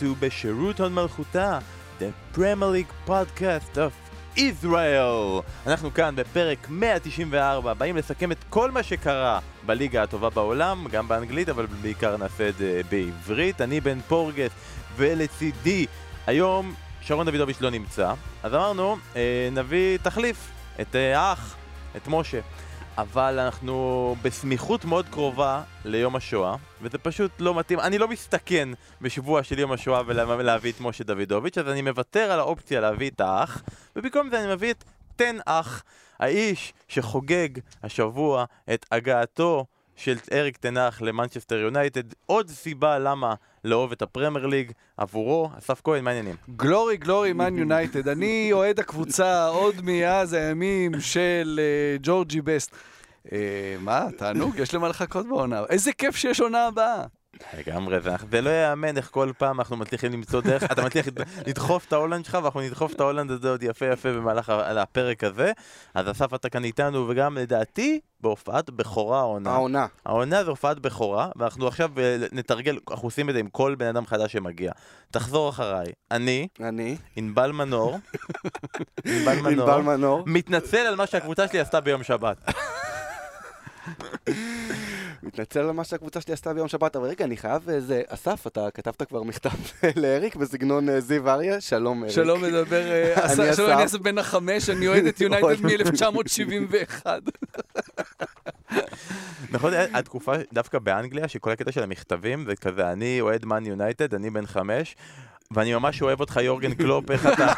to בשירות הון מלכותה, the Premier League podcast of Israel. אנחנו כאן בפרק 194, באים לסכם את כל מה שקרה בליגה הטובה בעולם, גם באנגלית, אבל בעיקר נעשה את זה בעברית. אני בן פורגס, ולצידי היום שרון דוידוביץ' לא נמצא, אז אמרנו, אה, נביא תחליף, את אה, האח, את משה. אבל אנחנו בסמיכות מאוד קרובה ליום השואה, וזה פשוט לא מתאים. אני לא מסתכן בשבוע של יום השואה ולהביא את משה דוידוביץ', אז אני מוותר על האופציה להביא את האח, ובמקום זה אני מביא את טן האח, האיש שחוגג השבוע את הגעתו של אריק טן האח למנצ'סטר יונייטד. עוד סיבה למה לאהוב את הפרמייר ליג עבורו. אסף כהן, מה העניינים? Glory, glory, Man United. אני אוהד הקבוצה עוד מאז הימים של uh, ג'ורג' בסט. Uh, מה, תענוג, יש למה לחכות בעונה. איזה כיף שיש עונה הבאה. לגמרי, זה לא ייאמן איך כל פעם אנחנו מצליחים למצוא דרך, אתה מצליח לדחוף את ההולנד שלך ואנחנו נדחוף את ההולנד הזה עוד יפה יפה במהלך הפרק הזה. אז אסף אתה כאן איתנו וגם לדעתי בהופעת בכורה העונה. העונה. העונה זה הופעת בכורה ואנחנו עכשיו אה, נתרגל, אנחנו עושים את זה עם כל בן אדם חדש שמגיע. תחזור אחריי. אני, אני, ענבל מנור, ענבל מנור, מתנצל על מה שהקבוצה שלי עשתה ביום שבת. מתנצל על מה שהקבוצה שלי עשתה ביום שבת, אבל רגע, אני חייב איזה... אסף, אתה כתבת כבר מכתב לאריק בסגנון אה, זיו אריה? שלום, אריק. שלום, מדבר... אה, שלום, אני אסף בן החמש, אני אוהד את יונייטד מ-1971. נכון, התקופה דווקא באנגליה, שכל הקטע של המכתבים זה כזה, אני אוהד מן יונייטד, אני בן חמש, ואני ממש אוהב אותך יורגן קלופ, איך אתה...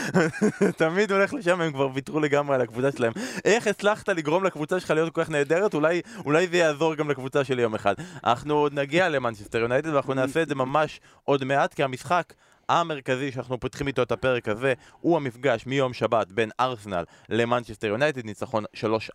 תמיד הולך לשם, הם כבר ויתרו לגמרי על הקבוצה שלהם. איך הצלחת לגרום לקבוצה שלך להיות כל כך נהדרת? אולי, אולי זה יעזור גם לקבוצה שלי יום אחד. אנחנו עוד נגיע למנצ'סטר יונייטד ואנחנו נעשה את זה ממש עוד מעט, כי המשחק המרכזי שאנחנו פותחים איתו את הפרק הזה הוא המפגש מיום שבת בין ארסנל למנצ'סטר יונייטד, ניצחון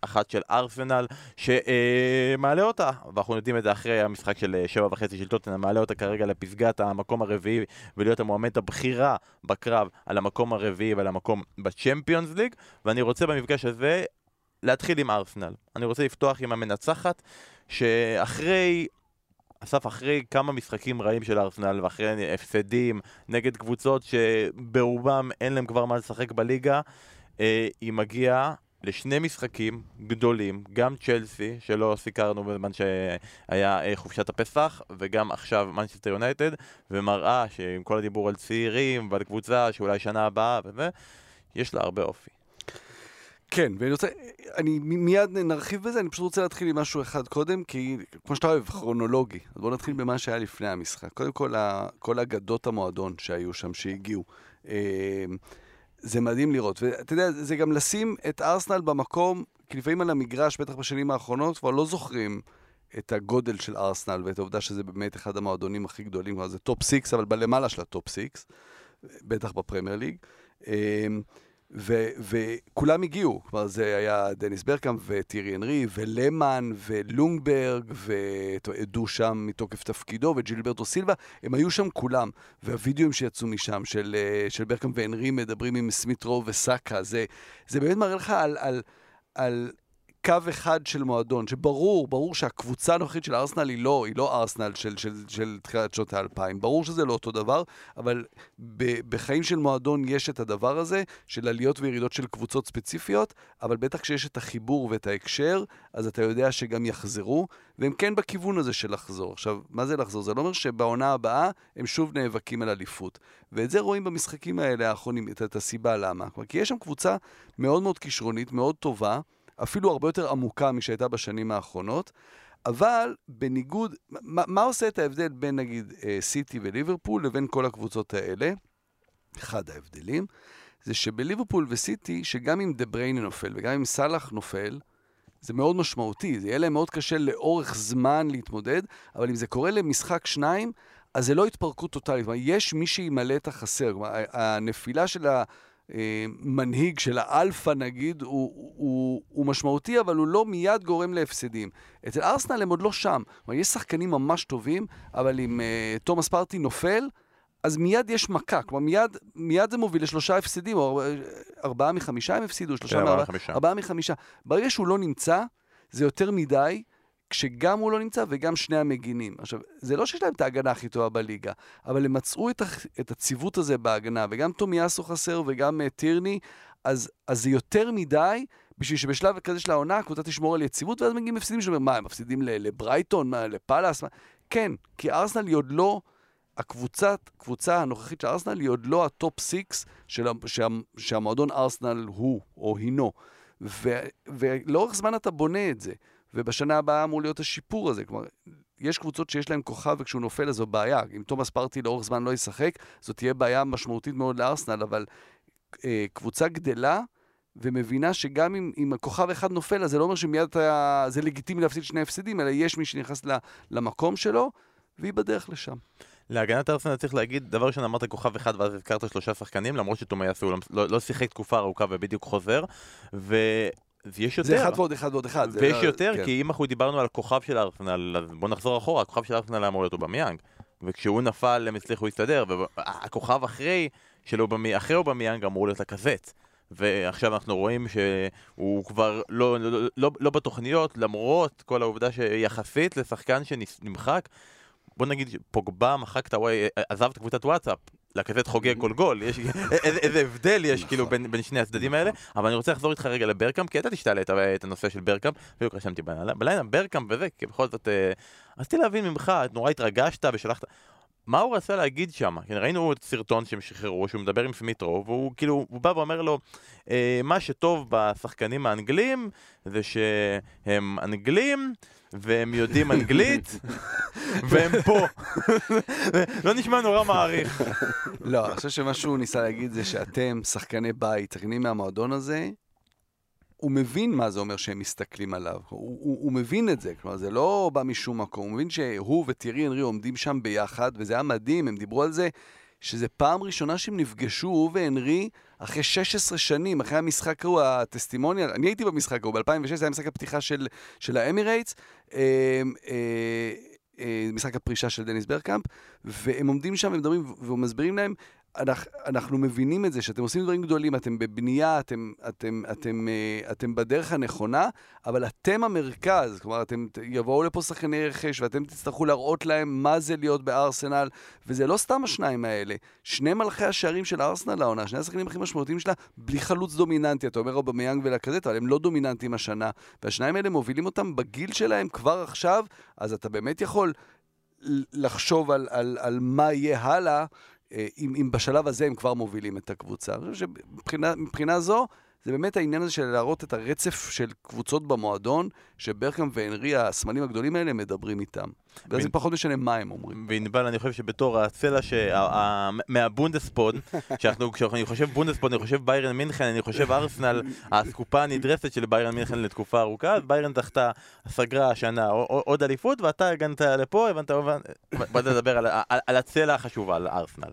3-1 של ארסנל שמעלה אותה, ואנחנו יודעים את זה אחרי המשחק של 7.5 של טוטנאם, מעלה אותה כרגע לפסגת המקום הרביעי ולהיות המועמדת הבכירה בקרב על המקום הרביעי ועל המקום בצ'מפיונס ליג, ואני רוצה במפגש הזה להתחיל עם ארסנל. אני רוצה לפתוח עם המנצחת שאחרי אסף, אחרי כמה משחקים רעים של ארסנל ואחרי הפסדים נגד קבוצות שברובם אין להם כבר מה לשחק בליגה, אה, היא מגיעה לשני משחקים גדולים, גם צ'לסי, שלא סיקרנו בזמן שהיה אה, חופשת הפסח, וגם עכשיו מנצ'סטר יונייטד, ומראה שעם כל הדיבור על צעירים ועל קבוצה שאולי שנה הבאה וזה, יש לה הרבה אופי. כן, ואני רוצה, אני מיד נרחיב בזה, אני פשוט רוצה להתחיל עם משהו אחד קודם, כי כמו שאתה אוהב, כרונולוגי. אז בואו נתחיל במה שהיה לפני המשחק. קודם כל, כל אגדות המועדון שהיו שם, שהגיעו. אמ, זה מדהים לראות. ואתה יודע, זה גם לשים את ארסנל במקום, כי לפעמים על המגרש, בטח בשנים האחרונות, כבר לא זוכרים את הגודל של ארסנל ואת העובדה שזה באמת אחד המועדונים הכי גדולים, זה top six, אבל בלמעלה של ה top six, בטח בפרמייר ליג. ו- וכולם הגיעו, כלומר זה היה דניס ברקאם ותיירי אנרי ולמן וליונגברג ואדו שם מתוקף תפקידו וג'ילברטו סילבה, הם היו שם כולם. והווידאוים שיצאו משם של, אה, של ברקאם ואנרי מדברים עם סמית רו וסאקה, זה, זה באמת מראה לך על, על, על קו אחד של מועדון, שברור, ברור שהקבוצה הנוכחית של ארסנל היא לא, היא לא ארסנל של, של, של תחילת שנות האלפיים. ברור שזה לא אותו דבר, אבל ב, בחיים של מועדון יש את הדבר הזה, של עליות וירידות של קבוצות ספציפיות, אבל בטח כשיש את החיבור ואת ההקשר, אז אתה יודע שגם יחזרו, והם כן בכיוון הזה של לחזור. עכשיו, מה זה לחזור? זה לא אומר שבעונה הבאה הם שוב נאבקים על אליפות. ואת זה רואים במשחקים האלה האחרונים, את, את הסיבה למה. כי יש שם קבוצה מאוד מאוד כישרונית, מאוד טובה, אפילו הרבה יותר עמוקה משהייתה בשנים האחרונות, אבל בניגוד, מה, מה עושה את ההבדל בין נגיד אה, סיטי וליברפול לבין כל הקבוצות האלה? אחד ההבדלים זה שבליברפול וסיטי, שגם אם דה בריינה נופל וגם אם סאלח נופל, זה מאוד משמעותי, זה יהיה להם מאוד קשה לאורך זמן להתמודד, אבל אם זה קורה למשחק שניים, אז זה לא התפרקות טוטאלית. כלומר, יש מי שימלא את החסר. כלומר, הנפילה של מנהיג של האלפא נגיד, הוא, הוא, הוא משמעותי, אבל הוא לא מיד גורם להפסדים. אצל ארסנל הם עוד לא שם. כלומר, יש שחקנים ממש טובים, אבל אם uh, תומאס פרטי נופל, אז מיד יש מכה. כלומר, מיד, מיד זה מוביל לשלושה הפסדים, או ארבעה מחמישה הם הפסידו, שלושה כן, מארבעה, ארבעה מחמישה. ברגע שהוא לא נמצא, זה יותר מדי, כשגם הוא לא נמצא וגם שני המגינים. עכשיו, זה לא שיש להם את ההגנה הכי טובה בליגה, אבל הם מצאו את, את הציוות הזה בהגנה, וגם טומיאסו חסר וגם uh, טירני, אז, אז זה יותר מדי בשביל שבשלב כזה של העונה הקבוצה תשמור על יציבות, ואז מגיעים מפסידים שאומרים, מה, הם מפסידים לברייטון, מה, לפאלאס? מה? כן, כי ארסנל היא עוד לא... הקבוצה, הקבוצה הנוכחית של ארסנל היא עוד לא ה top six של, שה, שהמועדון ארסנל הוא או הינו. ו, ולאורך זמן אתה בונה את זה. ובשנה הבאה אמור להיות השיפור הזה. כלומר, יש קבוצות שיש להן כוכב וכשהוא נופל אז זו בעיה. אם תומאס פרטי לאורך זמן לא ישחק, זאת תהיה בעיה משמעותית מאוד לארסנל, אבל אה, קבוצה גדלה ומבינה שגם אם, אם הכוכב אחד נופל, אז זה לא אומר שמיד אתה, זה לגיטימי להפסיד שני הפסדים, אלא יש מי שנכנס למקום שלו, והיא בדרך לשם. להגנת ארסנל צריך להגיד, דבר ראשון אמרת כוכב אחד ואז הזכרת שלושה שחקנים, למרות שתומאסו לא, לא, לא שיחק תקופה ארוכה ובדיוק חוזר, ו... יש יותר. זה אחד ועוד אחד ועוד אחד. ויש לא, יותר, כן. כי אם אנחנו דיברנו על הכוכב של ארסנל, אז בוא נחזור אחורה, הכוכב של ארסנל היה אמור להיות אובמיאנג. וכשהוא נפל הם הצליחו להסתדר, והכוכב אחרי של אובמיאנג, אחרי אובמיאנג אמור להיות לקזט. ועכשיו אנחנו רואים שהוא כבר לא, לא, לא, לא בתוכניות, למרות כל העובדה שיחסית לשחקן שנמחק, בוא נגיד פוגבה מחק את הוואי, עזב את קבוצת וואטסאפ, לקזט חוגג כל גול, יש, איזה, איזה הבדל יש כאילו נכון. בין, בין שני הצדדים האלה, אבל אני רוצה לחזור איתך רגע לברקאמפ, כי ידעתי שתעלה את, את הנושא של ברקאמפ, בדיוק רשמתי בלילה, ברקאמפ וזה, כי בכל זאת, אה, רציתי להבין ממך, נורא התרגשת ושלחת, מה הוא רצה להגיד שם? כן, ראינו את סרטון שהם שחררו, שהוא מדבר עם סמית' רו, והוא כאילו, הוא בא ואומר לו, אה, מה שטוב בשחקנים האנגלים זה שהם אנגלים, והם יודעים אנגלית, והם פה. לא נשמע נורא מעריך. לא, אני חושב שמה שהוא ניסה להגיד זה שאתם, שחקני בית, שחקנים מהמועדון הזה, הוא מבין מה זה אומר שהם מסתכלים עליו. הוא, הוא, הוא מבין את זה, כלומר, זה לא בא משום מקום. הוא מבין שהוא וטירי אנרי עומדים שם ביחד, וזה היה מדהים, הם דיברו על זה, שזה פעם ראשונה שהם נפגשו, הוא והנרי, אחרי 16 שנים, אחרי המשחק ההוא, הטסטימוניאל, אני הייתי במשחק ההוא, ב-2006, זה היה משחק הפתיחה של, של האמירייטס, אה, אה, אה, משחק הפרישה של דניס ברקאמפ, והם עומדים שם ומדברים ומסבירים להם אנחנו מבינים את זה, שאתם עושים דברים גדולים, אתם בבנייה, אתם, אתם, אתם, אה, אתם בדרך הנכונה, אבל אתם המרכז, כלומר, אתם יבואו לפה שחקני רכש, ואתם תצטרכו להראות להם מה זה להיות בארסנל, וזה לא סתם השניים האלה. שני מלכי השערים של ארסנל העונה, שני השחקנים הכי משמעותיים שלה, בלי חלוץ דומיננטי. אתה אומר אובמיאנג ולקזט, אבל הם לא דומיננטיים השנה. והשניים האלה מובילים אותם בגיל שלהם כבר עכשיו, אז אתה באמת יכול לחשוב על, על, על מה יהיה הלאה. אה, אם, אם בשלב הזה הם כבר מובילים את הקבוצה. אני חושב שמבחינה זו, זה באמת העניין הזה של להראות את הרצף של קבוצות במועדון, שברקאם והנרי, הסמלים הגדולים האלה, מדברים איתם. ואז זה פחות משנה מה הם אומרים. וענבל, אני חושב שבתור הצלע מהבונדספוד, כשאני חושב בונדספוד, אני חושב ביירן מינכן, אני חושב ארסנל, האסקופה הנדרסת של ביירן מינכן לתקופה ארוכה, אז ביירן זכתה, סגרה השנה עוד אליפות, ואתה הגנת לפה, הבנת, בוא נדבר על הצלע החשובה, על ארסנל.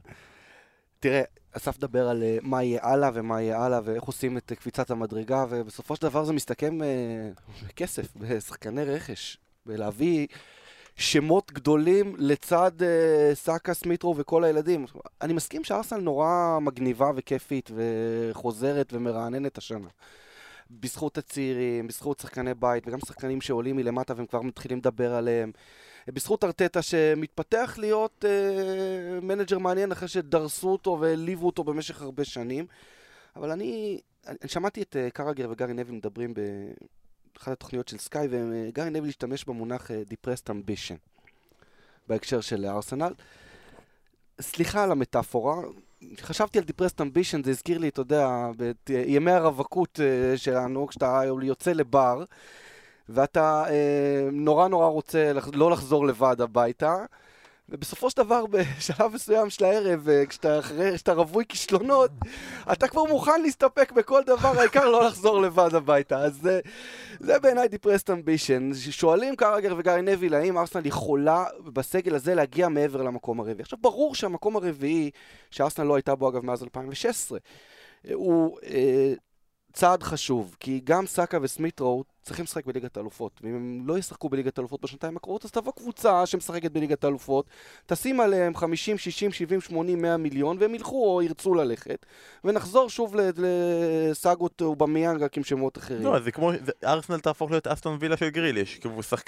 תראה, אסף דבר על אה, מה יהיה הלאה ומה יהיה הלאה ואיך עושים את קפיצת המדרגה ובסופו של דבר זה מסתכם אה, בכסף, בשחקני רכש, בלהביא שמות גדולים לצד סאקה, סמיטרו וכל הילדים. אני מסכים שארסנל נורא מגניבה וכיפית וחוזרת ומרעננת השנה. בזכות הצעירים, בזכות שחקני בית וגם שחקנים שעולים מלמטה והם כבר מתחילים לדבר עליהם. בזכות ארטטה שמתפתח להיות אה, מנג'ר מעניין אחרי שדרסו אותו והעליבו אותו במשך הרבה שנים. אבל אני, אני שמעתי את אה, קרגר וגארי נביל מדברים באחת התוכניות של סקאי, וגארי נביל השתמש במונח אה, Depressed Ambition בהקשר של ארסנל. סליחה על המטאפורה, חשבתי על Depressed Ambition, זה הזכיר לי, אתה יודע, בימי הרווקות אה, שלנו, כשאתה יוצא לבר. ואתה אה, נורא נורא רוצה לח... לא לחזור לבד הביתה, ובסופו של דבר, בשלב מסוים של הערב, אה, כשאתה, אחרי, כשאתה רווי כישלונות, אתה כבר מוכן להסתפק בכל דבר, העיקר לא לחזור לבד הביתה. אז זה, זה בעיניי דיפרסט אמבישן. שואלים קרגר וגארי נביל, האם ארסנל יכולה בסגל הזה להגיע מעבר למקום הרביעי. עכשיו, ברור שהמקום הרביעי, שארסנל לא הייתה בו אגב מאז 2016, הוא אה, צעד חשוב, כי גם סאקה וסמית'רו צריכים לשחק בליגת האלופות. ואם הם לא ישחקו בליגת האלופות בשנתיים הקרובות, אז תבוא קבוצה שמשחקת בליגת האלופות, תשים עליהם 50, 60, 70, 80, 100 מיליון, והם ילכו או ירצו ללכת, ונחזור שוב לסאגות אובמיאנג רק עם שמות אחרים. לא, זה כמו, ארסנל תהפוך להיות אסטון וילה של גריליש,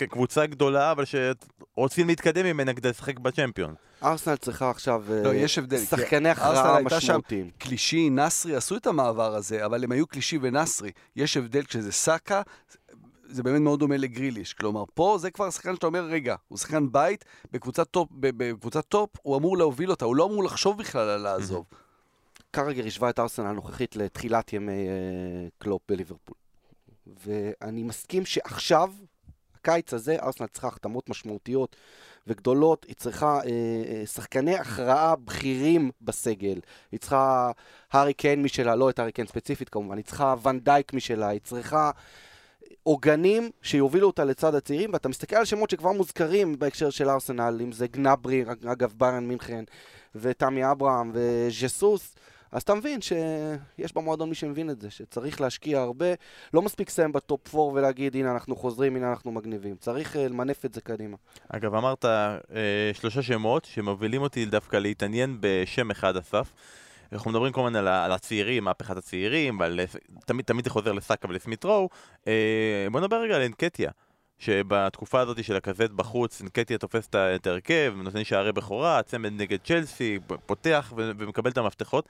קבוצה גדולה, אבל שרוצים להתקדם ממנה כדי לשחק בצ'מפיון. ארסנל צריכה עכשיו לא, יש הבדל, שחקני הכרעה משמעותיים. קלישי, נסרי עשו את המעבר הזה, אבל הם היו קלישי ונסרי. יש הבדל כשזה סאקה, זה באמת מאוד דומה לגריליש. כלומר, פה זה כבר שחקן שאתה אומר, רגע, הוא שחקן בית, בקבוצת טופ, בקבוצת טופ הוא אמור להוביל אותה, הוא לא אמור לחשוב בכלל על לעזוב. קרגר השווה את ארסנל הנוכחית לתחילת ימי אה, קלופ בליברפול. ואני מסכים שעכשיו, הקיץ הזה, ארסנל צריכה החתמות משמעותיות וגדולות, היא צריכה אה, שחקני הכרעה בכירים בסגל, היא צריכה הארי קיין משלה, לא את הארי קיין ספציפית כמובן, היא צריכה ונדייק משלה, היא צריכה עוגנים שיובילו אותה לצד הצעירים, ואתה מסתכל על שמות שכבר מוזכרים בהקשר של ארסנל, אם זה גנברי, אגב ביירן מינכן, ותמי אברהם וז'סוס, אז אתה מבין שיש במועדון מי שמבין את זה, שצריך להשקיע הרבה, לא מספיק לסיים בטופ 4 ולהגיד הנה אנחנו חוזרים, הנה אנחנו מגניבים, צריך uh, למנף את זה קדימה. אגב, אמרת uh, שלושה שמות שמובילים אותי דווקא להתעניין בשם אחד, אסף. אנחנו מדברים כל הזמן על, על הצעירים, מהפכת הצעירים, ועל, תמיד, תמיד זה חוזר לסאקה ולסמית רואו. אה, בוא נדבר רגע על אנקטיה. שבתקופה הזאת של הכזאת בחוץ, אנקטיה תופס את ההרכב, נותן שערי בכורה, צמד נגד צ'לסי, פותח ומקבל את המפתחות.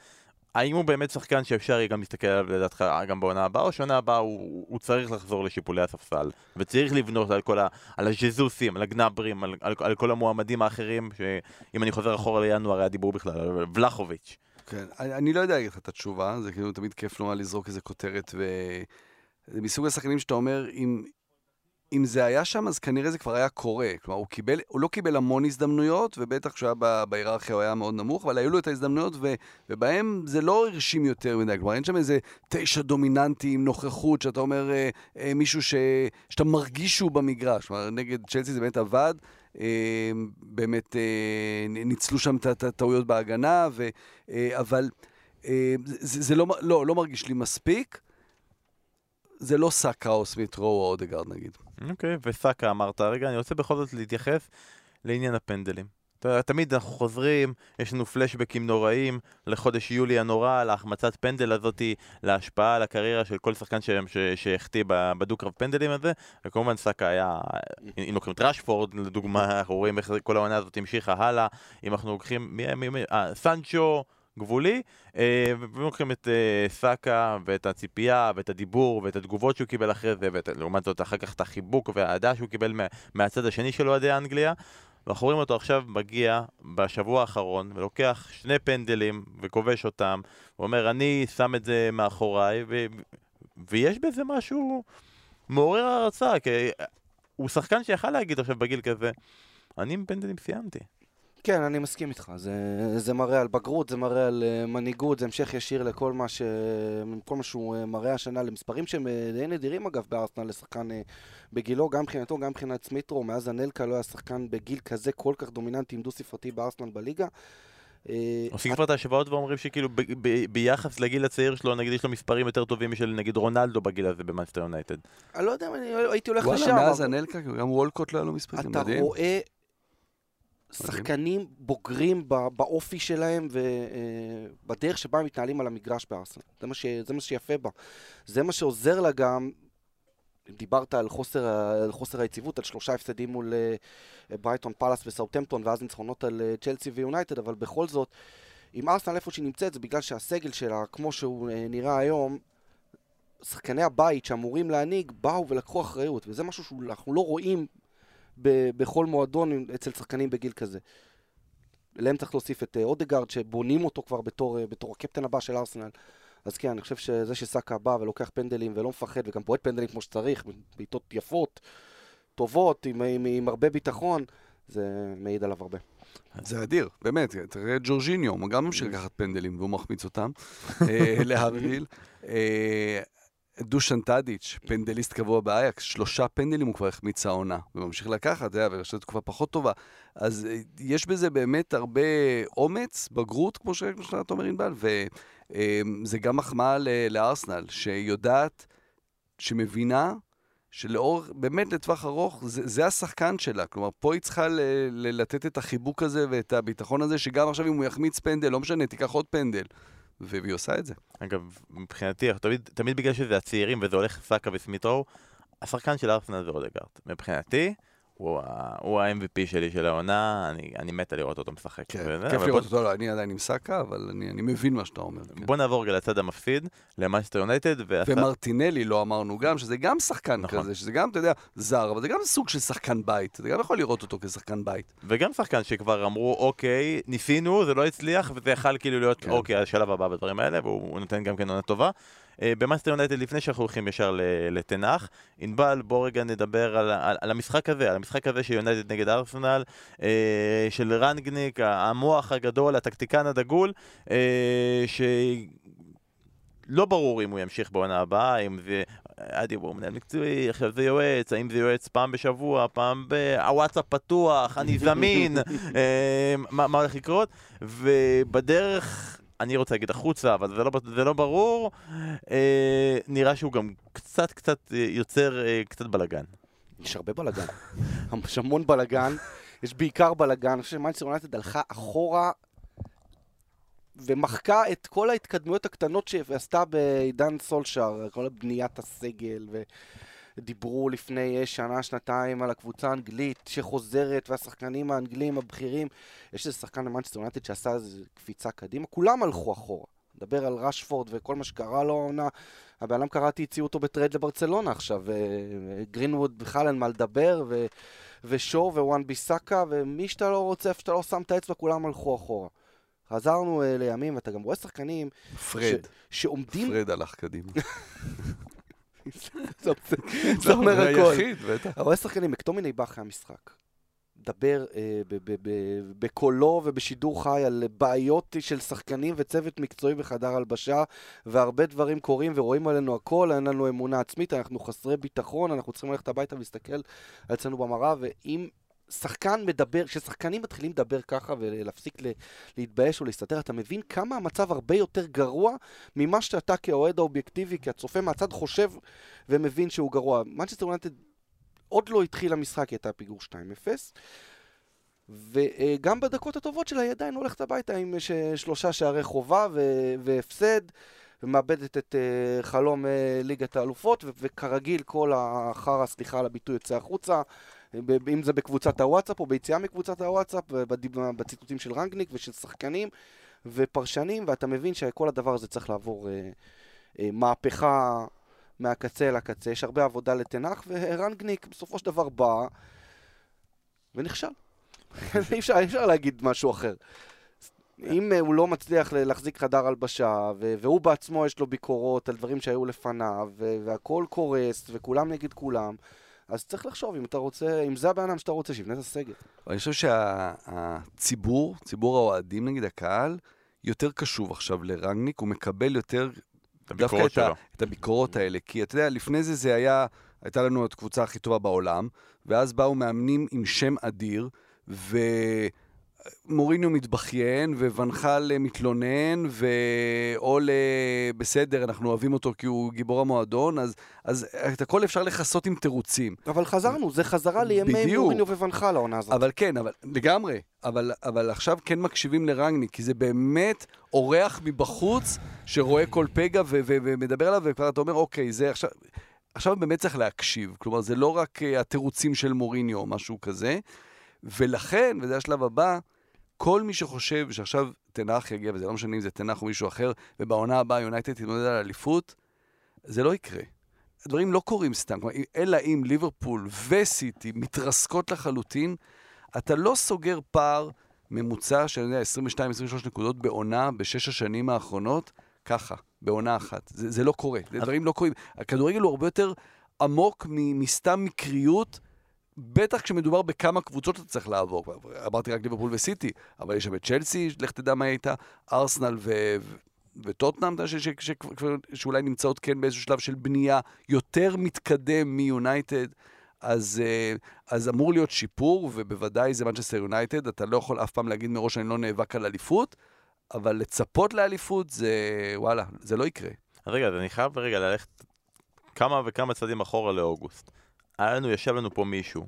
האם הוא באמת שחקן שאפשר יהיה גם להסתכל עליו לדעתך גם בעונה הבאה, או שנה הבאה הוא, הוא צריך לחזור לשיפולי הספסל, וצריך לבנות על כל ה... על הז'זוסים, על הגנברים, על, על, על כל המועמדים האחרים, שאם אני חוזר אחורה לינואר היה דיבור בכלל, על ולחוביץ'. כן, אני, אני לא יודע להגיד לך את התשובה, זה כאילו תמיד כיף נורא לזרוק איזה כותרת, וזה מסוג השחקנים שאתה אומר, אם, אם זה היה שם, אז כנראה זה כבר היה קורה. כלומר, הוא, קיבל, הוא לא קיבל המון הזדמנויות, ובטח כשהוא היה בהיררכיה הוא היה מאוד נמוך, אבל היו לו את ההזדמנויות, ו, ובהם זה לא הרשים יותר מדי. כלומר, אין שם איזה תשע דומיננטי עם נוכחות, שאתה אומר, אה, אה, מישהו ש, שאתה מרגיש שהוא במגרש. כלומר, נגד צ'לסי זה באמת עבד. אה, באמת אה, ניצלו שם את הטעויות בהגנה, ו, אה, אבל אה, זה, זה לא, לא, לא מרגיש לי מספיק. זה לא סאקה או סמית רו או אודגרד נגיד. אוקיי, okay, וסאקה אמרת, רגע, אני רוצה בכל זאת להתייחס לעניין הפנדלים. תמיד אנחנו חוזרים, יש לנו פלשבקים נוראים לחודש יולי הנורא, להחמצת פנדל הזאתי, להשפעה על הקריירה של כל שחקן שהחטיא בדו-קרב פנדלים הזה, וכמובן סאקה היה, אם לוקחים את ראשפורד לדוגמה, אנחנו רואים איך כל העונה הזאת המשיכה הלאה, אם אנחנו לוקחים, מי, מי, מי, אה, סנצ'ו, גבולי, אה, ולוקחים את אה, סאקה ואת הציפייה ואת הדיבור ואת התגובות שהוא קיבל אחרי זה, ולעומת זאת אחר כך את החיבוק והאהדה שהוא קיבל מה, מהצד השני של אוהדי אנגליה. ואנחנו רואים אותו עכשיו מגיע בשבוע האחרון ולוקח שני פנדלים וכובש אותם, הוא אומר אני שם את זה מאחוריי ו... ויש בזה משהו מעורר הערצה, כי הוא שחקן שיכל להגיד עכשיו בגיל כזה אני עם פנדלים סיימתי. כן, אני מסכים איתך. זה, זה מראה על בגרות, זה מראה על uh, מנהיגות, זה המשך ישיר לכל מה, ש... כל מה שהוא uh, מראה השנה, למספרים שהם uh, די נדירים אגב בארסנל לשחקן uh, בגילו, גם מבחינתו, גם מבחינת סמיטרו, מאז הנלקה לא היה שחקן בגיל כזה כל כך דומיננטי עם דו-ספרתי בארסנל בליגה. עושים כבר את ההשוואות ואומרים שכאילו ביחס לגיל הצעיר שלו, נגיד יש לו מספרים יותר טובים משל נגיד רונלדו בגיל הזה במאנסטר יונייטד. אני לא יודע אם אני הייתי הולך לשם. וואלה, מאז הנלקה, גם וולקוט לא היה לו מספרים, מדהים. אתה רואה שחקנים בוגרים באופי שלהם ובדרך אה, שבה הם מתנהלים על המגרש בארסנל. זה, זה מה שיפה בה. זה מה שעוזר לה גם, דיברת על חוסר, על חוסר היציבות, על שלושה הפסדים מול אה, ברייטון פאלאס וסאוטמפטון ואז ניצחונות על אה, צ'לסי ויונייטד, אבל בכל זאת, אם ארסנל איפה שהיא נמצאת זה בגלל שהסגל שלה, כמו שהוא נראה היום, שחקני הבית שאמורים להנהיג באו ולקחו אחריות, וזה משהו שאנחנו לא רואים ב- בכל מועדון אצל שחקנים בגיל כזה. להם צריך להוסיף את אה, אודגרד, שבונים אותו כבר בתור, אה, בתור הקפטן הבא של ארסנל. אז כן, אני חושב שזה שסאקה בא ולוקח פנדלים ולא מפחד, וגם פועט פנדלים כמו שצריך, בעיטות יפות, טובות, עם, עם, עם הרבה ביטחון, זה מעיד עליו הרבה. זה אדיר, באמת, תראה את ג'ורג'יניו, הוא גם ממשיך לקחת פנדלים והוא מחמיץ אותם, אה, להבדיל. דושן טאדיץ', פנדליסט קבוע באייקס, שלושה פנדלים הוא כבר החמיץ העונה, וממשיך לקחת, זה היה ברשת תקופה פחות טובה. אז אה, יש בזה באמת הרבה אומץ, בגרות, כמו שאתה אומר ענבל, וזה גם מחמאה לארסנל, שיודעת, שמבינה שלאור, באמת לטווח ארוך, זה, זה השחקן שלה. כלומר, פה היא צריכה ל, ל, לתת את החיבוק הזה ואת הביטחון הזה, שגם עכשיו אם הוא יחמיץ פנדל, לא משנה, תיקח עוד פנדל. והיא עושה את זה. אגב, מבחינתי, תמיד, תמיד בגלל שזה הצעירים וזה הולך סאקה וסמיטרו, השחקן של ארסנל זה אודגרד. מבחינתי, הוא, הוא ה-MVP שלי של העונה, אני, אני מת לראות אותו משחק. כן, וזה, כיף לראות בוא... אותו, לא, אני עדיין עם סאקה, אבל אני, אני מבין מה שאתה אומר. כן. בוא נעבור רגע לצד המפסיד, למנצ'סטר יונייטד. ועשה... ומרטינלי לא אמרנו גם, שזה גם שחקן נכון. כזה, שזה גם, אתה יודע, זר, אבל זה גם סוג של שחקן בית, אתה גם יכול לראות אותו כשחקן בית. וגם שחקן שכבר אמרו, אוקיי, ניסינו, זה לא הצליח, וזה יכל כאילו להיות, כן. אוקיי, השלב הבא בדברים האלה, והוא נותן גם כן עונה טובה. אה, במנצ'סטר יונייטד, לפני שאנחנו הולכים ישר לתנח, ענבל, בוא רגע נדבר על, על, על המשחק הזה, על המשחק הזה של יונייטד נגד ארסנל, אה, של רנגניק, המוח הגדול, הטקטיקן הדגול, אה, ש... לא ברור אם הוא ימשיך בעונה הבאה, אם זה... עדי הוא מנהל מקצועי, עכשיו זה יועץ, האם זה יועץ פעם בשבוע, פעם ב... הוואטסאפ פתוח, אני זמין, אה, מה, מה הולך לקרות, ובדרך אני רוצה להגיד החוצה, אבל זה לא, זה לא ברור, אה, נראה שהוא גם קצת קצת אה, יוצר אה, קצת בלאגן. יש הרבה בלאגן. יש המון בלאגן, יש בעיקר בלאגן. אני חושב שמנצ'סטר יונייטד הלכה אחורה ומחקה את כל ההתקדמויות הקטנות שהיא עשתה בעידן סולשאר, כל הבניית הסגל ו... דיברו לפני שנה, שנתיים על הקבוצה האנגלית שחוזרת, והשחקנים האנגלים הבכירים. יש איזה שחקן במנצ'סטר יונייטד שעשה איזה קפיצה קדימה, כולם הלכו אחורה. נדבר על רשפורד וכל מה שקרה לו העונה. הבן אדם קראתי, הציעו אותו בטרייד לברצלונה עכשיו, גרינווד בכלל אין מה לדבר, ו... ושואו, וואן ביסאקה, ומי שאתה לא רוצה, איפה שאתה לא שם את האצבע, כולם הלכו אחורה. חזרנו לימים, ואתה גם רואה שחקנים... פרד. ש... שעומדים... פרד הלך קדימה. זה אומר הכל. אתה רואה שחקנים, מקטומיני בא אחרי המשחק. מדבר אה, בקולו ובשידור חי על בעיות של שחקנים וצוות מקצועי בחדר הלבשה, והרבה דברים קורים ורואים עלינו הכל, אין לנו אמונה עצמית, אנחנו חסרי ביטחון, אנחנו צריכים ללכת הביתה ולהסתכל על עצמנו במראה, ואם שחקן מדבר, כששחקנים מתחילים לדבר ככה ולהפסיק להתבייש או להסתתר, אתה מבין כמה המצב הרבה יותר גרוע ממה שאתה כאוהד האובייקטיבי, כהצופה מהצד חושב ומבין שהוא גרוע. מנצ'סטר יונטד עוד לא התחיל המשחק, היא הייתה פיגור 2-0. וגם בדקות הטובות שלה היא עדיין הולכת הביתה עם שלושה שערי חובה והפסד, ומאבדת את uh, חלום uh, ליגת האלופות, וכרגיל כל החרא, סליחה על הביטוי, יוצא החוצה. אם זה בקבוצת הוואטסאפ או ביציאה מקבוצת הוואטסאפ, בציטוטים של רנגניק ושל שחקנים ופרשנים, ואתה מבין שכל הדבר הזה צריך לעבור אה, אה, מהפכה מהקצה אל הקצה. יש הרבה עבודה לתנח, ורנגניק בסופו של דבר בא ונכשל. אי אפשר, אפשר להגיד משהו אחר. אם הוא לא מצליח להחזיק חדר הלבשה, והוא בעצמו יש לו ביקורות על דברים שהיו לפניו, והכל קורס, וכולם נגד כולם, אז צריך לחשוב אם אתה רוצה, אם זה הבן אדם שאתה רוצה, שיבנה את הסגל. אני חושב שהציבור, שה, ציבור האוהדים נגיד הקהל, יותר קשוב עכשיו לרנגניק, הוא מקבל יותר דווקא את, ה, את הביקורות האלה. כי אתה יודע, לפני זה זה היה, הייתה לנו את הקבוצה הכי טובה בעולם, ואז באו מאמנים עם שם אדיר, ו... מוריניו מתבכיין, וונחל מתלונן, ואול בסדר, אנחנו אוהבים אותו כי הוא גיבור המועדון, אז, אז את הכל אפשר לכסות עם תירוצים. אבל חזרנו, זה חזרה לימי מוריניו וונחל העונה הזאת. אבל כן, אבל לגמרי. אבל, אבל עכשיו כן מקשיבים לרנגניק, כי זה באמת אורח מבחוץ שרואה כל פגע ו- ו- ומדבר עליו, וכבר אתה אומר, אוקיי, זה עכשיו... עכשיו באמת צריך להקשיב. כלומר, זה לא רק uh, התירוצים של מוריניו או משהו כזה. ולכן, וזה השלב הבא, כל מי שחושב שעכשיו תנח יגיע, וזה לא משנה אם זה תנח או מישהו אחר, ובעונה הבאה יונייטד תתמודד על אליפות, זה לא יקרה. הדברים לא קורים סתם, אלא אם ליברפול וסיטי מתרסקות לחלוטין, אתה לא סוגר פער ממוצע של 22-23 נקודות בעונה בשש השנים האחרונות, ככה, בעונה אחת. זה, זה לא קורה, זה דברים לא קורים. הכדורגל הוא הרבה יותר עמוק מסתם מקריות בטח כשמדובר בכמה קבוצות אתה צריך לעבור. אמרתי רק ליברפול וסיטי, אבל יש שם את צ'לסי, לך תדע מה הייתה, ארסנל ו... וטוטנאם, שאולי נמצאות כן באיזשהו שלב של בנייה יותר מתקדם מיונייטד, אז, אה, אז אמור להיות שיפור, ובוודאי זה מנצ'סטר יונייטד, אתה לא יכול אף פעם להגיד מראש שאני לא נאבק על אליפות, אבל לצפות לאליפות זה, וואלה, זה לא יקרה. רגע, אז אני חייב רגע ללכת כמה וכמה צעדים אחורה לאוגוסט. היה לנו, ישב לנו פה מישהו.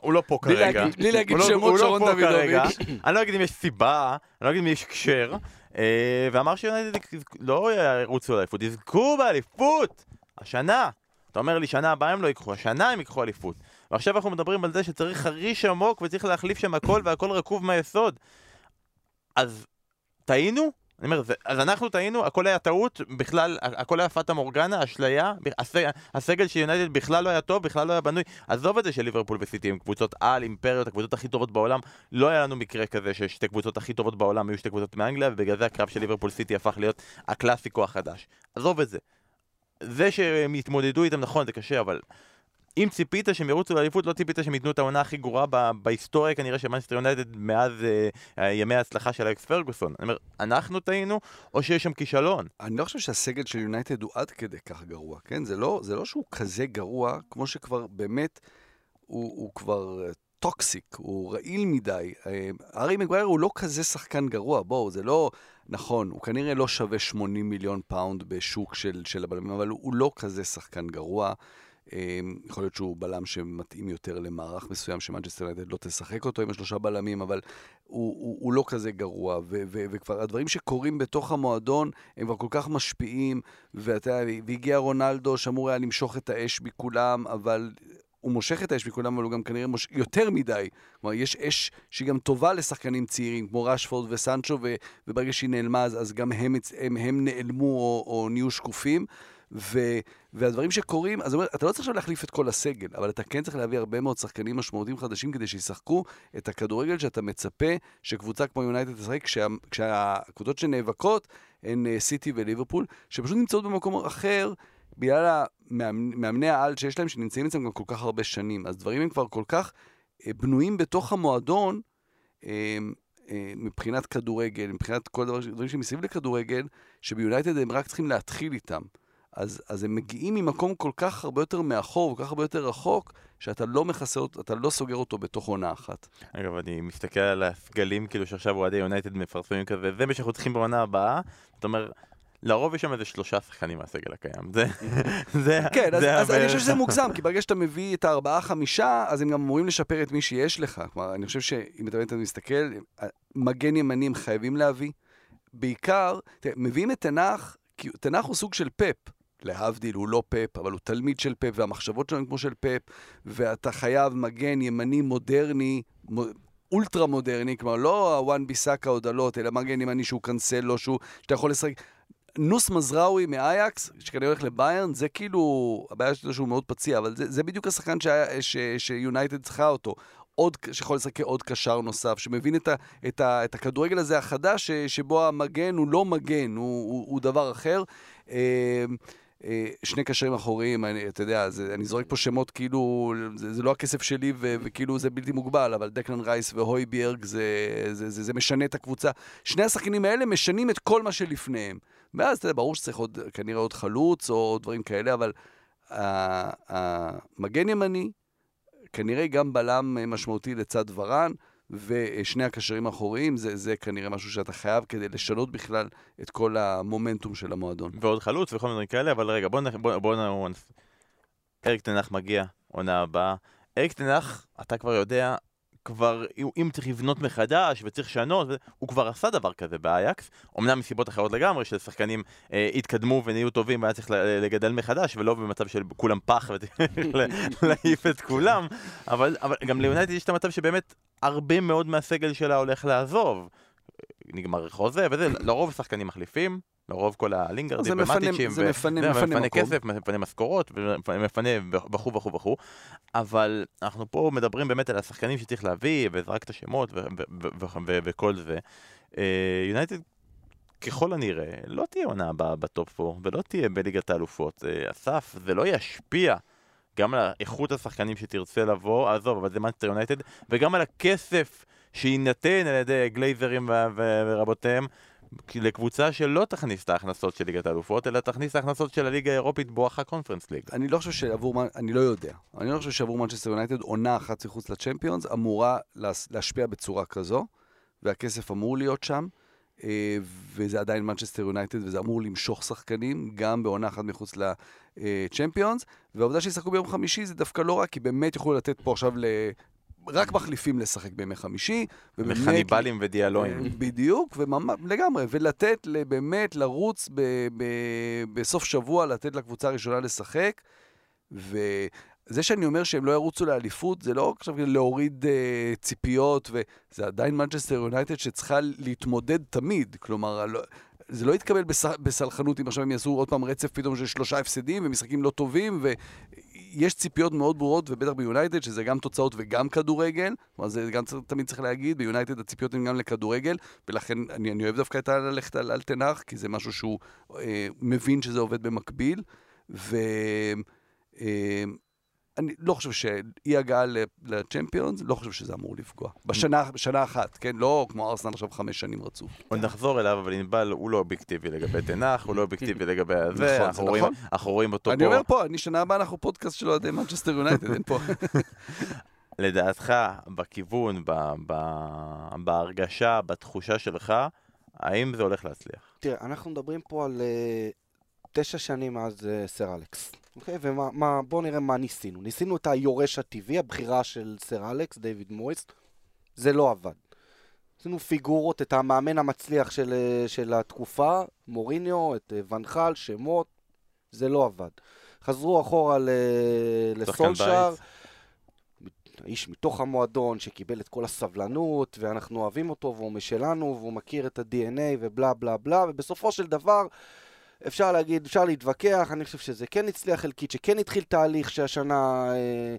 הוא לא פה כרגע. בלי להגיד לא- שמות, לא שרון. דוידוביץ'. אני לא אגיד אם יש סיבה, אני לא אגיד אם יש הקשר, אה, ואמר שיונייטד לא ירוצו לאליפות, יזכו באליפות! השנה! אתה אומר לי, שנה הבאה הם לא ייקחו, השנה הם ייקחו אליפות. ועכשיו אנחנו מדברים על זה שצריך חריש עמוק וצריך להחליף שם הכל והכל רקוב מהיסוד. אז טעינו? אני אומר, זה, אז אנחנו טעינו, הכל היה טעות, בכלל, הכל היה פאטה מורגנה, אשליה, הס, הסגל של יונייטד בכלל לא היה טוב, בכלל לא היה בנוי. עזוב את זה של ליברפול וסיטי הם קבוצות על, אימפריות, הקבוצות הכי טובות בעולם. לא היה לנו מקרה כזה ששתי קבוצות הכי טובות בעולם היו שתי קבוצות מאנגליה, ובגלל זה הקרב של ליברפול סיטי הפך להיות הקלאסיקו החדש. עזוב את זה. זה שהם יתמודדו איתם נכון, זה קשה, אבל אם ציפית שהם ירוצו לאליפות, לא ציפית שהם ייתנו את העונה הכי גרועה בהיסטוריה כנראה של מנסטר יונייטד מאז אה, ימי ההצלחה של אלכס פרגוסון. אני אומר, אנחנו טעינו, או שיש שם כישלון? אני לא חושב שהסגל של יונייטד הוא עד כדי כך גרוע, כן? זה לא, זה לא שהוא כזה גרוע, כמו שכבר באמת, הוא, הוא כבר אה, טוקסיק, הוא רעיל מדי. אה, הארי מגווייר הוא לא כזה שחקן גרוע, בואו, זה לא... נכון, הוא כנראה לא שווה 80 מיליון פאונד בשוק של, של הבלמים, אבל הוא, הוא לא כזה שחקן גרוע. אה, יכול להיות שהוא בלם שמתאים יותר למערך מסוים שמנצ'סטר יונייטד לא תשחק אותו עם השלושה בלמים, אבל הוא, הוא, הוא לא כזה גרוע, ו, ו, וכבר הדברים שקורים בתוך המועדון הם כבר כל כך משפיעים, ואתה יודע, והגיע רונלדו שאמור היה למשוך את האש מכולם, אבל הוא מושך את האש מכולם, אבל הוא גם כנראה מוש... יותר מדי. כלומר, יש אש שהיא גם טובה לשחקנים צעירים, כמו רשפורד וסנצ'ו, וברגע שהיא נעלמה, אז, אז גם הם, הם, הם נעלמו או, או נהיו שקופים. ו, והדברים שקורים, אז אתה לא צריך עכשיו להחליף את כל הסגל, אבל אתה כן צריך להביא הרבה מאוד שחקנים משמעותיים חדשים כדי שישחקו את הכדורגל שאתה מצפה שקבוצה כמו יונייטד תשחק, כשה, כשהקבוצות שנאבקות הן אה, סיטי וליברפול, שפשוט נמצאות במקום אחר. בגלל המאמני העל שיש להם, שנמצאים אצלם גם כל כך הרבה שנים. אז דברים הם כבר כל כך אה, בנויים בתוך המועדון, אה, אה, מבחינת כדורגל, מבחינת כל דבר, דברים שמסביב לכדורגל, שביונייטד הם רק צריכים להתחיל איתם. אז, אז הם מגיעים ממקום כל כך הרבה יותר מאחור, כל כך הרבה יותר רחוק, שאתה לא מכסה אותו, אתה לא סוגר אותו בתוך עונה אחת. אגב, אני מסתכל על הסגלים, כאילו שעכשיו אוהדי יונייטד מפרסמים כזה, זה מה שאנחנו צריכים בעונה הבאה. אתה אומר, לרוב יש שם איזה שלושה שחקנים מהסגל הקיים. זה, זה, כן, אז, זה אז אני הבערך. חושב שזה מוגזם, כי ברגע שאתה מביא את הארבעה-חמישה, אז הם גם אמורים לשפר את מי שיש לך. כלומר, אני חושב שאם אתה מסתכל, מגן ימני הם חייבים להביא. בעיקר, תראה, מביאים את טן האח, כי טן האח הוא סוג של פפ. להבדיל, הוא לא פפ, אבל הוא תלמיד של פפ, והמחשבות שלו הן כמו של פפ, ואתה חייב מגן ימני מודרני, מו- אולטרה מודרני, כלומר לא הוואן ביסאקה או דלות, אלא מגן ימני שהוא קנסלו, שהוא, שאתה יכול לשחק. נוס מזראוי מאייקס, שכנראה הולך לביירן, זה כאילו, הבעיה שלו שהוא מאוד פציע, אבל זה, זה בדיוק השחקן שיונייטד צריכה אותו. עוד, שיכול לשחק כעוד קשר נוסף, שמבין את, ה, את, ה, את הכדורגל הזה החדש, ש, שבו המגן הוא לא מגן, הוא, הוא, הוא דבר אחר. אה, שני קשרים אחוריים, אני, אתה יודע, זה, אני זורק פה שמות כאילו, זה, זה לא הכסף שלי ו, וכאילו זה בלתי מוגבל, אבל דקלן רייס והוי בירג זה, זה, זה, זה משנה את הקבוצה. שני השחקנים האלה משנים את כל מה שלפניהם. ואז, אתה יודע, ברור שצריך עוד, כנראה עוד חלוץ או דברים כאלה, אבל המגן ימני, כנראה גם בלם משמעותי לצד ורן, ושני הקשרים האחוריים, זה, זה כנראה משהו שאתה חייב כדי לשנות בכלל את כל המומנטום של המועדון. ועוד חלוץ וכל מיני כאלה, אבל רגע, בוא נ... בוא, בוא נ... אריק תנח מגיע, עונה הבאה. אריק תנח, אתה כבר יודע, כבר, אם צריך לבנות מחדש וצריך לשנות, הוא כבר עשה דבר כזה באייקס, אמנם מסיבות אחרות לגמרי, ששחקנים אה, התקדמו ונהיו טובים והיה צריך לגדל מחדש, ולא במצב של כולם פח וצריך להעיף את כולם, אבל, אבל גם ליונייטד יש את המצב שבאמת הרבה מאוד מהסגל שלה הולך לעזוב. נגמר חוזה וזה, לרוב שחקנים מחליפים, לרוב כל הלינגרדים זה מפנה- ומטיצ'ים, זה ו- מפנה- זה, מפנה מקום. כסף, מפנה משכורות, ומפנה וכו' וכו' וכו', אבל אנחנו פה מדברים באמת על השחקנים שצריך להביא, וזרק את השמות ו- ו- ו- ו- וכל זה. אה, יונייטד ככל הנראה לא תהיה עונה בטופ 4, ולא תהיה בליגת האלופות. אה, אסף, זה לא ישפיע. גם על איכות השחקנים שתרצה לבוא, עזוב, אבל זה מנצ'סטר יונייטד, וגם על הכסף שיינתן על ידי גלייזרים ו- ו- ורבותיהם לקבוצה שלא תכניס את ההכנסות של ליגת האלופות, אלא תכניס את ההכנסות של הליגה האירופית בואכה קונפרנס ליג. אני לא חושב שעבור, אני לא יודע, אני לא חושב שעבור מנצ'סטר יונייטד עונה אחת מחוץ לצ'מפיונס אמורה להשפיע בצורה כזו, והכסף אמור להיות שם. וזה עדיין מנצ'סטר יונייטד, וזה אמור למשוך שחקנים, גם בעונה אחת מחוץ לצ'מפיונס, והעובדה שישחקו ביום חמישי זה דווקא לא רק, כי באמת יוכלו לתת פה עכשיו. רק מחליפים לשחק בימי חמישי. וחניבעלים ודיאלואים. בדיוק, וממש, לגמרי, ולתת באמת לרוץ ב, ב, בסוף שבוע, לתת לקבוצה הראשונה לשחק. וזה שאני אומר שהם לא ירוצו לאליפות, זה לא עכשיו להוריד uh, ציפיות, וזה עדיין מנצ'סטר יונייטד שצריכה להתמודד תמיד. כלומר, לא, זה לא יתקבל בס, בסלחנות אם עכשיו הם יעשו עוד פעם רצף פתאום של שלושה הפסדים ומשחקים לא טובים, יש ציפיות מאוד ברורות, ובטח ביונייטד, שזה גם תוצאות וגם כדורגל, כלומר זה גם תמיד צריך להגיד, ביונייטד הציפיות הן גם לכדורגל, ולכן אני, אני אוהב דווקא את ללכת על אלטנח, כי זה משהו שהוא אה, מבין שזה עובד במקביל, ו... אה, אני לא חושב שאי הגעה לצ'מפיונס, לא חושב שזה אמור לפגוע. בשנה, בשנה אחת, כן? לא כמו ארסנל עכשיו חמש שנים רצוף. עוד נחזור אליו, אבל ענבל הוא לא אובייקטיבי לגבי תנח, הוא לא אובייקטיבי לגבי הזה, נכון, נכון. אנחנו רואים אותו פה. אני אומר פה, אני שנה הבאה אנחנו פודקאסט של אוהדי מנצ'סטר יונייטד, אין פה. לדעתך, בכיוון, בהרגשה, בתחושה שלך, האם זה הולך להצליח? תראה, אנחנו מדברים פה על אה, תשע שנים מאז אה, סר אלכס. אוקיי? ובואו נראה מה ניסינו. ניסינו את היורש הטבעי, הבחירה של סר אלכס, דיוויד מויס, זה לא עבד. עשינו פיגורות, את המאמן המצליח של, של התקופה, מוריניו, את אה, ונחל, שמות, זה לא עבד. חזרו אחורה לסולשאר, האיש מתוך המועדון שקיבל את כל הסבלנות, ואנחנו אוהבים אותו, והוא משלנו, והוא מכיר את ה-DNA ובלה בלה בלה, ובסופו של דבר... אפשר להגיד, אפשר להתווכח, אני חושב שזה כן הצליח חלקית, שכן התחיל תהליך שהשנה אה,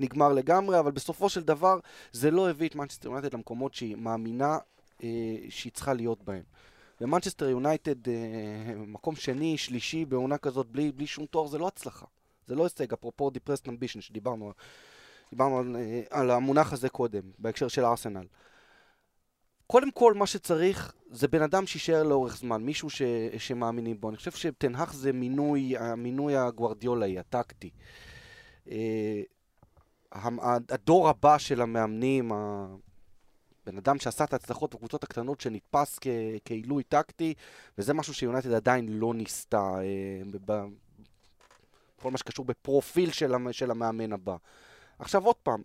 נגמר לגמרי, אבל בסופו של דבר זה לא הביא את מנצ'סטר יונייטד למקומות שהיא מאמינה אה, שהיא צריכה להיות בהם. ומנצ'סטר יונייטד, אה, מקום שני, שלישי בעונה כזאת בלי, בלי שום תואר, זה לא הצלחה. זה לא הישג, אפרופו דיפרסט אמבישן שדיברנו דיברנו על, אה, על המונח הזה קודם, בהקשר של ארסנל. קודם כל, מה שצריך זה בן אדם שיישאר לאורך זמן, מישהו ש, שמאמינים בו. אני חושב שתנהך זה מינוי, המינוי הגוורדיולאי, הטקטי. אה, הדור הבא של המאמנים, הבן אדם שעשה את ההצלחות בקבוצות הקטנות שנתפס כ, כעילוי טקטי, וזה משהו שיונייטד עדיין לא ניסתה אה, בכל מה שקשור בפרופיל של, של המאמן הבא. עכשיו עוד פעם,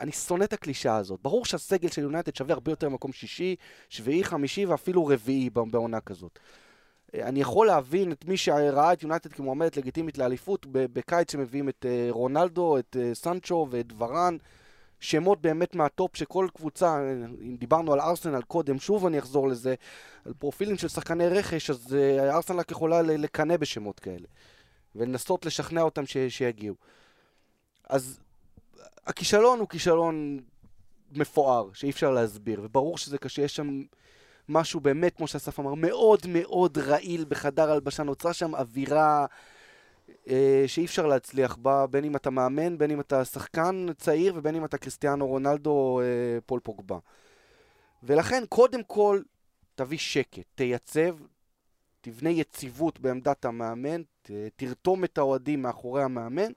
אני שונא את הקלישה הזאת. ברור שהסגל של יונייטד שווה הרבה יותר מקום שישי, שביעי, חמישי ואפילו רביעי בעונה כזאת. אה, אני יכול להבין את מי שראה את יונייטד כמועמדת לגיטימית לאליפות בקיץ שמביאים את אה, רונלדו, את אה, סנצ'ו ואת ורן. שמות באמת מהטופ שכל קבוצה, אם דיברנו על ארסנל קודם, שוב אני אחזור לזה, על פרופילים של שחקני רכש, אז ארסנל רק יכולה לקנא בשמות כאלה, ולנסות לשכנע אותם ש, שיגיעו. אז הכישלון הוא כישלון מפואר, שאי אפשר להסביר, וברור שזה קשה, יש שם משהו באמת, כמו שאסף אמר, מאוד מאוד רעיל בחדר הלבשה, נוצרה שם אווירה אה, שאי אפשר להצליח בה, בין אם אתה מאמן, בין אם אתה שחקן צעיר, ובין אם אתה קריסטיאנו רונלדו אה, פול פוגבה. ולכן, קודם כל, תביא שקט, תייצב, תבנה יציבות בעמדת המאמן, תרתום את האוהדים מאחורי המאמן,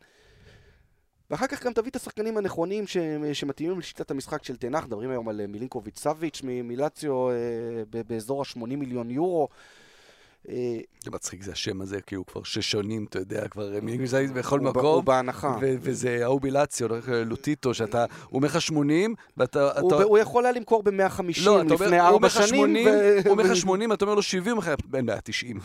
ואחר כך גם תביא את השחקנים הנכונים ש... שמתאימים לשיטת המשחק של תנח, מדברים היום על אה, מילינקוביץ' סאביץ' ממילציו אה, באזור ה-80 מיליון יורו. אה, זה מצחיק, זה השם הזה, כי הוא כבר שש שנים, אתה יודע, כבר מילינקוביץ' בכל מקום. הוא בהנחה. וזה ההוא בילציו, לוטיטו, שאתה, הוא אומר לך 80, ואתה... הוא יכול היה למכור ב-150 לא, לפני ארבע שנים. הוא אומר לך 80, אתה אומר לו 70, הוא אומר לך, אין בעיה, 90.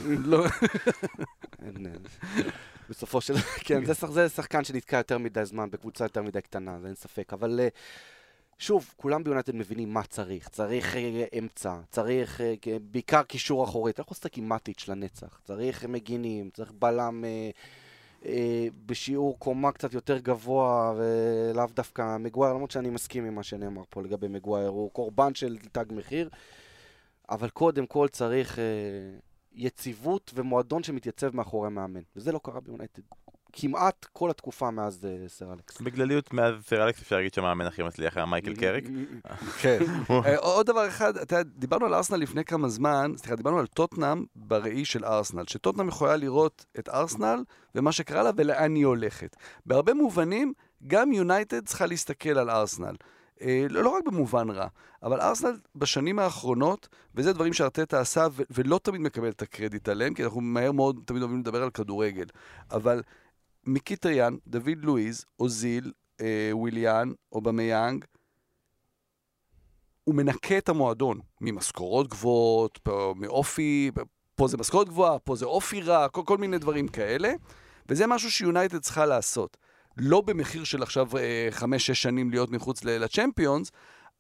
בסופו של... כן, זה, זה שחקן שנתקע יותר מדי זמן בקבוצה יותר מדי קטנה, זה אין ספק. אבל uh, שוב, כולם ביונטד מבינים מה צריך. צריך uh, אמצע, צריך uh, בעיקר קישור אחורי. אתה לא יכול לשחק עם מאטיץ' לנצח. צריך מגינים, צריך בלם בשיעור קומה קצת יותר גבוה, ולאו דווקא מגווייר, למרות שאני מסכים עם מה שנאמר פה לגבי מגווייר, הוא קורבן של תג מחיר. אבל קודם כל צריך... יציבות ומועדון שמתייצב מאחורי מאמן. וזה לא קרה ביונייטד. כמעט כל התקופה מאז uh, סר אלכס. בגלליות מאז סר אלכס אפשר להגיד שהמאמן הכי מצליח היה מייקל קאריק. כן. אה, עוד דבר אחד, אתה יודע, דיברנו על ארסנל לפני כמה זמן, סליחה, דיברנו על טוטנאם בראי של ארסנל, שטוטנאם יכולה לראות את ארסנל ומה שקרה לה ולאן היא הולכת. בהרבה מובנים, גם יונייטד צריכה להסתכל על ארסנל. אה, לא, לא רק במובן רע, אבל ארסנל בשנים האחרונות, וזה דברים שארטטה עשה ו- ולא תמיד מקבל את הקרדיט עליהם, כי אנחנו מהר מאוד תמיד אוהבים לדבר על כדורגל, אבל מחיטריאן, דוד לואיז, אוזיל, אה, וויליאן, אובמיאנג, הוא מנקה את המועדון ממשכורות גבוהות, מאופי, פה זה משכורת גבוהה, פה זה אופי רע, כל, כל מיני דברים כאלה, וזה משהו שיונייטד צריכה לעשות. לא במחיר של עכשיו אה, חמש-שש שנים להיות מחוץ לצ'מפיונס,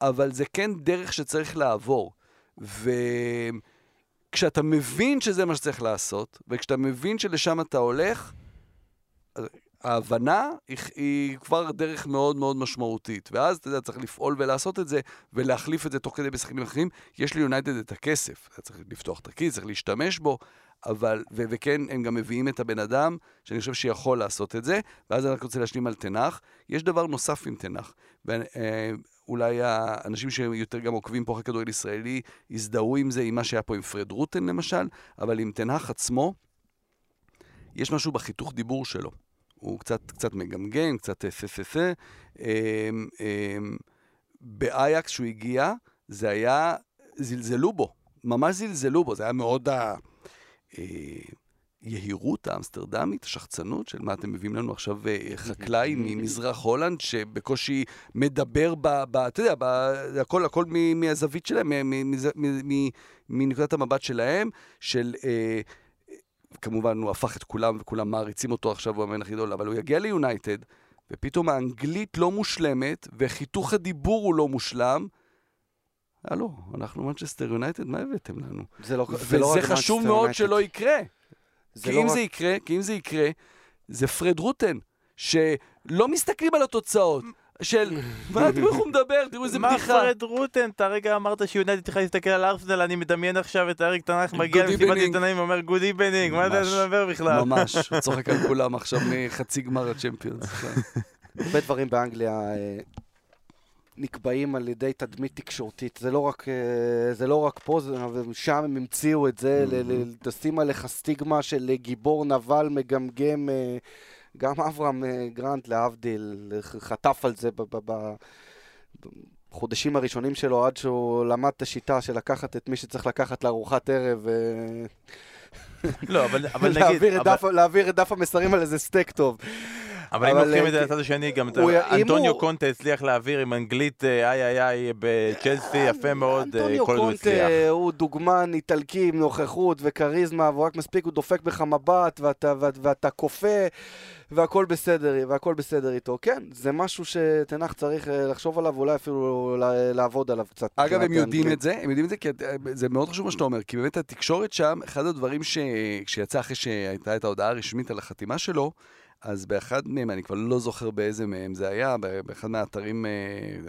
אבל זה כן דרך שצריך לעבור. וכשאתה מבין שזה מה שצריך לעשות, וכשאתה מבין שלשם אתה הולך, ההבנה היא, היא כבר דרך מאוד מאוד משמעותית. ואז, אתה יודע, צריך לפעול ולעשות את זה, ולהחליף את זה תוך כדי בשחקנים אחרים. יש ליונייטד את הכסף, צריך לפתוח את הכיס, צריך להשתמש בו, אבל, ו- וכן, הם גם מביאים את הבן אדם, שאני חושב שיכול לעשות את זה, ואז אני רק רוצה להשלים על תנח. יש דבר נוסף עם תנח, ואולי האנשים שיותר גם עוקבים פה אחרי כדורגל ישראלי, יזדהו עם זה, עם מה שהיה פה עם פרד רוטן למשל, אבל עם תנח עצמו, יש משהו בחיתוך דיבור שלו. הוא קצת, קצת מגמגם, קצת פפפה. אמ, אמ, באייקס, שהוא הגיע, זה היה, זלזלו בו, ממש זלזלו בו, זה היה מאוד היהירות האמסטרדמית, השחצנות של מה אתם מביאים לנו עכשיו אה, חקלאי ממזרח הולנד, שבקושי מדבר ב... ב אתה יודע, ב, הכל, הכל מהזווית שלהם, מנקודת המבט שלהם, של... אה, כמובן, הוא הפך את כולם, וכולם מעריצים אותו עכשיו, הוא המאמן הכי גדול, אבל הוא יגיע ליונייטד, ופתאום האנגלית לא מושלמת, וחיתוך הדיבור הוא לא מושלם. הלו, אנחנו מנצ'סטר יונייטד, מה הבאתם לנו? זה לא, זה לא וזה חשוב מאוד שלא יקרה. כי לא אם רק... זה יקרה, כי אם זה יקרה, זה פרד רוטן, שלא מסתכלים על התוצאות. של, מה אתם יכולים לדבר, תראו איזה בדיחה. מה פרד רוטן? אתה רגע אמרת שיונייטד צריכה להסתכל על ארסנל, אני מדמיין עכשיו את אריק טן האח מגיע למסיבת עיתונאים ואומר good evening, מה אתה מדבר בכלל? ממש, צוחק על כולם עכשיו מחצי גמר הצ'מפיונס. הרבה דברים באנגליה אה, נקבעים על ידי תדמית תקשורתית. זה לא רק, אה, זה לא רק פה, זה, שם הם המציאו את זה, mm-hmm. לשים עליך סטיגמה של גיבור נבל מגמגם. אה, גם אברהם אה, גרנט, להבדיל, חטף על זה בחודשים הראשונים שלו, עד שהוא למד את השיטה של לקחת את מי שצריך לקחת לארוחת ערב. לא, אבל, אבל נגיד... להעביר, אבל... דף, להעביר את דף המסרים על איזה סטייק טוב. אבל אם לוקחים את זה לצד השני, גם אנטוניו קונטה הצליח להעביר עם אנגלית אה, איי איי איי בצ'לסי, יפה מאוד, אה, כל זה הצליח. אנטוניו קונטה הוא דוגמן איטלקי עם נוכחות וכריזמה, והוא רק מספיק, הוא דופק בך מבט, ואתה כופה. והכל בסדר, והכל בסדר איתו. כן, זה משהו שתנח צריך אה, לחשוב עליו, ואולי אפילו לעבוד עליו קצת. אגב, הם יודעים את זה, הם יודעים את זה, כי זה מאוד חשוב מה שאתה אומר, כי באמת התקשורת שם, אחד הדברים שיצא אחרי שהייתה את ההודעה הרשמית על החתימה שלו, אז באחד מהם, אני כבר לא זוכר באיזה מהם זה היה, באחד מהאתרים אה,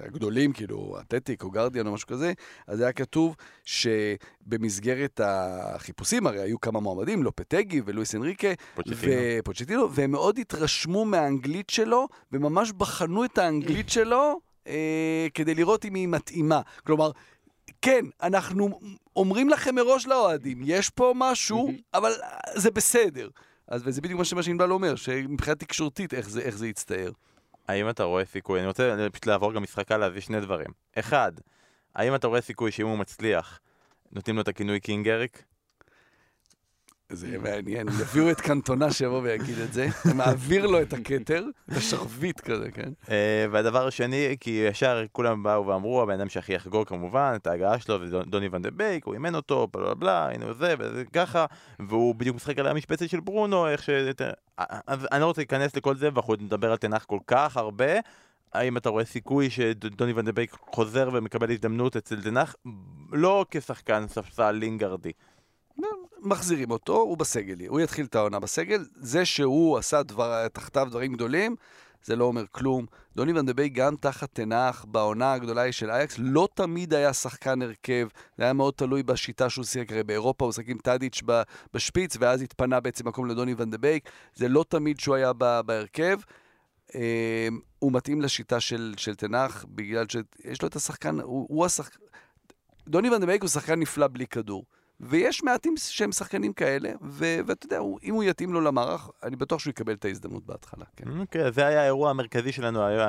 הגדולים, כאילו, אתטיק או גרדיאן או משהו כזה, אז היה כתוב שבמסגרת החיפושים, הרי היו כמה מועמדים, לופטגי ולואיס אנריקה, ופוצ'טינו, והם מאוד התרשמו מהאנגלית שלו, וממש בחנו את האנגלית שלו אה, כדי לראות אם היא מתאימה. כלומר, כן, אנחנו אומרים לכם מראש לאוהדים, יש פה משהו, אבל זה בסדר. אז וזה בדיוק מה שענבל אומר, שמבחינה תקשורתית איך זה, איך זה יצטער. האם אתה רואה סיכוי, אני רוצה פשוט לעבור גם משחקה להביא שני דברים. אחד, האם אתה רואה סיכוי שאם הוא מצליח, נותנים לו את הכינוי קינג אריק? זה מעניין, יביאו את קנטונה שיבוא ויגיד את זה, מעביר לו את הכתר, את השרביט כזה, כן? אה, והדבר השני, כי ישר כולם באו ואמרו, הבן אדם שהכי יחגוג כמובן, את ההגעה שלו, זה דוני ון דה בייק, הוא אימן אותו, בלה בלה, הנה זה וזה ככה, והוא בדיוק משחק על המשבצת של ברונו, איך ש... אז אני לא רוצה להיכנס לכל זה, ואנחנו נדבר על טן האח כל כך הרבה. האם אתה רואה סיכוי שדוני ון דה בייק חוזר ומקבל הזדמנות אצל טן האח? לא כשחקן ספסל לינגרדי. מחזירים אותו, הוא בסגל, הוא יתחיל את העונה בסגל. זה שהוא עשה דבר, תחתיו דברים גדולים, זה לא אומר כלום. דוני ון דבי גם תחת תנח בעונה הגדולה של אייקס, לא תמיד היה שחקן הרכב, זה היה מאוד תלוי בשיטה שהוא שיחק, הרי באירופה הוא שיחק עם טאדיץ' בשפיץ, ואז התפנה בעצם מקום לדוני ון דבי, זה לא תמיד שהוא היה בהרכב. אמ, הוא מתאים לשיטה של, של תנח, בגלל שיש לו את השחקן, הוא, הוא השחקן... דוני ון דבייק הוא שחקן נפלא בלי כדור. ויש מעטים שהם שחקנים כאלה, ואתה יודע, אם הוא יתאים לו למערך, אני בטוח שהוא יקבל את ההזדמנות בהתחלה. כן. אוקיי, okay, זה היה האירוע המרכזי שלנו היה,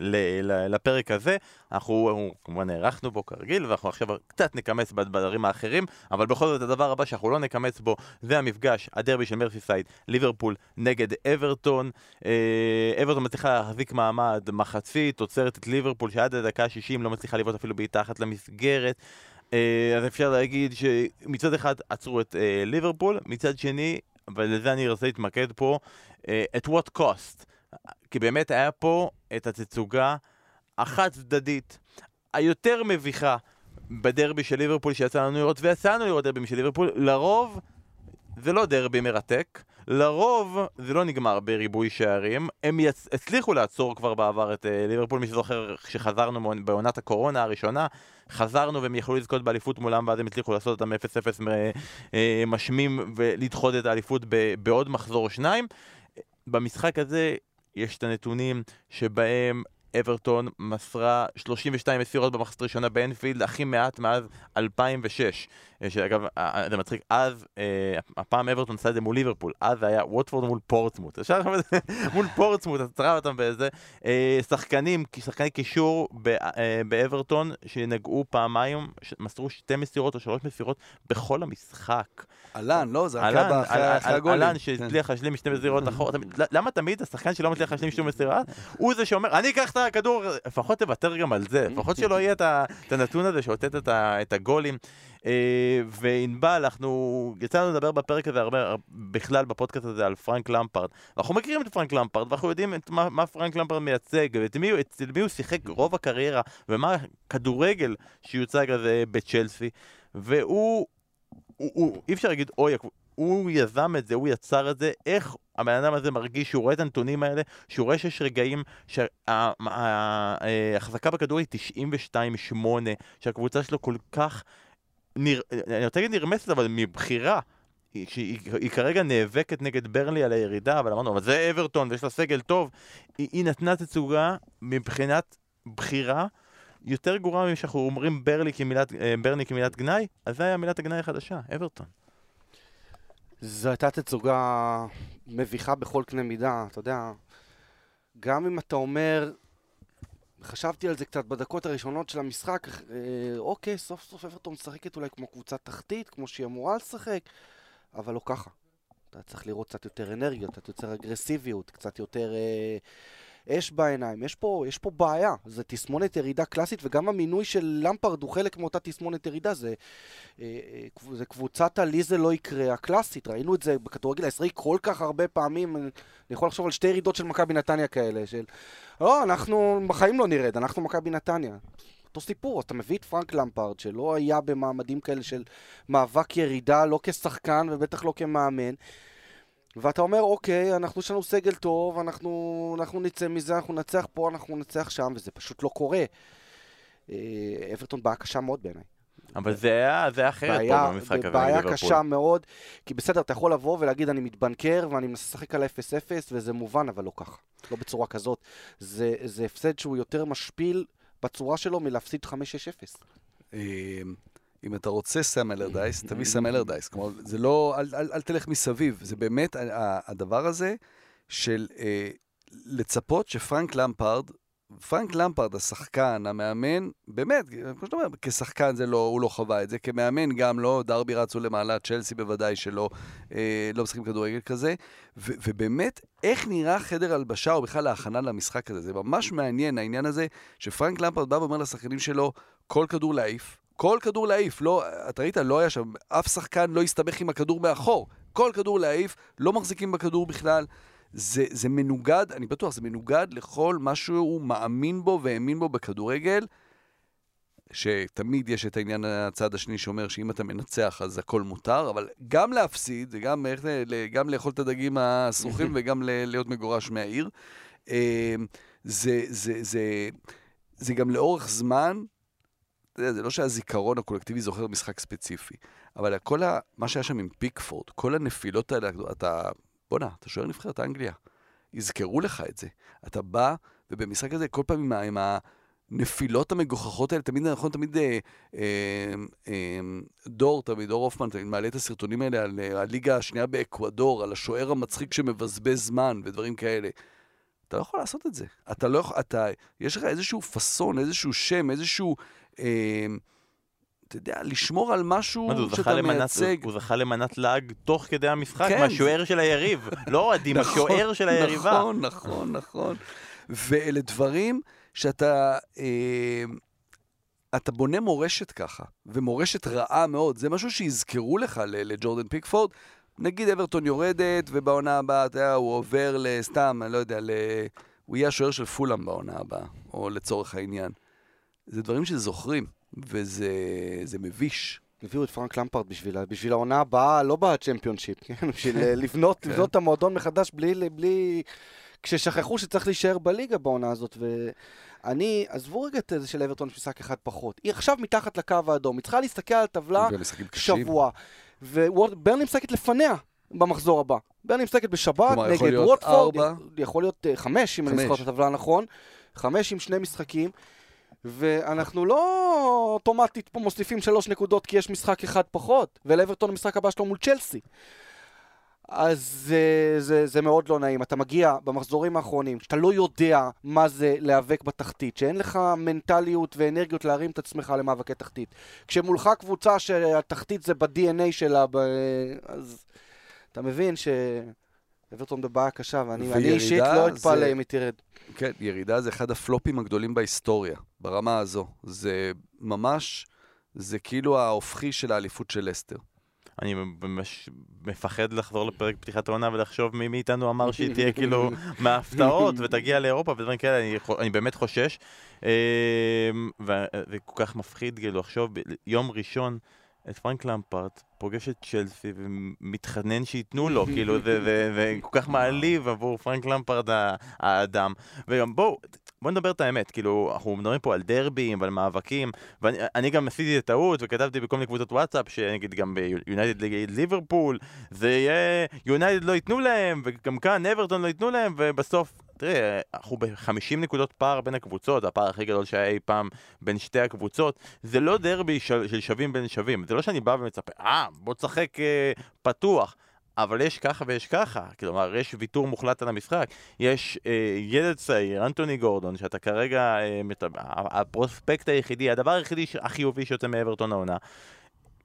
ל, ל, לפרק הזה. אנחנו כמובן נערכנו בו כרגיל, ואנחנו עכשיו קצת נקמץ בדברים האחרים, אבל בכל זאת הדבר הבא שאנחנו לא נקמץ בו, זה המפגש, הדרבי של מרסיסייד, ליברפול נגד אברטון. אה, אברטון מצליחה להחזיק מעמד מחצית, עוצרת את ליברפול שעד הדקה ה-60 לא מצליחה לבעוט אפילו מתחת למסגרת. אה, אז אפשר להגיד שמצד אחד עצרו את אה, ליברפול, מצד שני, ולזה אני רוצה להתמקד פה, אה, את what cost. כי באמת היה פה את התצוגה החד צדדית, היותר מביכה בדרבי של ליברפול שיצא לנו לראות, ויצא לנו לראות דרבי של ליברפול, לרוב זה לא דרבי מרתק, לרוב זה לא נגמר בריבוי שערים, הם יצ... הצליחו לעצור כבר בעבר את uh, ליברפול, מי שזוכר כשחזרנו בעונת הקורונה הראשונה, חזרנו והם יכלו לזכות באליפות מולם ואז הם הצליחו לעשות אותם 0-0 אה, משמים ולדחות את האליפות בעוד מחזור שניים. במשחק הזה יש את הנתונים שבהם אברטון מסרה 32 מסירות במחצית הראשונה באנפילד, הכי מעט מאז 2006. אה, שאגב, אה, אה, זה מצחיק, אז, הפעם אברטון עשה את זה מול ליברפול, אז זה היה ווטפורד מול פורטסמוט. אפשר לחשוב את זה מול פורטסמוט, עצרה אותם באיזה. שחקנים, שחקני קישור באברטון, שנגעו פעמיים, מסרו שתי מסירות או שלוש מסירות בכל המשחק. אהלן, לא? זה היה אחרי הגולים. אהלן, שהצליח להשלים שתי מסירות אחרות. למה תמיד השחקן שלא מצליח להשלים שום מסירה, הוא זה שאומר, אני אקח את הכדור, לפחות תוותר גם על זה, לפחות שלא יהיה את הנתון הזה שאותת את הגולים. אה, וענבל, אנחנו יצא לנו לדבר בפרק הזה הרבה, בכלל בפודקאסט הזה על פרנק למפרד. אנחנו מכירים את פרנק למפרד, ואנחנו יודעים את מה, מה פרנק למפרד מייצג, ואת מי, את מי הוא שיחק רוב הקריירה, ומה הכדורגל שיוצג הזה בצ'לסי. והוא, הוא, הוא, אי אפשר להגיד, אוי, הוא יזם את זה, הוא יצר את זה, איך הבן אדם הזה מרגיש שהוא רואה את הנתונים האלה, שהוא רואה שיש רגעים שההחזקה בכדור היא 92-8, שהקבוצה שלו כל כך נר... אני רוצה להגיד נרמסת, אבל מבחירה. היא, היא, היא כרגע נאבקת נגד ברלי על הירידה, אבל אמרנו, אבל זה אברטון ויש לה סגל טוב. היא, היא נתנה תצוגה מבחינת בחירה יותר גרועה ממה שאנחנו אומרים ברלי כמילת, אה, ברני כמילת גנאי, אז זה היה מילת הגנאי החדשה, אברטון. זו הייתה תצוגה מביכה בכל קנה מידה, אתה יודע. גם אם אתה אומר, חשבתי על זה קצת בדקות הראשונות של המשחק, אה, אוקיי, סוף סוף אברטון משחקת אולי כמו קבוצה תחתית, כמו שהיא אמורה לשחק, אבל לא ככה. אתה צריך לראות קצת יותר אנרגיות, קצת יותר אגרסיביות, קצת יותר אה, אש בעיניים. יש פה, יש פה בעיה, זה תסמונת ירידה קלאסית, וגם המינוי של למפרד הוא חלק מאותה תסמונת ירידה. זה, אה, אה, זה קבוצת ה"לי זה לא יקרה" הקלאסית, ראינו את זה בכדורגל הישראלי כל כך הרבה פעמים. אני יכול לחשוב על שתי ירידות של מכבי נתניה כאלה, של לא, אנחנו בחיים לא נרד, אנחנו מכבי נתניה. אותו סיפור, אתה מביא את פרנק למפרד, שלא היה במעמדים כאלה של מאבק ירידה, לא כשחקן ובטח לא כמאמן. ואתה אומר, אוקיי, אנחנו, יש לנו סגל טוב, אנחנו, אנחנו נצא מזה, אנחנו ננצח פה, אנחנו ננצח שם, וזה פשוט לא קורה. אה, אברטון בעיה קשה מאוד בעיניי. אבל זה היה, זה היה אחרת בעיה, פה במשחק הזה בעיה קשה מאוד, כי בסדר, אתה יכול לבוא ולהגיד, אני מתבנקר ואני משחק על 0-0, וזה מובן, אבל לא ככה. לא בצורה כזאת. זה, זה הפסד שהוא יותר משפיל בצורה שלו מלהפסיד 5-6-0. אם אתה רוצה סם אלרדייס, תביא סם אלרדייס. כלומר, זה לא, אל, אל, אל תלך מסביב. זה באמת הדבר הזה של אה, לצפות שפרנק למפרד, פרנק למפרד, השחקן, המאמן, באמת, כמו שאתה אומר, כשחקן זה לא, הוא לא חווה את זה, כמאמן גם לא, דרבי רצו למעלה, צ'לסי בוודאי שלא, אה, לא משחקים כדורגל כזה, ו, ובאמת, איך נראה חדר הלבשה או בכלל ההכנה למשחק הזה, זה ממש מעניין העניין הזה, שפרנק למפרד בא ואומר לשחקנים שלו, כל כדור להעיף, כל כדור להעיף, לא, אתה ראית, לא היה שם, אף שחקן לא הסתבך עם הכדור מאחור. כל כדור להעיף, לא מחזיקים בכדור בכלל. זה, זה מנוגד, אני בטוח, זה מנוגד לכל מה שהוא מאמין בו והאמין בו בכדורגל, שתמיד יש את העניין הצד השני שאומר שאם אתה מנצח אז הכל מותר, אבל גם להפסיד, זה גם, גם לאכול את הדגים הסרוכים וגם להיות מגורש מהעיר. אה, זה, זה, זה, זה גם לאורך זמן, זה לא שהזיכרון הקולקטיבי זוכר משחק ספציפי, אבל כל ה... מה שהיה שם עם פיקפורד, כל הנפילות האלה, אתה... בואנה, אתה שוער נבחרת אנגליה. יזכרו לך את זה. אתה בא, ובמשחק הזה כל פעם עם, עם הנפילות המגוחכות האלה, תמיד, נכון, תמיד אה, אה, אה, דור, תמיד, דור הופמן, תמיד מעלה את הסרטונים האלה על אה, הליגה השנייה באקוודור, על השוער המצחיק שמבזבז זמן ודברים כאלה. אתה לא יכול לעשות את זה. אתה לא יכול, אתה, יש לך איזשהו פאסון, איזשהו שם, איזשהו... אה, אתה יודע, לשמור על משהו מה הוא שאתה למנת- מייצג. הוא זכה למנת לעג תוך כדי המשחק, כן. מהשוער של היריב. לא אוהדים, השוער של היריבה. נכון, נכון, נכון. ואלה דברים שאתה... אה, אתה בונה מורשת ככה, ומורשת רעה מאוד. זה משהו שיזכרו לך לג'ורדן פיקפורד. נגיד אברטון יורדת, ובעונה הבאה, אתה יודע, הוא עובר לסתם, אני לא יודע, ל... הוא יהיה השוער של פולאם בעונה הבאה, או לצורך העניין. זה דברים שזוכרים, וזה זה מביש. הביאו את פרנק למפרד בשביל, בשביל העונה הבאה, לא בצ'מפיונשיפ, כן? בשביל אה, לבנות, כן. לבנות את המועדון מחדש בלי, בלי... כששכחו שצריך להישאר בליגה בעונה הזאת, ואני, עזבו רגע את זה של אברטון יש משחק אחד פחות. היא עכשיו מתחת לקו האדום, היא צריכה להסתכל על הטבלה ומשחקים קשים. וברני משחקת לפניה במחזור הבא. ברני משחקת בשבת נגד ווטפורד. יכול להיות אה, חמש, אם אני. זוכר את הטבלה נכון. חמש עם שני משחקים. ואנחנו לא אוטומטית פה מוסיפים שלוש נקודות כי יש משחק אחד פחות, ולאברטון המשחק הבא שלו מול צ'לסי. אז זה, זה, זה מאוד לא נעים. אתה מגיע במחזורים האחרונים, שאתה לא יודע מה זה להיאבק בתחתית, שאין לך מנטליות ואנרגיות להרים את עצמך למאבקי תחתית. כשמולך קבוצה שהתחתית זה ב-DNA שלה, ב... אז אתה מבין שאברטון בבעיה קשה, ואני אישית לא אתפלא זה- אם היא תרד. כן, ירידה זה אחד הפלופים הגדולים בהיסטוריה, ברמה הזו. זה ממש, זה כאילו ההופכי של האליפות של לסטר. אני ממש מפחד לחזור לפרק פתיחת העונה ולחשוב מי מאיתנו אמר שהיא תהיה כאילו מההפתעות ותגיע לאירופה ודברים כאלה, אני, אני באמת חושש. אמ, וזה כל כך מפחיד כאילו לחשוב, יום ראשון את פרנק למפרט פוגש את צ'לסי ומתחנן שייתנו לו, כאילו זה, זה, זה כל כך מעליב עבור פרנק למפרד ה- האדם. וגם בואו, בואו נדבר את האמת, כאילו, אנחנו מדברים פה על דרבים ועל מאבקים, ואני אני גם עשיתי את טעות וכתבתי בכל מיני קבוצות וואטסאפ, שנגיד גם ביונייטד נגד ליברפול, זה יהיה, יונייטד לא ייתנו להם, וגם כאן אברטון לא ייתנו להם, ובסוף, תראה, אנחנו ב-50 נקודות פער בין הקבוצות, הפער הכי גדול שהיה אי פעם בין שתי הקבוצות, זה לא דרבי של, של שווים בין שווים, זה לא שאני בא ומצפה, אה, בוא תשחק אה, פתוח. אבל יש ככה ויש ככה, כלומר יש ויתור מוחלט על המשחק, יש אה, ילד צעיר, אנטוני גורדון, שאתה כרגע, אה, מת... הפרוספקט היחידי, הדבר היחידי החיובי שיוצא מאברטון העונה,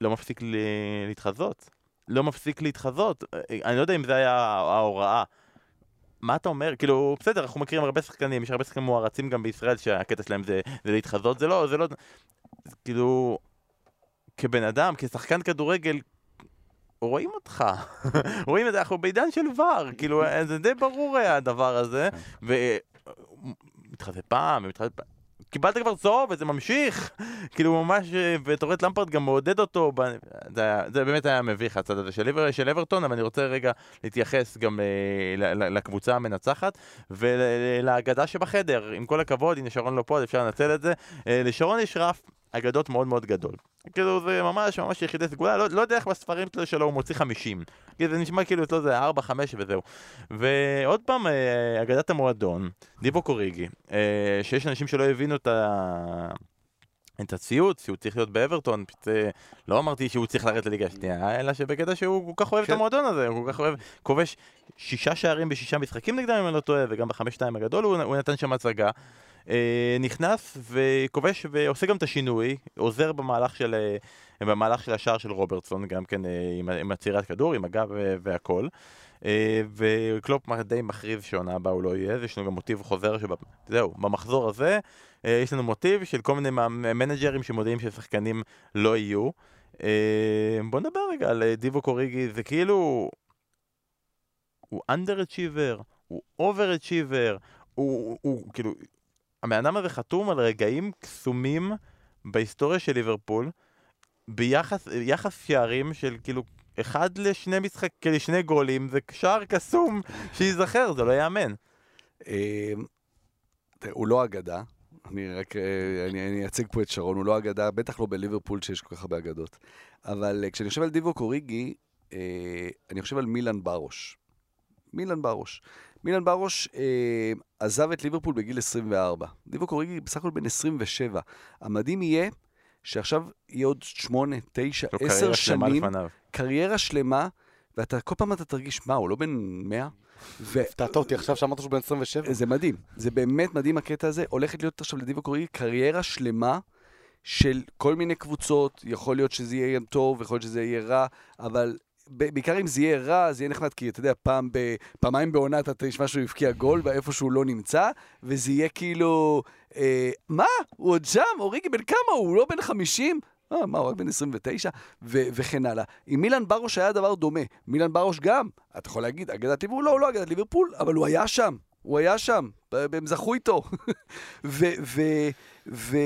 לא מפסיק ל... להתחזות, לא מפסיק להתחזות, אה, אני לא יודע אם זה היה ההוראה. מה אתה אומר? כאילו, בסדר, אנחנו מכירים הרבה שחקנים, יש הרבה שחקנים מוערצים גם בישראל שהקטע שלהם זה, זה להתחזות, זה לא, זה לא, כאילו, כבן אדם, כשחקן כדורגל, רואים אותך, רואים את זה, אנחנו בעידן של ור, כאילו, זה די ברור היה הדבר הזה, ומתחזה פעם, ומתחזה פעם. קיבלת כבר צהוב וזה ממשיך, כאילו ממש, ואתה רואה את למפרד גם מעודד אותו, ב- זה, היה, זה באמת היה מביך הצד הזה של, של אברטון, אבל אני רוצה רגע להתייחס גם אה, לקבוצה המנצחת ולאגדה שבחדר, עם כל הכבוד, הנה שרון לא פה, אז אפשר לנצל את זה, אה, לשרון יש רף אגדות מאוד מאוד גדול. כאילו זה ממש ממש יחידי סגולה, לא, לא יודע איך בספרים שלו הוא מוציא 50. כאילו זה נשמע כאילו אצלו זה 4, 5 וזהו. ועוד פעם, אה, אגדת המועדון, דיבו קוריגי, אה, שיש אנשים שלא הבינו את ה... את הציוץ, שהוא צריך להיות באברטון, פשוט, אה, לא אמרתי שהוא צריך לרדת לליגה השנייה, אלא שבקטע שהוא כל כך אוהב את כן. המועדון הזה, הוא כל כך אוהב, כובש שישה שערים בשישה משחקים נגדם אם אני לא טועה, וגם בחמש שתיים הגדול הוא, הוא נתן שם הצגה. אה, נכנס וכובש ועושה גם את השינוי, עוזר במהלך של, אה, במהלך של השער של רוברטסון, גם כן אה, עם, עצירת כדור, עם הגב והכל. וקלופ די מכריז שעונה הבאה הוא לא יהיה, יש לנו גם מוטיב חוזר שזהו, במחזור הזה יש לנו מוטיב של כל מיני מנג'רים שמודיעים ששחקנים לא יהיו. בוא נדבר רגע על דיבו קוריגי, זה כאילו... הוא underachiever, הוא overachiever, הוא, הוא, הוא כאילו... הבן אדם הזה חתום על רגעים קסומים בהיסטוריה של ליברפול, ביחס יחס שערים של כאילו אחד לשני משחק, כאילו שני גולים, זה שער קסום שייזכר, זה לא ייאמן. תראה, הוא לא אגדה. אני רק, אה, אני אייצג פה את שרון, הוא לא אגדה, בטח לא בליברפול שיש כל כך הרבה אגדות. אבל אה, כשאני חושב על דיבו קוריגי, אה, אני חושב על מילן ברוש. מילן ברוש. מילן ברוש אה, עזב את ליברפול בגיל 24. דיבו קוריגי בסך הכל בן 27. המדהים יהיה שעכשיו יהיה עוד 8, 9, 10 שנים, קריירה שלמה, ואתה כל פעם אתה תרגיש, מה, הוא לא בן 100? הפתעת אותי עכשיו שאמרת שהוא בן 27. זה מדהים, זה באמת מדהים הקטע הזה. הולכת להיות עכשיו לדיבו קוריגי קריירה שלמה של כל מיני קבוצות, יכול להיות שזה יהיה טוב, יכול להיות שזה יהיה רע, אבל בעיקר אם זה יהיה רע, זה יהיה נחמד, כי אתה יודע, פעם ב, פעמיים בעונה אתה תשמע שהוא הבקיע גול ואיפה שהוא לא נמצא, וזה יהיה כאילו, אה, מה? הוא עוד שם? אוריגי בן כמה הוא? לא בן 50? אה, מה, הוא רק בן 29? ו- וכן הלאה. עם מילן ברוש היה דבר דומה. מילן ברוש גם, אתה יכול להגיד, אגדת ליברפול? לא, הוא לא אגדת ליברפול, אבל הוא היה שם. הוא היה שם, הם זכו איתו. ו- ו- ו-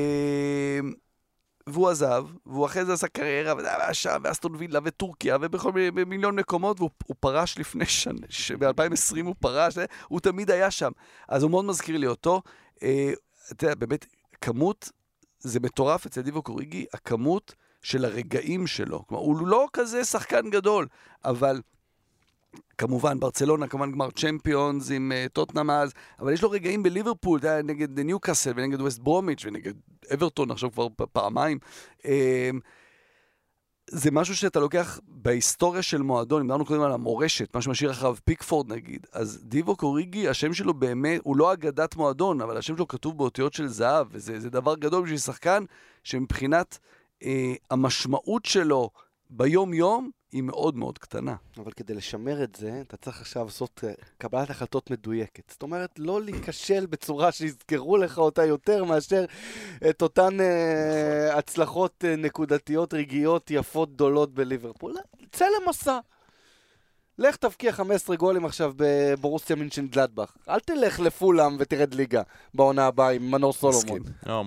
והוא עזב, והוא אחרי זה עשה קריירה, והיה שם, ואסטון וילה וטורקיה, ובכל מיליון מקומות, והוא פרש לפני שנה, ב-2020 הוא פרש, הוא תמיד היה שם. אז הוא מאוד מזכיר לי אותו. אה, אתה יודע, באמת, כמות, זה מטורף אצל דיבו קוריגי, הכמות של הרגעים שלו. כלומר, הוא לא כזה שחקן גדול, אבל כמובן, ברצלונה, כמובן גמר צ'מפיונס עם uh, טוטנאם אז, אבל יש לו רגעים בליברפול, אתה יודע, נגד ניוקאסל ונגד ווסט ברומיץ' ונגד אברטון עכשיו כבר פעמיים. Uh, זה משהו שאתה לוקח בהיסטוריה של מועדון, דיברנו קודם על המורשת, מה שמשאיר אחריו פיקפורד נגיד, אז דיבו קוריגי, השם שלו באמת, הוא לא אגדת מועדון, אבל השם שלו כתוב באותיות של זהב, וזה דבר גדול בשביל שחקן שמבחינת אה, המשמעות שלו ביום-יום, היא מאוד מאוד קטנה. אבל כדי לשמר את זה, אתה צריך עכשיו לעשות uh, קבלת החלטות מדויקת. זאת אומרת, לא להיכשל בצורה שיזכרו לך אותה יותר מאשר את אותן uh, הצלחות uh, נקודתיות, רגעיות, יפות, גדולות בליברפול. צא למסע. לך תבקיע 15 גולים עכשיו בבורוסיה מינשן גלדבך. אל תלך לפולאם ותרד ליגה בעונה הבאה עם מנור סולומון. לא,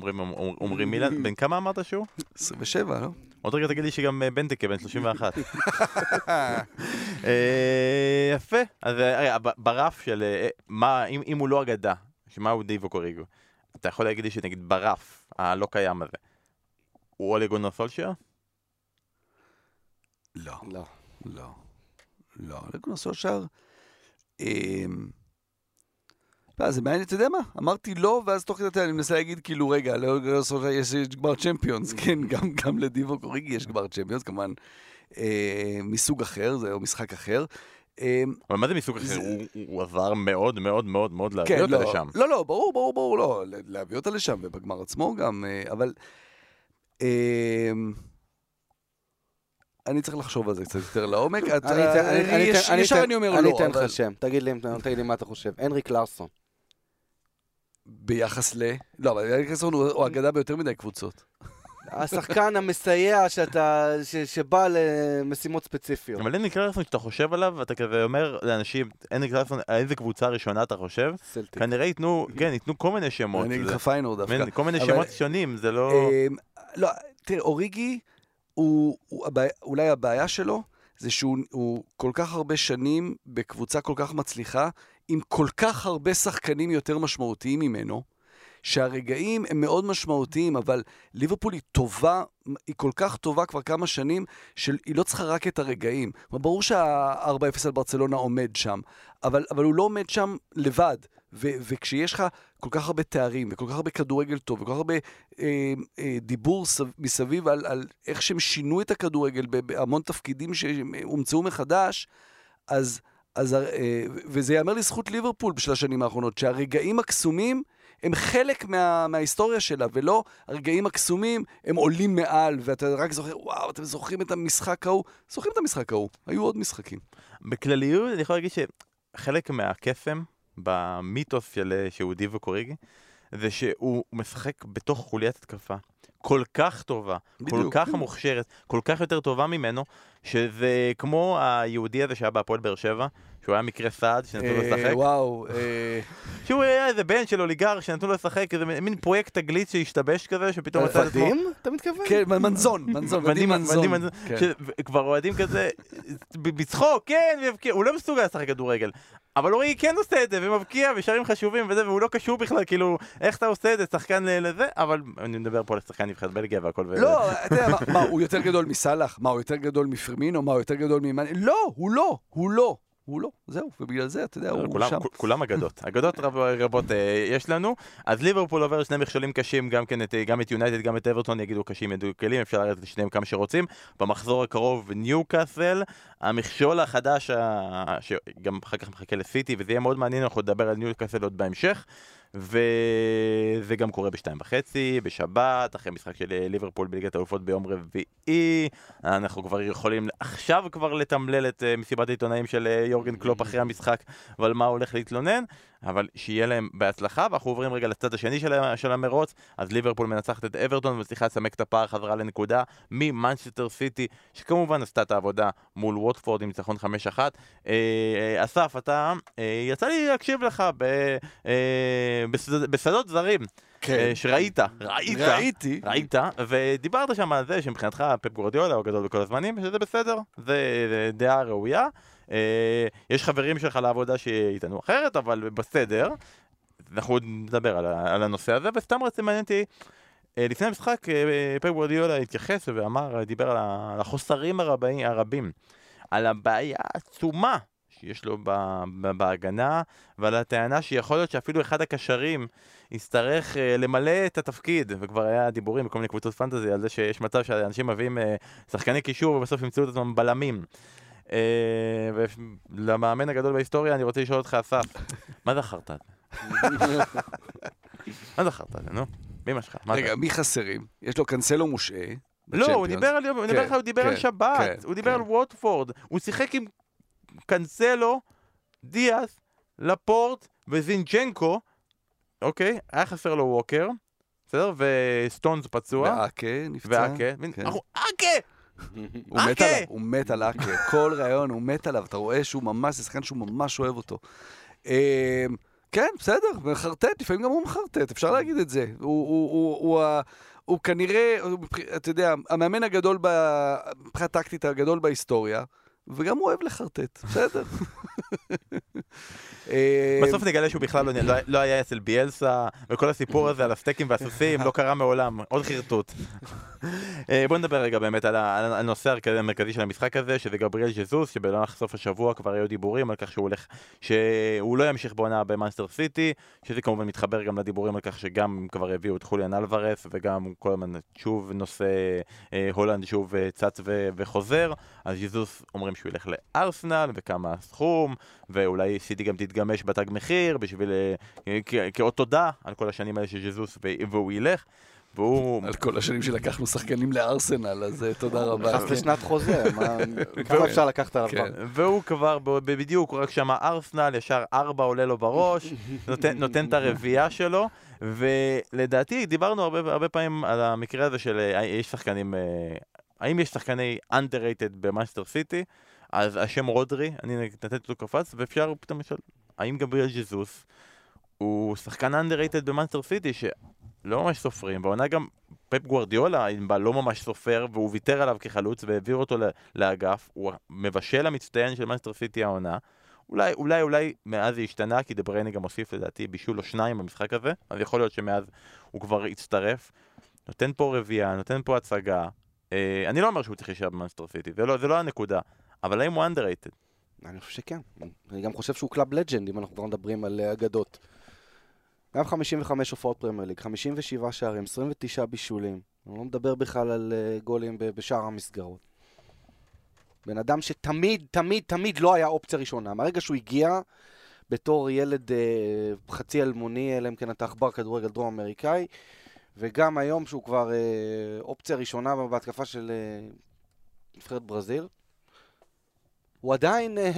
אומרים מילן, בן כמה אמרת שהוא? 27, לא? עוד רגע תגיד לי שגם אה, בנטקה בן 31. אה, יפה. אז אה, ברף של מה, אם הוא לא אגדה, שמה הוא דיבו קוריגו, אתה יכול להגיד לי שנגיד ברף הלא קיים הזה, הוא אוליגונו סולשייר? לא. לא. לא. לא. אוליגונו סולשייר... לא, זה מעניין, אתה יודע מה? אמרתי לא, ואז תוך כדי אני מנסה להגיד, כאילו, רגע, לא, לא, לא יש גמר צ'מפיונס, כן, גם, גם לדיבו קוריגי יש גמר צ'מפיונס, כמובן, אה, מסוג אחר, זה או משחק אחר. אה, אבל מה זה מסוג אחר? הוא עזר מאוד מאוד מאוד מאוד להביא כן, אותה לא, לשם. לא, לא, ברור, ברור, ברור, לא, להביא אותה לשם, ובגמר עצמו גם, אה, אבל... אה, אני צריך לחשוב על זה קצת יותר לעומק. ישר אני אומר לא. אני אתן לך שם, תגיד לי מה אתה חושב. הנריק לארסון. ביחס ל... לא, אבל אריק קלסון הוא אגדה ביותר מדי קבוצות. השחקן המסייע שאתה, ש, שבא למשימות ספציפיות. אבל אין קלרסון, כשאתה חושב עליו, אתה כזה אומר לאנשים, אין קלרסון, איזה קבוצה ראשונה אתה חושב? סלטיק. כנראה ייתנו, כן, ייתנו כל מיני שמות. אני אגיד לך פיינור דווקא. כל מיני שמות שונים, זה לא... אמ, לא, תראה, אוריגי, אולי הבעיה שלו, זה שהוא כל כך הרבה שנים בקבוצה כל כך מצליחה, עם כל כך הרבה שחקנים יותר משמעותיים ממנו, שהרגעים הם מאוד משמעותיים, אבל ליברפול היא טובה, היא כל כך טובה כבר כמה שנים, שהיא לא צריכה רק את הרגעים. ברור שה-4-0 על ברצלונה עומד שם, אבל, אבל הוא לא עומד שם לבד. ו- וכשיש לך כל כך הרבה תארים, וכל כך הרבה כדורגל טוב, וכל כך הרבה אה, אה, דיבור סב- מסביב על, על איך שהם שינו את הכדורגל בהמון תפקידים שהומצאו מחדש, אז... אז, אה, וזה ייאמר לזכות ליברפול בשל השנים האחרונות, שהרגעים הקסומים הם חלק מה, מההיסטוריה שלה, ולא הרגעים הקסומים הם עולים מעל, ואתה רק זוכר, וואו, אתם זוכרים את המשחק ההוא? זוכרים את המשחק ההוא, היו עוד משחקים. בכלליות, אני יכול להגיד שחלק מהקסם במיתוס של שהוא דיבו קוריגי, זה שהוא משחק בתוך חוליית התקפה. כל כך טובה, בדיוק. כל כך מוכשרת, כל כך יותר טובה ממנו, שזה כמו היהודי הזה שהיה בהפועל באר שבע, שהוא היה מקרה סעד, שנתנו לו לשחק. אה, וואו. אה. שהוא היה איזה בן של אוליגר שנתנו לו לשחק, איזה מין פרויקט תגלית שהשתבש כזה, שפתאום מצא את עצמו... ודים? אתה מתכוון? כן, מנזון, מנזון, ודים מנזון. כן. כבר אוהדים כזה, בצחוק, כן, הוא לא מסוגל לשחק כדורגל. אבל אורי כן עושה את זה, ומבקיע, ושערים חשובים וזה, והוא לא קשור בכלל, כאילו, איך אתה עושה את זה, שחקן לזה, אבל אני מדבר פה על שחקן נבחרת בלגיה והכל. לא, אתה יודע, מה, הוא יותר גדול מסאלח? מה, הוא יותר גדול מפרמינו? מה, הוא יותר גדול ממאני? לא, הוא לא, הוא לא. הוא לא, זהו, ובגלל זה, אתה יודע, הוא כולם, שם. כולם אגדות, אגדות רב, רבות אה, יש לנו. אז ליברפול עובר שני מכשולים קשים, גם כן את, גם את יונייטד, גם את אברטון, יגידו קשים, ידעו כלים, אפשר לרדת את שניהם כמה שרוצים. במחזור הקרוב ניוקאסל, המכשול החדש, ה... שגם אחר כך מחכה לסיטי, וזה יהיה מאוד מעניין, אנחנו נדבר על ניוקאסל עוד בהמשך. וזה גם קורה בשתיים וחצי, בשבת, אחרי משחק של אה, ליברפול בליגת האלופות ביום רביעי. אנחנו כבר יכולים עכשיו כבר לתמלל את אה, מסיבת העיתונאים של אה, יורגן קלופ אחרי המשחק ועל מה הולך להתלונן. אבל שיהיה להם בהצלחה, ואנחנו עוברים רגע לצד השני של, של המרוץ, אז ליברפול מנצחת את אברטון ומצליחה לסמק את הפער חזרה לנקודה ממנצ'סטר סיטי, שכמובן עשתה את העבודה מול ווטפורד עם ניצחון 5-1. אה, אה, אסף, אתה, אה, יצא לי להקשיב לך ב, אה, בשד, בשדות זרים. כן. אה, שראית, ראית, ראיתי, ראית, ודיברת שם על זה שמבחינתך פפ גורדיאלה הוא הגדול בכל הזמנים, שזה בסדר, זה דעה ראויה. אה, יש חברים שלך לעבודה שיטענו אחרת, אבל בסדר. אנחנו עוד נדבר על, על הנושא הזה, וסתם רציתי מעניין אותי, אה, לפני המשחק אה, פפ גורדיולה התייחס ואמר, דיבר על החוסרים הרבים, הרבים על הבעיה העצומה שיש לו בהגנה, ועל הטענה שיכול להיות שאפילו אחד הקשרים יצטרך למלא את התפקיד, וכבר היה דיבורים בכל מיני קבוצות פנטזי על זה שיש מצב שאנשים מביאים שחקני קישור ובסוף ימצאו את עצמם בלמים. אה, ולמאמן הגדול בהיסטוריה אני רוצה לשאול אותך, אסף, מה זכרת? מה זכרת? נו, מי שלך. רגע, מי חסרים? יש לו קנסלו מושעה. לא, הוא דיבר על הוא דיבר על כן, שבת, כן, הוא דיבר על כן. ווטפורד, הוא שיחק עם קנסלו, דיאס, לפורט וזינצ'נקו, אוקיי? היה חסר לו ווקר, בסדר? וסטונס פצוע. ואקה נפצע. ואקה. אקה! הוא מת עליו, הוא מת על אקה, כל ראיון הוא מת עליו, אתה רואה שהוא ממש, זה שחקן שהוא ממש אוהב אותו. אמ, כן, בסדר, מחרטט, לפעמים גם הוא מחרטט, אפשר להגיד את זה. הוא כנראה, אתה יודע, המאמן הגדול, מבחינה טקטית הגדול בהיסטוריה, וגם הוא אוהב לחרטט, בסדר. אה, בסוף נגלה שהוא בכלל לא, לא, לא היה אצל ביאלסה, וכל הסיפור הזה על הסטייקים והסוסים לא קרה מעולם, עוד חרטוט. אה, בוא נדבר רגע באמת על הנושא המרכזי של המשחק הזה, שזה גבריאל ז'זוס, שבמהלך סוף השבוע כבר היו דיבורים על כך שהוא הולך, שהוא לא ימשיך בעונה במאנסטר סיטי, שזה כמובן מתחבר גם לדיבורים על כך שגם כבר הביאו את חוליאן אלוורס, וגם כל הזמן שוב נושא אה, הולנד שוב צץ וחוזר, אז ז'זוס אומרים שהוא ילך לארסנל, וכמה הסכום, ואולי סיטי גם. להתגמש בתג מחיר, בשביל, אה, כאות תודה על כל השנים האלה של ז'זוס, והוא ילך. והוא... על כל השנים שלקחנו שחקנים לארסנל, אז אה, תודה רבה. נכנס לשנת חוזה, כמה אפשר לקחת עליו כן. והוא כבר, בדיוק, הוא רק שמע ארסנל, ישר ארבע עולה לו בראש, נותן את הרביעייה שלו, ולדעתי דיברנו הרבה פעמים על המקרה הזה של אה, יש שחקנים, האם יש שחקני underrated במנצ'סטר סיטי, אז השם רודרי, אני נתתי אותו קפץ, ואפשר פתאום לשאול, האם גבריאל ז'זוס הוא שחקן underrated במאנסטר סיטי שלא ממש סופרים, והעונה גם פפ גוורדיולה, אם בא, לא ממש סופר, והוא ויתר עליו כחלוץ והעביר אותו לאגף, הוא המבשל המצטיין של מאנסטר סיטי העונה. אולי, אולי, אולי מאז זה השתנה, כי דה בריינה גם הוסיף לדעתי בישול או שניים במשחק הזה, אז יכול להיות שמאז הוא כבר הצטרף. נותן פה רביעייה, נותן פה הצגה. אה, אני לא אומר שהוא צריך להישאר במאנסטר סיטי, זה לא, זה לא הנקודה, אבל האם הוא underrated? אני חושב שכן. אני גם חושב שהוא club legend, אם אנחנו כבר מדברים על אה, אגדות. גם 55 הופעות פרמייר ליג, 57 שערים, 29 בישולים. אני לא מדבר בכלל על uh, גולים בשאר המסגרות. בן אדם שתמיד, תמיד, תמיד לא היה אופציה ראשונה. מהרגע שהוא הגיע בתור ילד uh, חצי אלמוני, אלא אם כן אתה עכבר כדורגל דרום אמריקאי, וגם היום שהוא כבר uh, אופציה ראשונה בהתקפה של uh, נבחרת ברזיל, הוא עדיין אה,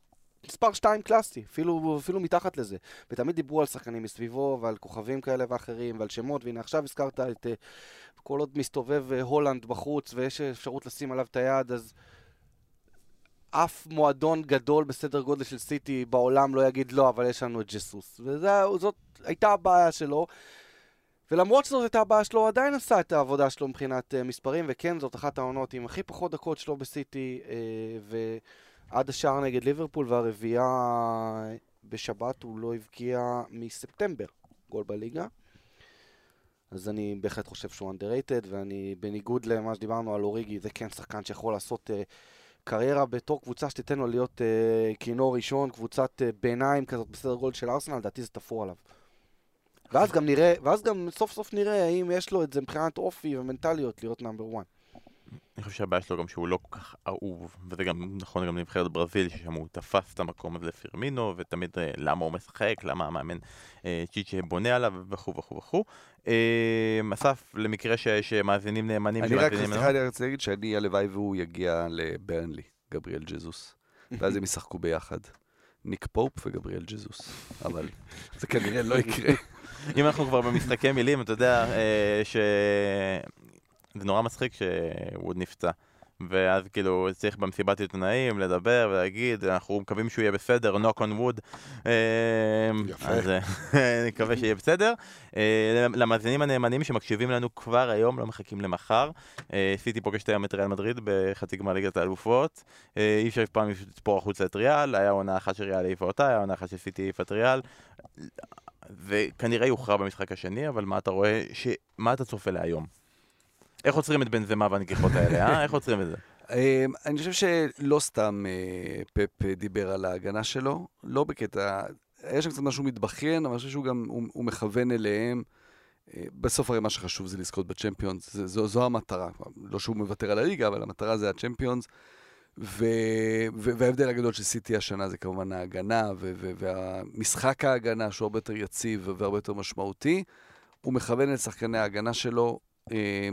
מספר 2 קלאסי, אפילו, אפילו מתחת לזה. ותמיד דיברו על שחקנים מסביבו ועל כוכבים כאלה ואחרים ועל שמות, והנה עכשיו הזכרת את... אה, כל עוד מסתובב אה, הולנד בחוץ ויש אפשרות לשים עליו את היד, אז אף מועדון גדול בסדר גודל של סיטי בעולם לא יגיד לא, אבל יש לנו את ג'סוס. וזאת הייתה הבעיה שלו. ולמרות שזאת הייתה הבעיה שלו, הוא עדיין עשה את העבודה שלו מבחינת uh, מספרים, וכן, זאת אחת העונות עם הכי פחות דקות שלו בסיטי, uh, ועד השער נגד ליברפול והרביעייה בשבת הוא לא הבקיע מספטמבר גול בליגה. אז אני בהחלט חושב שהוא underrated, ואני, בניגוד למה שדיברנו על אוריגי, זה כן שחקן שיכול לעשות uh, קריירה בתור קבוצה שתיתן לו להיות אה, כינור ראשון, קבוצת אה, ביניים כזאת בסדר גודל של ארסנל, לדעתי זה תפור עליו. ואז גם נראה, ואז גם סוף סוף נראה האם יש לו את זה מבחינת אופי ומנטליות להיות נאמבר 1. אני חושב שהבעיה שלו גם שהוא לא כל כך אהוב, וזה גם נכון גם לנבחרת ברזיל, ששם הוא תפס את המקום הזה לפירמינו, ותמיד אה, למה הוא משחק, למה המאמן אה, צ'יצ'ה בונה עליו, וכו' וכו' וכו'. אה, אסף, למקרה ש, שמאזינים נאמנים אני רק, סליחה, אני רוצה להגיד שאני, הלוואי והוא יגיע לברנלי, גבריאל ג'זוס, ואז הם ישחקו ביחד. ניק פופ וגבריאל ג'זוס, אבל זה כנראה לא יקרה. אם אנחנו כבר במשחקי מילים, אתה יודע ש... זה נורא מצחיק שהוא נפצע. ואז כאילו צריך במסיבת עיתונאים לדבר ולהגיד, אנחנו מקווים שהוא יהיה בסדר, knock on wood. יפה. אז אה, אני מקווה שיהיה בסדר. אה, למאזינים הנאמנים שמקשיבים לנו כבר היום, לא מחכים למחר. אה, סיטי פוגשת היום את ריאל מדריד בחצי גמר ליגת האלופות. אי אפשר אף פעם לספור החוצה את ריאל, היה עונה אחת של ריאל העיפה אותה, היה עונה אחת של סיטי העיפה את ריאל. וכנראה יוכרע במשחק השני, אבל מה אתה רואה, מה אתה צופה להיום? איך עוצרים את בן זמה והנגיחות האלה, אה? איך עוצרים את זה? אמ, אני חושב שלא סתם אה, פפ דיבר על ההגנה שלו, לא בקטע, היה שם קצת משהו מתבכיין, אבל אני חושב שהוא גם, הוא, הוא מכוון אליהם. אה, בסוף הרי מה שחשוב זה לזכות בצ'מפיונס, זו, זו המטרה. לא שהוא מוותר על הליגה, אבל המטרה זה הצ'מפיונס. ו... וההבדל הגדול של סיטי השנה זה כמובן ההגנה, ו... והמשחק ההגנה שהוא הרבה יותר יציב והרבה יותר משמעותי. הוא מכוון את שחקני ההגנה שלו אה,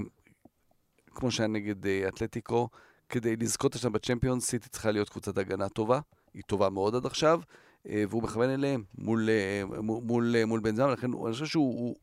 כמו שהיה נגד uh, אתלטיקו, כדי לזכות עכשיו בצ'מפיונס, סיטי צריכה להיות קבוצת הגנה טובה, היא טובה מאוד עד עכשיו, uh, והוא מכוון אליהם מול, uh, מול, מול, מול בן זמן, לכן אני חושב שהוא... הוא,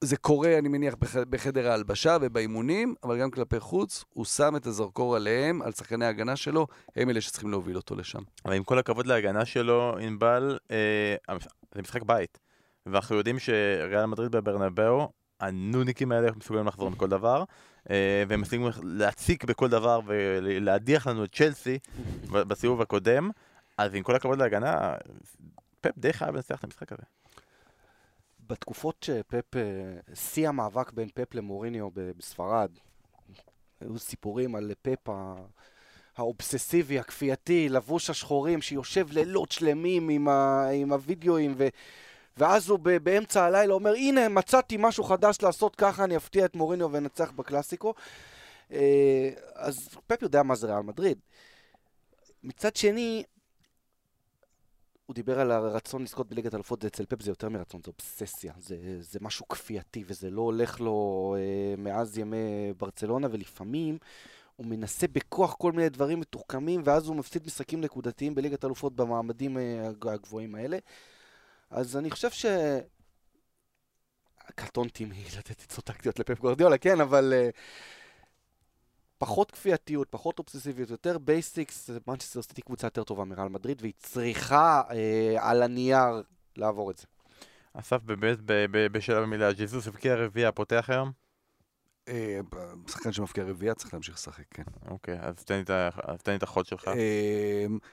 זה קורה, אני מניח, בח, בחדר ההלבשה ובאימונים, אבל גם כלפי חוץ, הוא שם את הזרקור עליהם, על שחקני ההגנה שלו, הם אלה שצריכים להוביל אותו לשם. אבל עם כל הכבוד להגנה שלו, ענבל, אה, זה משחק בית. ואנחנו יודעים שריאל מדריד בברנבאו, הנוניקים האלה מסוגלים לחזור מכל דבר. אה, והם מסוגלים להציק בכל דבר ולהדיח לנו את צ'לסי בסיבוב הקודם, אז עם כל הכבוד להגנה, פפ די חייב לנצח את המשחק הזה. בתקופות שפפ, אה, שיא המאבק בין פפ למוריניו בספרד, היו סיפורים על פפ האובססיבי, הכפייתי, לבוש השחורים, שיושב לילות שלמים עם, ה, עם הווידאוים, ו, ואז הוא באמצע הלילה אומר, הנה, מצאתי משהו חדש לעשות ככה, אני אפתיע את מוריניו ואנצח בקלאסיקו. אה, אז פפ יודע מה זה ריאל מדריד. מצד שני, הוא דיבר על הרצון לזכות בליגת אלופות, זה אצל פפ זה יותר מרצון, זה אובססיה, זה, זה משהו כפייתי וזה לא הולך לו אה, מאז ימי ברצלונה, ולפעמים הוא מנסה בכוח כל מיני דברים מתוחכמים, ואז הוא מפסיד משחקים נקודתיים בליגת אלופות במעמדים אה, הגבוהים האלה. אז אני חושב ש... קטונתי מלתת עצות טקטיות לפפ גורדיולה, כן, אבל uh, פחות כפייתיות, פחות אובססיביות, יותר basics, מנצ'סטר סיטי קבוצה יותר טובה מרעל מדריד, והיא צריכה uh, על הנייר לעבור את זה. אסף, באמת, בשלב המילה, ג'זוס הבקיע רביעייה, פותח היום? אה, שחקן שמבקיע רביעייה צריך להמשיך לשחק, כן. אוקיי, אז תן לי את החוד שלך.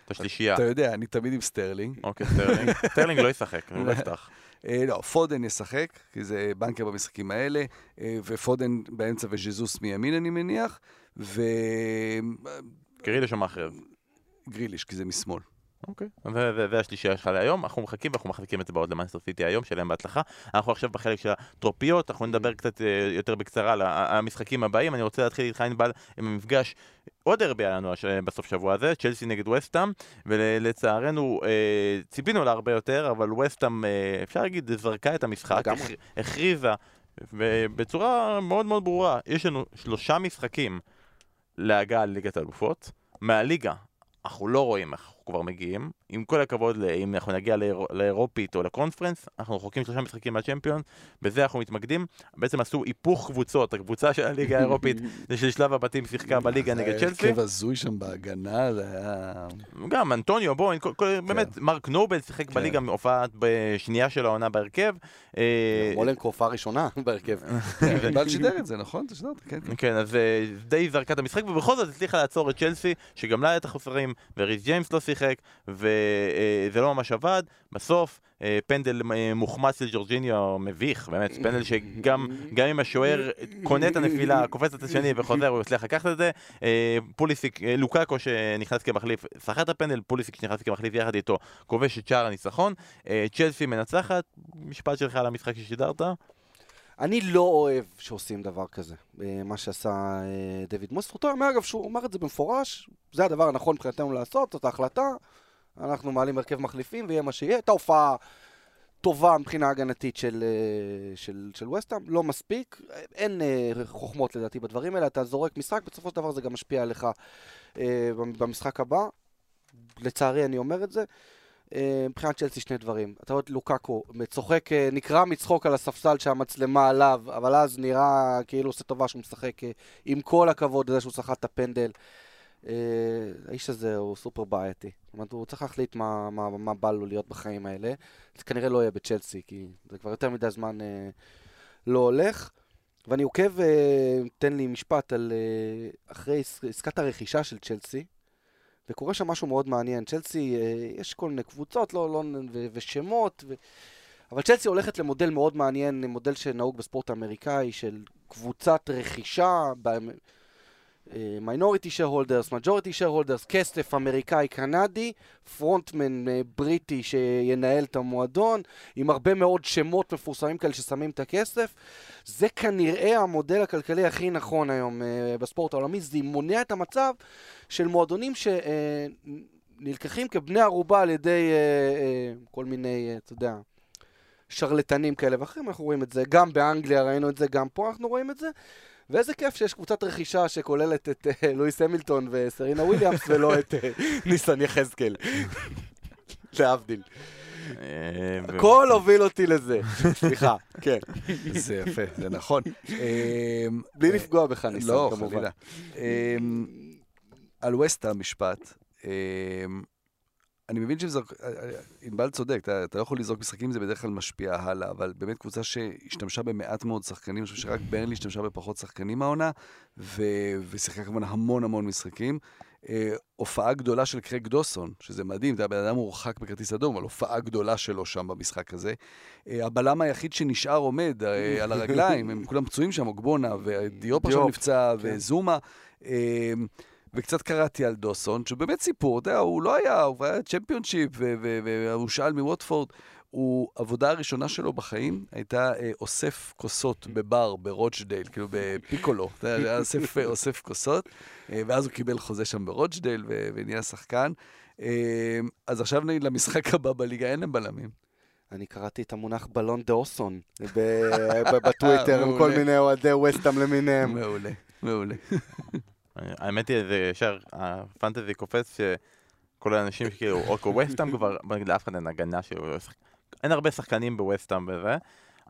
את השלישייה. אתה יודע, אני תמיד עם סטרלינג. אוקיי, סטרלינג. סטרלינג לא ישחק, הוא לא יפתח. אה, לא, פודן ישחק, כי זה בנקר במשחקים האלה, אה, ופודן באמצע וז'זוס מימין אני מניח, ו... גריליש או מאחרז? גריליש, כי זה משמאל. אוקיי, והשלישייה שלך להיום, אנחנו מחכים ואנחנו מחכים את זה בעוד למאנסטר סיטי היום, שלהם בהצלחה. אנחנו עכשיו בחלק של הטרופיות, אנחנו נדבר קצת אה, יותר בקצרה על המשחקים הבאים. אני רוצה להתחיל איתך ענבל עם המפגש, עוד הרבה היה לנו בסוף שבוע הזה, צ'לסי נגד וסטאם, ולצערנו אה, ציפינו לה הרבה יותר, אבל וסטאם, אה, אפשר להגיד, זרקה את המשחק, הכריזה בצורה מאוד מאוד ברורה, יש לנו שלושה משחקים להגעה לליגת האלופות. מהליגה אנחנו לא רואים איך אנחנו כבר מגיעים. עם כל הכבוד, אם אנחנו נגיע לאירופית או לקונפרנס, אנחנו רחוקים שלושה משחקים מהצ'מפיון, בזה אנחנו מתמקדים. בעצם עשו היפוך קבוצות, הקבוצה של הליגה האירופית זה של שלב הבתים שיחקה בליגה נגד צ'לסי. זה הרכב הזוי שם בהגנה, זה היה... גם אנטוניו, בוא, כן. באמת, מרק נובל שיחק כן. בליגה, הופעת בשנייה של העונה בהרכב. אה, מולנקו הופעה ראשונה בהרכב. בל שידר את זה, נכון? אתה שידרת, כן. כן, אז אה, די זרקה את המשחק, ובכל זאת הצליחה לעצור את צ'לסי, שגם לה היה את החוסרים, וריס ג'יימס לא שיחק, ו... זה לא ממש עבד, בסוף פנדל מוחמץ לג'ורג'יניו מביך, באמת, פנדל שגם אם השוער קונה את הנפילה, קופץ את השני וחוזר, הוא יצליח לקחת את זה. פוליסיק, לוקאקו שנכנס כמחליף, את הפנדל, פוליסיק שנכנס כמחליף יחד איתו, כובש את שער הניצחון. צ'לסי מנצחת, משפט שלך על המשחק ששידרת? אני לא אוהב שעושים דבר כזה, אה, מה שעשה אה, דויד מוס. זכותו אומר, אגב, שהוא אמר את זה במפורש, זה הדבר הנכון מבחינתנו לעשות, זאת ההחלטה. אנחנו מעלים הרכב מחליפים ויהיה מה שיהיה. הייתה הופעה טובה מבחינה הגנתית של, אה, של, של וסטהאם, לא מספיק. אין חוכמות לדעתי בדברים האלה, אתה זורק משחק, בסופו של דבר זה גם משפיע עליך במשחק הבא. לצערי אני אומר את זה. אה, מבחינת צ'לסי שני דברים. אתה רואה את לוקקו צוחק, אה, נקרע מצחוק על הספסל שהמצלמה עליו, אבל אז נראה כאילו עושה טובה שהוא משחק אה, עם כל הכבוד לזה שהוא שחט את הפנדל. האיש הזה הוא סופר בעייתי. זאת אומרת, הוא צריך להחליט מה, מה, מה בא לו להיות בחיים האלה. זה כנראה לא יהיה בצ'לסי, כי זה כבר יותר מדי זמן לא הולך. ואני עוקב, תן לי משפט על אחרי עסקת הרכישה של צ'לסי, וקורה שם משהו מאוד מעניין. צ'לסי, אה, יש כל מיני קבוצות לא, לא, ו, ושמות, ו... אבל צ'לסי הולכת למודל מאוד מעניין, מודל שנהוג בספורט האמריקאי, של קבוצת רכישה, minority shareholders, majority shareholders, כסף אמריקאי קנדי, frontman אה, בריטי שינהל את המועדון, עם הרבה מאוד שמות מפורסמים כאלה ששמים את הכסף. זה כנראה המודל הכלכלי הכי נכון היום uh, בספורט העולמי, זה מונע את המצב של מועדונים שנלקחים uh, כבני ערובה על ידי uh, uh, כל מיני, uh, אתה יודע, שרלטנים כאלה ואחרים, אנחנו רואים את זה גם באנגליה, ראינו את זה, גם פה אנחנו רואים את זה. ואיזה כיף שיש קבוצת רכישה שכוללת את uh, לואיס המילטון וסרינה וויליאמס ולא את uh, ניסן יחזקאל. להבדיל. אה, הכל הוביל אותי לזה. סליחה, כן. זה יפה, זה נכון. בלי לפגוע בך, ניסן, לא, כמובן. על ווסטה משפט. אני מבין שזרק... ענבל צודק, אתה, אתה לא יכול לזרוק משחקים, זה בדרך כלל משפיע הלאה, אבל באמת קבוצה שהשתמשה במעט מאוד שחקנים, אני חושב שרק ברנלי השתמשה בפחות שחקנים העונה, ו... ושיחקה כמובן המון המון משחקים. אה, הופעה גדולה של קרק דוסון, שזה מדהים, אתה בן אדם מורחק בכרטיס אדום, אבל הופעה גדולה שלו שם במשחק הזה. אה, הבלם היחיד שנשאר עומד אה, על הרגליים, הם כולם פצועים שם, אוגבונה, ודיופ עכשיו נפצע, כן. וזומה. אה, וקצת קראתי על דוסון, שהוא באמת סיפור, אתה יודע, הוא לא היה, הוא היה צ'מפיונשיפ, והוא שאל מווטפורד. הוא, עבודה הראשונה שלו בחיים הייתה אה, אוסף כוסות בבר ברוצ'דייל, כאילו בפיקולו, אתה יודע, היה אוסף, אוסף כוסות, אה, ואז הוא קיבל חוזה שם ברוצ'דייל ונהיה שחקן. אה, אז עכשיו נגיד למשחק הבא בליגה אין להם בלמים. אני קראתי את המונח בלון דה אוסון בטוויטר, עם כל מיני אוהדי ווסטאם למיניהם. מעולה, מעולה. האמת היא, זה ישר, הפנטזי קופץ שכל האנשים שכאילו, או ווסטאם כבר, לאף אחד אין הגנה שלו, אין הרבה שחקנים בווסטאם וזה,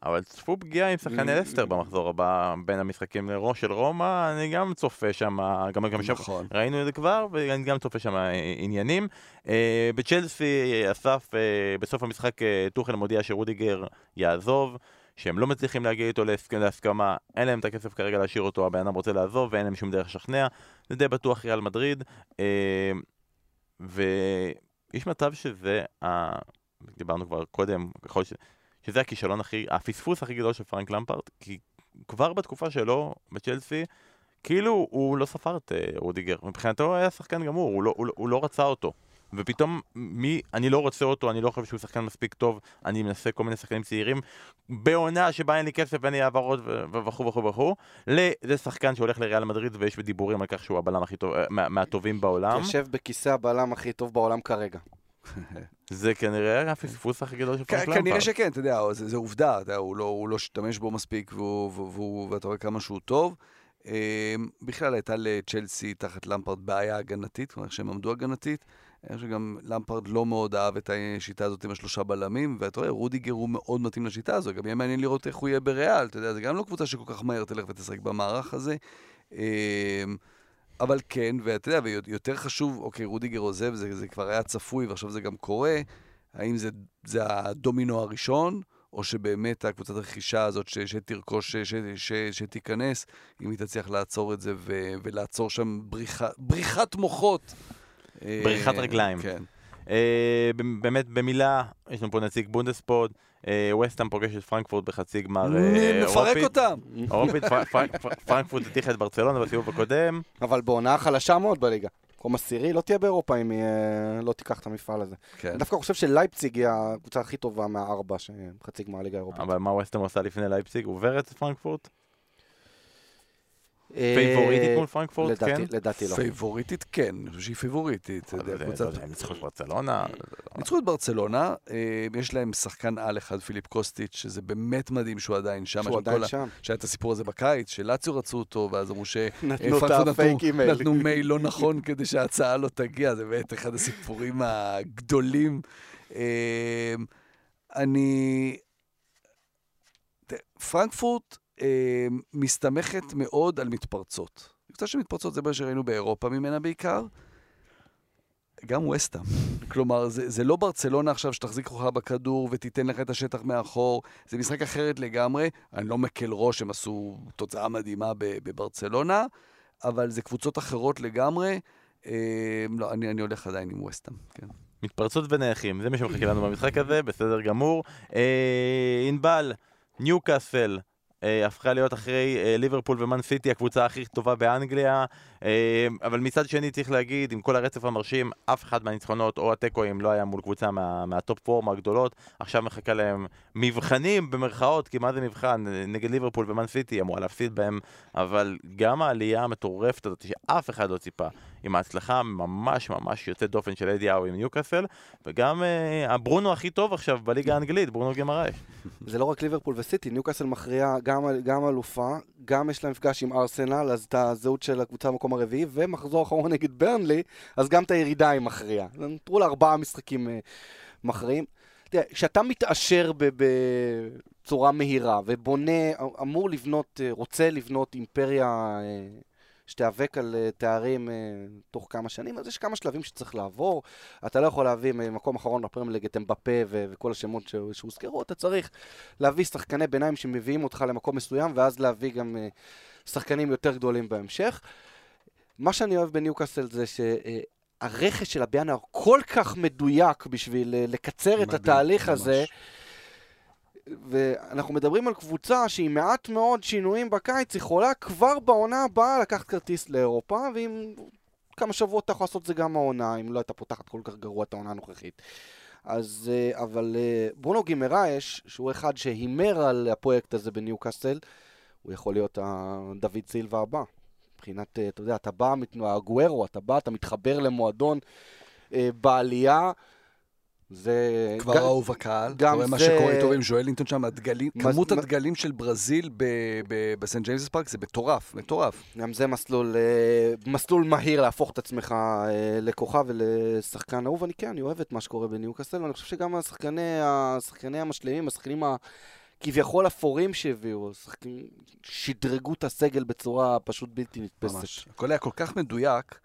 אבל צפו פגיעה עם שחקני לסטר במחזור הבא בין המשחקים לראש של רומא, אני גם צופה שם, גם, גם שם, נכון. ראינו את זה כבר, ואני גם צופה שם אה, עניינים. אה, בצ'לסי, אסף, אה, בסוף המשחק טוחל מודיע שרודיגר יעזוב. שהם לא מצליחים להגיע איתו להסכמה, אין להם את הכסף כרגע להשאיר אותו, הבן אדם רוצה לעזוב ואין להם שום דרך לשכנע, זה די בטוח ריאל מדריד, אה, ויש מצב שזה, ה... דיברנו כבר קודם, ש... שזה הכישלון הכי, הפספוס הכי גדול של פרנק למפרט, כי כבר בתקופה שלו בצ'לסי, כאילו הוא לא ספר את אה, רודיגר, מבחינתו הוא היה שחקן גמור, הוא לא, הוא, לא, הוא לא רצה אותו. ופתאום מי, אני לא רוצה אותו, אני לא חושב שהוא שחקן מספיק טוב, אני מנסה כל מיני שחקנים צעירים, בעונה שבה אין לי כסף ואין לי העברות וכו' וכו' וכו', לזה שחקן שהולך לריאל מדריד ויש בדיבורים על כך שהוא הבלם הכי טוב, מה, מהטובים בעולם. יושב בכיסא הבלם הכי טוב בעולם כרגע. זה כנראה הפספוס הכי גדול של פרנק למפרד. כנראה שכן, אתה יודע, זה עובדה, הוא לא, לא השתמש בו מספיק ואתה רואה כמה שהוא טוב. אמ, בכלל הייתה לצ'לסי תחת למפרד בעיה הגנתית, כלומר שהם עמדו הגנתית. אני חושב שגם למפרד לא מאוד אהב את השיטה הזאת עם השלושה בלמים, ואתה רואה, רודיגר הוא מאוד מתאים לשיטה הזו, גם יהיה מעניין לראות איך הוא יהיה בריאל, אתה יודע, זה גם לא קבוצה שכל כך מהר תלך ותשחק במערך הזה. אמ, אבל כן, ואתה יודע, ויותר חשוב, אוקיי, רודיגר עוזב, זה, זה כבר היה צפוי ועכשיו זה גם קורה, האם זה, זה הדומינו הראשון, או שבאמת הקבוצת הרכישה הזאת ש, שתרכוש, ש, ש, ש, שתיכנס, אם היא תצליח לעצור את זה ו, ולעצור שם בריחה, בריחת מוחות. בריחת רגליים. כן. אה, באמת במילה, יש לנו פה נציג בונדספורט, ווסטהאם פוגש את פרנקפורט בחצי גמר אירופית. נפרק אותם! אירופית, פרנקפורט הטיחה את ברצלונה בסיבוב הקודם. אבל בעונה חלשה מאוד בליגה. מקום עשירי לא תהיה באירופה אם היא לא תיקח את המפעל הזה. כן. אני דווקא חושב שלייפציג היא הקבוצה הכי טובה מהארבע שבחצי גמר ליגה האירופית. אבל מה ווסטהאם עושה לפני לייפציג? עוברת את פרנקפורט? פייבוריטית מול פרנקפורט, כן? לדעתי לא. פייבוריטית כן, אני חושב שהיא פייבוריטית. ניצחו את ברצלונה. ניצחו את ברצלונה, יש להם שחקן על אחד, פיליפ קוסטיץ', שזה באמת מדהים שהוא עדיין שם. שהוא עדיין שם. שהיה את הסיפור הזה בקיץ, שלאציו רצו אותו, ואז אמרו שפרנקפורט נתנו מייל לא נכון כדי שההצעה לא תגיע, זה באמת אחד הסיפורים הגדולים. אני... פרנקפורט אה, מסתמכת מאוד על מתפרצות. קבוצה של מתפרצות זה מה שראינו באירופה ממנה בעיקר. גם וסטאם. כלומר, זה, זה לא ברצלונה עכשיו שתחזיק כוחה בכדור ותיתן לך את השטח מאחור, זה משחק אחרת לגמרי. אני לא מקל ראש, הם עשו תוצאה מדהימה בברצלונה, אבל זה קבוצות אחרות לגמרי. אה, לא, אני, אני הולך עדיין עם וסטאם, כן. מתפרצות ונייחים, זה מה שמחכה לנו במשחק הזה, בסדר גמור. אה, ענבל, ניוקאסל. אה, הפכה להיות אחרי אה, ליברפול ומן סיטי הקבוצה הכי טובה באנגליה, אה, אבל מצד שני צריך להגיד, עם כל הרצף המרשים, אף אחד מהניצחונות או התיקואים לא היה מול קבוצה מה, מהטופ פורם הגדולות, עכשיו מחכה להם מבחנים במרכאות, כי מה זה מבחן? נגד ליברפול ומן סיטי אמורה להפסיד בהם, אבל גם העלייה המטורפת הזאת שאף אחד לא ציפה, עם ההצלחה ממש ממש יוצאת דופן של אדי האו עם ניוקאסל, וגם אה, הברונו הכי טוב עכשיו בליגה האנגלית, ברונו גמרייש. זה לא רק ליברפול וסיטי, ניוקאסל מכריע גם, גם אלופה, גם יש לה מפגש עם ארסנל, אז את הזהות של הקבוצה במקום הרביעי, ומחזור אחרון נגד ברנלי, אז גם את הירידה היא מכריעה. נותרו לה ארבעה משחקים אה, מכריעים. כשאתה מתעשר בצורה מהירה ובונה, אמור לבנות, אה, רוצה לבנות אימפריה אה, שתיאבק על uh, תארים uh, תוך כמה שנים, אז יש כמה שלבים שצריך לעבור. אתה לא יכול להביא ממקום אחרון בפרמייליג את אמבפה וכל השמות שהוזכרו, אתה צריך להביא שחקני ביניים שמביאים אותך למקום מסוים, ואז להביא גם שחקנים יותר גדולים בהמשך. מה שאני אוהב בניוקאסל זה ש... הרכש של הביאנר כל כך מדויק בשביל לקצר מדהים, את התהליך ממש. הזה, ואנחנו מדברים על קבוצה שהיא מעט מאוד שינויים בקיץ, יכולה כבר בעונה הבאה לקחת כרטיס לאירופה, ועם כמה שבועות אתה יכול לעשות את זה גם העונה, אם לא הייתה פותחת כל כך גרוע את העונה הנוכחית. אז, אה, אבל אה, ברונו גימרייש, שהוא אחד שהימר על הפרויקט הזה בניוקאסל, הוא יכול להיות הדוד סילבה הבא. מבחינת, אה, אתה יודע, אתה בא, הגוארו, אתה בא, אתה מתחבר למועדון בעלייה. זה... כבר אהוב הקהל. גם זה... מה שקורה איתו עם ז'ואלינטון שם, הדגלים, מס... כמות מ... הדגלים של ברזיל בסנט ג'יימס פארק זה מטורף, מטורף. גם זה מסלול, אה, מסלול מהיר להפוך את עצמך אה, לכוכב ולשחקן אהוב. אני כן, אני אוהב את מה שקורה בניוקאסל, ואני חושב שגם השחקני, השחקני המשלימים, השחקנים ה... כביכול אפורים שהביאו, שדרגו את הסגל בצורה פשוט בלתי נתפסת. ממש. הכל היה כל כך מדויק.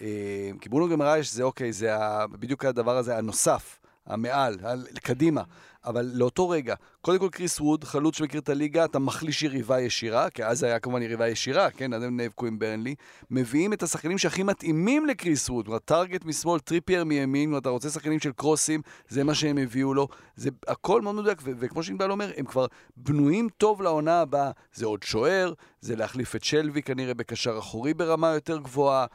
אה, כי ברונו גימארייש זה אוקיי, זה בדיוק הדבר הזה הנוסף. המעל, קדימה. אבל לאותו רגע, קודם כל קריס ווד, חלוץ שמכיר את הליגה, אתה מחליש יריבה ישירה, כי אז היה כמובן יריבה ישירה, כן, אז הם נאבקו עם ברנלי. מביאים את השחקנים שהכי מתאימים לקריס ווד, טארגט משמאל, טריפייר מימין, אתה רוצה שחקנים של קרוסים, זה מה שהם הביאו לו. זה הכל מאוד מדויק, וכמו שענבל אומר, הם כבר בנויים טוב לעונה הבאה. זה עוד שוער, זה להחליף את שלוי כנראה בקשר אחורי ברמה יותר גבוהה.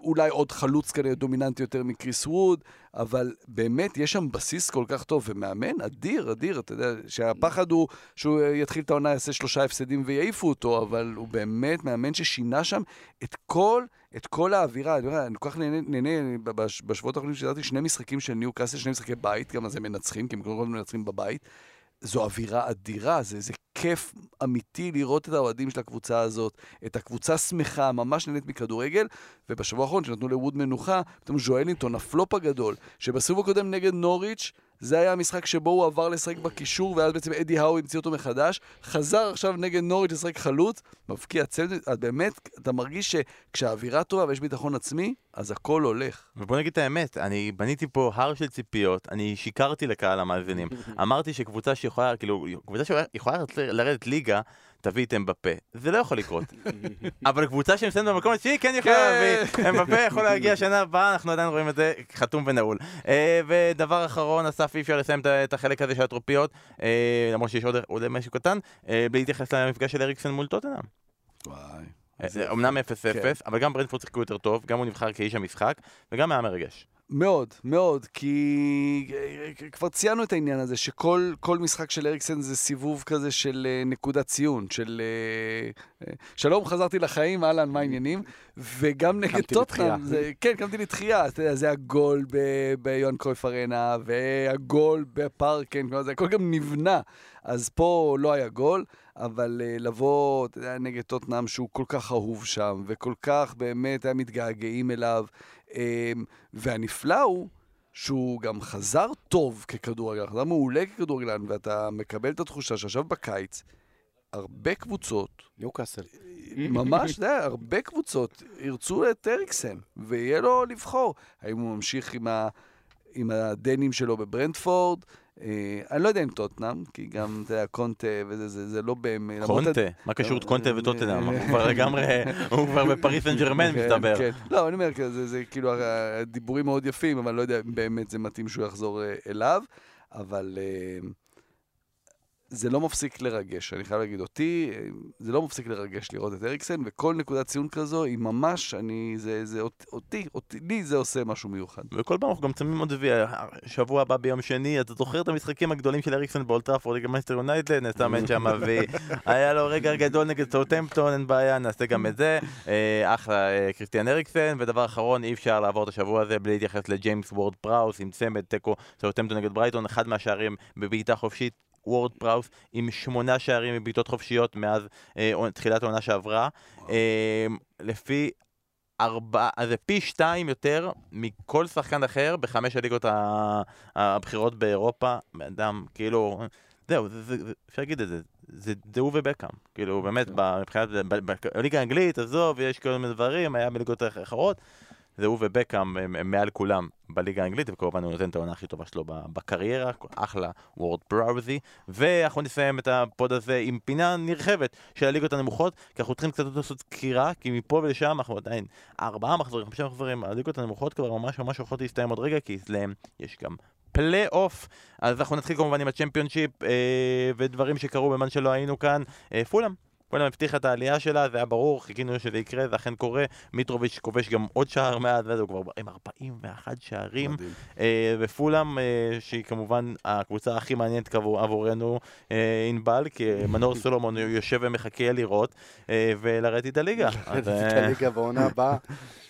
אולי עוד חלוץ כנראה דומיננטי יותר מקריס ווד, אבל באמת יש שם בסיס כל כך טוב, ומאמן אדיר, אדיר, אתה יודע, שהפחד הוא שהוא יתחיל את העונה, יעשה שלושה הפסדים ויעיפו אותו, אבל הוא באמת מאמן ששינה שם את כל, את כל האווירה. אני כל כך נהנה, נהנה בשבועות האחרונים שידעתי שני משחקים של ניו קאסל, שני משחקי בית, גם אז הם מנצחים, כי הם קודם כל מנצחים בבית. זו אווירה אדירה, זה, זה כיף אמיתי לראות את האוהדים של הקבוצה הזאת, את הקבוצה שמחה, ממש נהנית מכדורגל, ובשבוע האחרון שנתנו לווד מנוחה, פתאום ז'ואלינטון, הפלופ הגדול, שבסיבוב הקודם נגד נוריץ', זה היה המשחק שבו הוא עבר לשחק בקישור, ואז בעצם אדי האו המציא אותו מחדש. חזר עכשיו נגד נוריץ' לשחק חלוץ, מבקיע אז באמת, אתה מרגיש שכשהאווירה טובה ויש ביטחון עצמי, אז הכל הולך. ובוא נגיד את האמת, אני בניתי פה הר של ציפיות, אני שיקרתי לקהל המאזינים. אמרתי שקבוצה שיכולה, כאילו, קבוצה שיכולה לרדת ליגה, תביא את אמבפה. זה לא יכול לקרות. אבל קבוצה שמסיימת במקום השני כן יכולה להביא. אמבפה יכול להגיע שנה הבאה, אנחנו עדיין רואים את זה חתום ונעול. אה, ודבר אחרון, אסף, אי אפשר לסיים את החלק הזה של הטרופיות, אה, למרות שיש עוד משהו קטן, אה, בלי להתייחס למפגש של אריקסן מול טוטנאם. וואי. אמנם 0-0, כן. אבל גם ברנדפורד שיחקו יותר טוב, גם הוא נבחר כאיש המשחק, וגם היה מרגש. מאוד, מאוד, כי כבר ציינו את העניין הזה, שכל משחק של אריקסן זה סיבוב כזה של uh, נקודת ציון, של uh, שלום, חזרתי לחיים, אהלן, מה העניינים? וגם נגד טוטנאם, כן, קמתי לתחייה, זה הגול ביוהאן קרויף ארנה, והגול בפארקן, זה הכל גם נבנה, אז פה לא היה גול. אבל לבוא, אתה יודע, נגד טוטנאם שהוא כל כך אהוב שם, וכל כך באמת היה מתגעגעים אליו, והנפלא הוא שהוא גם חזר טוב ככדורגלן, חזר מעולה ככדורגלן, ואתה מקבל את התחושה שעכשיו בקיץ, הרבה קבוצות, ניוקאסל, ממש, אתה יודע, הרבה קבוצות ירצו את אריקסן, ויהיה לו לבחור. האם הוא ממשיך עם, ה, עם הדנים שלו בברנדפורד, אה, אני לא יודע אם טוטנאם, כי גם, אתה יודע, קונטה וזה, זה, זה לא באמת... קונטה? מה קשור קונטה וטוטנאם? הוא כבר לגמרי, הוא כבר בפריס סן ג'רמן כן, מסתבר. כן. לא, אני אומר, זה כאילו דיבורים מאוד יפים, אבל אני לא יודע אם באמת זה מתאים שהוא יחזור אה, אליו, אבל... זה לא מפסיק לרגש, אני חייב להגיד אותי, זה לא מפסיק לרגש לראות את אריקסן, וכל נקודת ציון כזו היא ממש, אני, זה, זה אותי, אותי, לי זה עושה משהו מיוחד. וכל פעם אנחנו גם שמים עוד וי, שבוע הבא ביום שני, אתה זוכר את המשחקים הגדולים של אריקסן באולד טראפורד נגד מנצ'סטר יונייטד, ניצחנו שם, והיה לו רגע גדול נגד סאוטמפטון, אין בעיה, נעשה גם את זה, אה, אחלה אה, קריסטיאן אריקסן, ודבר אחרון, אי אפשר לעבור את השבוע הזה בלי להתייחס לג'יימס וורד פראוס עם צמד בתיקו סאוטמפטון נגד ברייטון, אחד מהשערים בבעיטה חופשית וורד פראוס עם שמונה שערים מבעיטות חופשיות מאז אה, תחילת העונה שעברה. אה, לפי ארבע, אז זה פי שתיים יותר מכל שחקן אחר בחמש הליגות הבכירות באירופה. אדם, כאילו, זהו, זה, זה, זה, אפשר להגיד את זה, זה, הוא ובקאם. כאילו, באמת, כן. מבחינת, בליגה האנגלית, עזוב, יש כל מיני דברים, היה בליגות אחרות. זה הוא ובקאם הם, הם מעל כולם בליגה האנגלית, וכמובן הוא נותן את העונה הכי טובה שלו בקריירה, אחלה וורד פראוס. ואנחנו נסיים את הפוד הזה עם פינה נרחבת של הליגות הנמוכות, כי אנחנו צריכים קצת לעשות סקירה, כי מפה ולשם אנחנו עדיין ארבעה מחזורים, חמישה מחזורים, הליגות הנמוכות כבר ממש ממש הולכות להסתיים עוד רגע, כי אצלם יש גם פלייאוף. אז אנחנו נתחיל כמובן עם הצ'מפיונשיפ אה, ודברים שקרו בזמן שלא היינו כאן. אה, פולאם פולאם הבטיחה את העלייה שלה, זה היה ברור, חיכינו שזה יקרה, זה אכן קורה. מיטרוביץ' כובש גם עוד שער מאז, הוא כבר עם 41 שערים. אה, ופולאם, אה, שהיא כמובן הקבוצה הכי מעניינת עבורנו, אה, ענבל, כי מנור סולומון יושב ומחכה לראות, אה, לרדת את הליגה. לרדת את הליגה בעונה הבאה.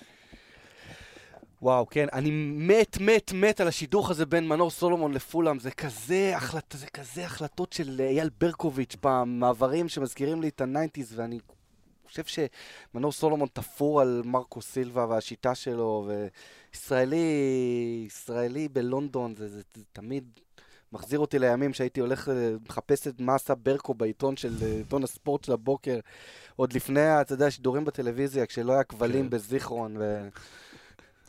וואו, כן, אני מת, מת, מת על השידוך הזה בין מנור סולומון לפולאם, זה כזה, החלט, זה כזה החלטות של אייל ברקוביץ' פעם, מעברים שמזכירים לי את ה nineties, ואני חושב שמנור סולומון תפור על מרקו סילבה והשיטה שלו, וישראלי, ישראלי בלונדון, זה, זה, זה תמיד מחזיר אותי לימים שהייתי הולך לחפש את מה עשה ברקו בעיתון של עיתון הספורט של הבוקר, עוד לפני, אתה יודע, שידורים בטלוויזיה, כשלא היה כבלים כן. בזיכרון, ו...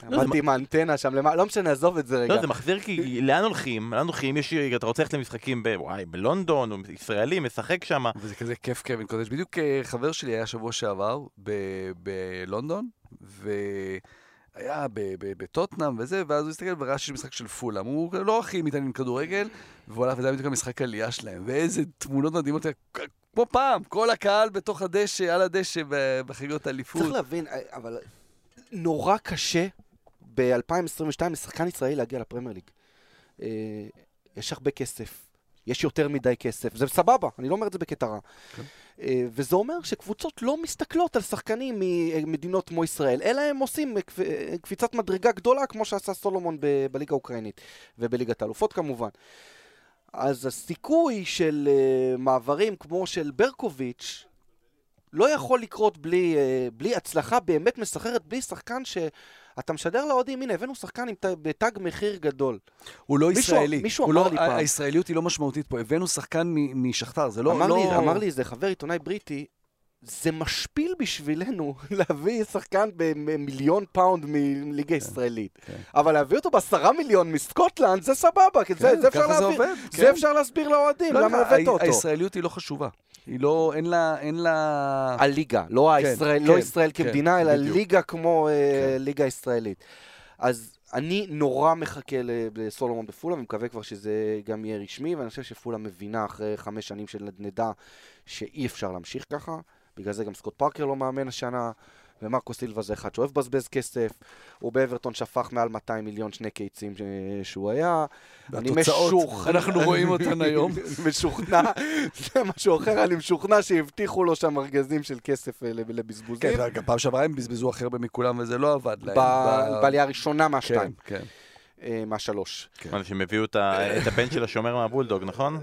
לא, עמדתי עם האנטנה שם למעלה, לא משנה, עזוב את זה רגע. לא, זה מחזיר כי לאן הולכים? לאן הולכים? יש, אתה רוצה ללכת למשחקים בוואי, בלונדון, הוא ישראלי, משחק שם. וזה כזה כיף קווין קודש. בדיוק אה, חבר שלי היה שבוע שעבר בלונדון, והיה בטוטנאם וזה, ואז הוא הסתכל וראה שיש משחק של פולאם. הוא לא הכי מתעניין כדורגל, והוא הלך וזה היה בדיוק המשחק עלייה שלהם. ואיזה תמונות מדהימות, כמו פעם, כל הקהל בתוך הדשא, על הדשא, בחגיגות האליפות. צריך להבין, אה, אבל נורא קשה ב-2022 לשחקן ישראלי להגיע לפרמייר ליג. אה, יש הרבה כסף, יש יותר מדי כסף, זה סבבה, אני לא אומר את זה בקטע רע. כן. אה, וזה אומר שקבוצות לא מסתכלות על שחקנים ממדינות כמו ישראל, אלא הם עושים קפיצת מדרגה גדולה, כמו שעשה סולומון ב- בליגה האוקראינית, ובליגת האלופות כמובן. אז הסיכוי של uh, מעברים כמו של ברקוביץ' לא יכול לקרות בלי, uh, בלי הצלחה באמת מסחררת, בלי שחקן ש... אתה משדר לאוהדים, הנה, הבאנו שחקן עם בתג מחיר גדול. הוא לא מישהו, ישראלי. מישהו אמר לא, לי פעם. הישראליות היא לא משמעותית פה, הבאנו שחקן משכתר, זה לא... אמר, לא... לי, אמר לי איזה חבר עיתונאי בריטי, זה משפיל בשבילנו להביא שחקן במיליון פאונד מליגה כן, ישראלית. כן. אבל להביא אותו בעשרה מיליון מסקוטלנד זה סבבה, כן, זה, זה אפשר להסביר, זה, כן. זה אפשר להסביר לאוהדים, לא, למה הבאת אותו? הישראליות היא לא חשובה. היא לא, אין לה, אין לה... הליגה, לא, כן, הישראל, לא כן, לא ישראל כן, כמדינה, אלא בדיוק. ליגה כמו אה, כן. ליגה ישראלית. אז אני נורא מחכה לסולומון בפולאם, ומקווה כבר שזה גם יהיה רשמי, ואני חושב שפולאם מבינה אחרי חמש שנים של נדנדה שאי אפשר להמשיך ככה. בגלל זה גם סקוט פארקר לא מאמן השנה, ומרקו סילבה זה אחד שאוהב לבזבז כסף, הוא באברטון שפך מעל 200 מיליון שני קיצים שהוא היה. אני משוכנע, אנחנו רואים אותן היום. משוכנע, זה משהו אחר, אני משוכנע שהבטיחו לו שם ארגזים של כסף אה, לבזבוזים. כן, גם פעם שעברה הם בזבזו הכי הרבה מכולם וזה לא עבד להם. בעלייה הראשונה מהשתיים. כן, כן. אה, מהשלוש. כן. שהם הביאו את הבן של השומר מהבולדוג, נכון?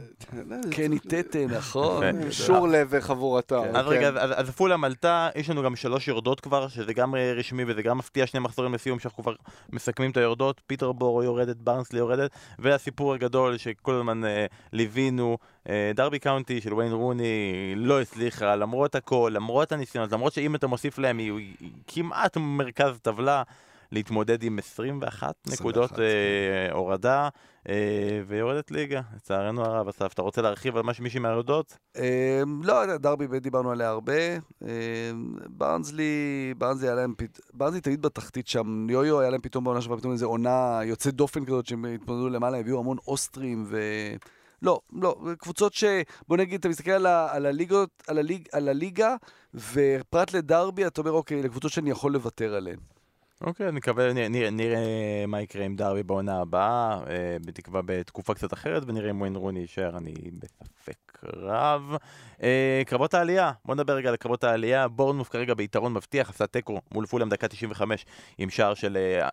קני טטה, נכון. שורלב וחבורתה. אז כן. רגע, אז פולאם עלתה, יש לנו גם שלוש יורדות כבר, שזה גם רשמי וזה גם מפתיע, שני מחזורים לסיום שאנחנו כבר מסכמים את היורדות, פיטר בור יורדת, ברנסלי יורדת, והסיפור הגדול שכל הזמן אה, ליווינו, אה, דרבי קאונטי של ויין רוני לא הצליחה, למרות הכל, למרות הניסיונות, למרות שאם אתה מוסיף להם היא כמעט מרכז טבלה. להתמודד עם 21 נקודות כן. אה, הורדה, אה, ויורדת ליגה, לצערנו הרב. אסף, אתה רוצה להרחיב על מה שמישהי מהיורדות? אה, לא, דרבי דיברנו עליה הרבה. אה, ברנזלי, ברנזלי היה להם, ברנזלי תמיד בתחתית שם. יו-יו היה להם פתאום בעונה שעברה, פתאום איזה עונה יוצאת דופן כזאת שהם התמודדו למעלה, הביאו המון אוסטרים ו... לא, לא, קבוצות ש... בוא נגיד, אתה מסתכל על, ה, על, הליגות, על, הליג, על הליגה, ופרט לדרבי, אתה אומר, אוקיי, לקבוצות שאני יכול לוותר עליהן. אוקיי, אני מקווה, נראה, נראה מה יקרה עם דרבי בעונה הבאה, אה, בתקווה בתקופה קצת אחרת, ונראה אם ווין רוני יישאר, אני בספק רב. אה, קרבות העלייה, בוא נדבר רגע על קרבות העלייה. בורנמוף כרגע ביתרון מבטיח, עשה תיקו מול פולאם דקה 95 עם שער של אה,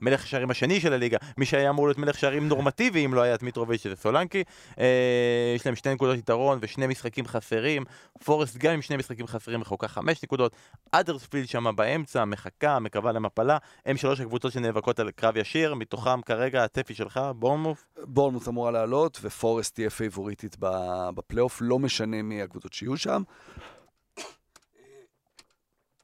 המלך השערים השני של הליגה, מי שהיה אמור להיות מלך שערים נורמטיבי אם לא היה את מיטרוביץ' שזה סולנקי. אה, יש להם שתי נקודות יתרון ושני משחקים חסרים. פורסט גם עם שני משחקים חסרים רחוקה חמש נקודות. האדרספילד שם באמצע, מחכה, מקווה למפלה. הם שלוש הקבוצות שנאבקות על קרב ישיר, מתוכם כרגע הצפי שלך, בורנמות'? בורנמות' אמורה לעלות, ופורסט תהיה פייבוריטית בפלייאוף, לא משנה מי הקבוצות שיהיו שם.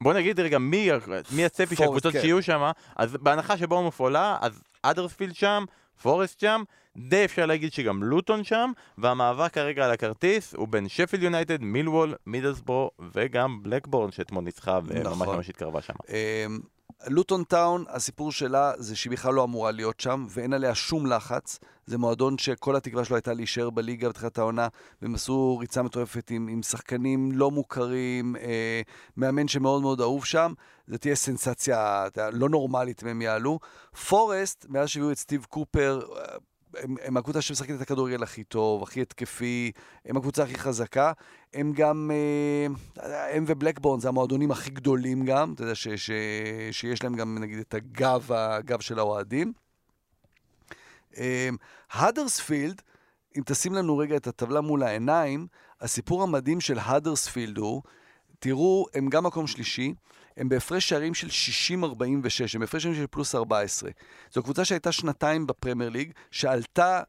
בוא נגיד רגע מי, מי הצפי של הקבוצות כן. שיהיו שם, אז בהנחה שבורנמות' עולה, אז האדרספילד שם, פורסט שם, די אפשר להגיד שגם לוטון שם, והמאבק כרגע על הכרטיס הוא בין שפילד יונייטד, מילוול, מידלסבורו וגם בלקבורן שאתמול ניצחה וממש נכון. ממש התקרבה שם. לוטון טאון, הסיפור שלה זה שהיא בכלל לא אמורה להיות שם, ואין עליה שום לחץ. זה מועדון שכל התקווה שלו הייתה להישאר בליגה בתחילת העונה, והם עשו ריצה מטורפת עם, עם שחקנים לא מוכרים, אה, מאמן שמאוד מאוד אהוב שם. זו תהיה סנסציה לא נורמלית אם הם יעלו. פורסט, מאז שהביאו את סטיב קופר, הם, הם הקבוצה שמשחקת את הכדורגל הכי טוב, הכי התקפי, הם הקבוצה הכי חזקה. הם גם, אה, הם ובלקבורן זה המועדונים הכי גדולים גם, אתה יודע, ש, ש, שיש להם גם נגיד את הגב, הגב של האוהדים. האדרספילד, אם תשים לנו רגע את הטבלה מול העיניים, הסיפור המדהים של האדרספילד הוא, תראו, הם גם מקום שלישי, הם בהפרש שערים של 60-46, הם בהפרש שערים של פלוס 14. זו קבוצה שהייתה שנתיים בפרמייר ליג, שעלתה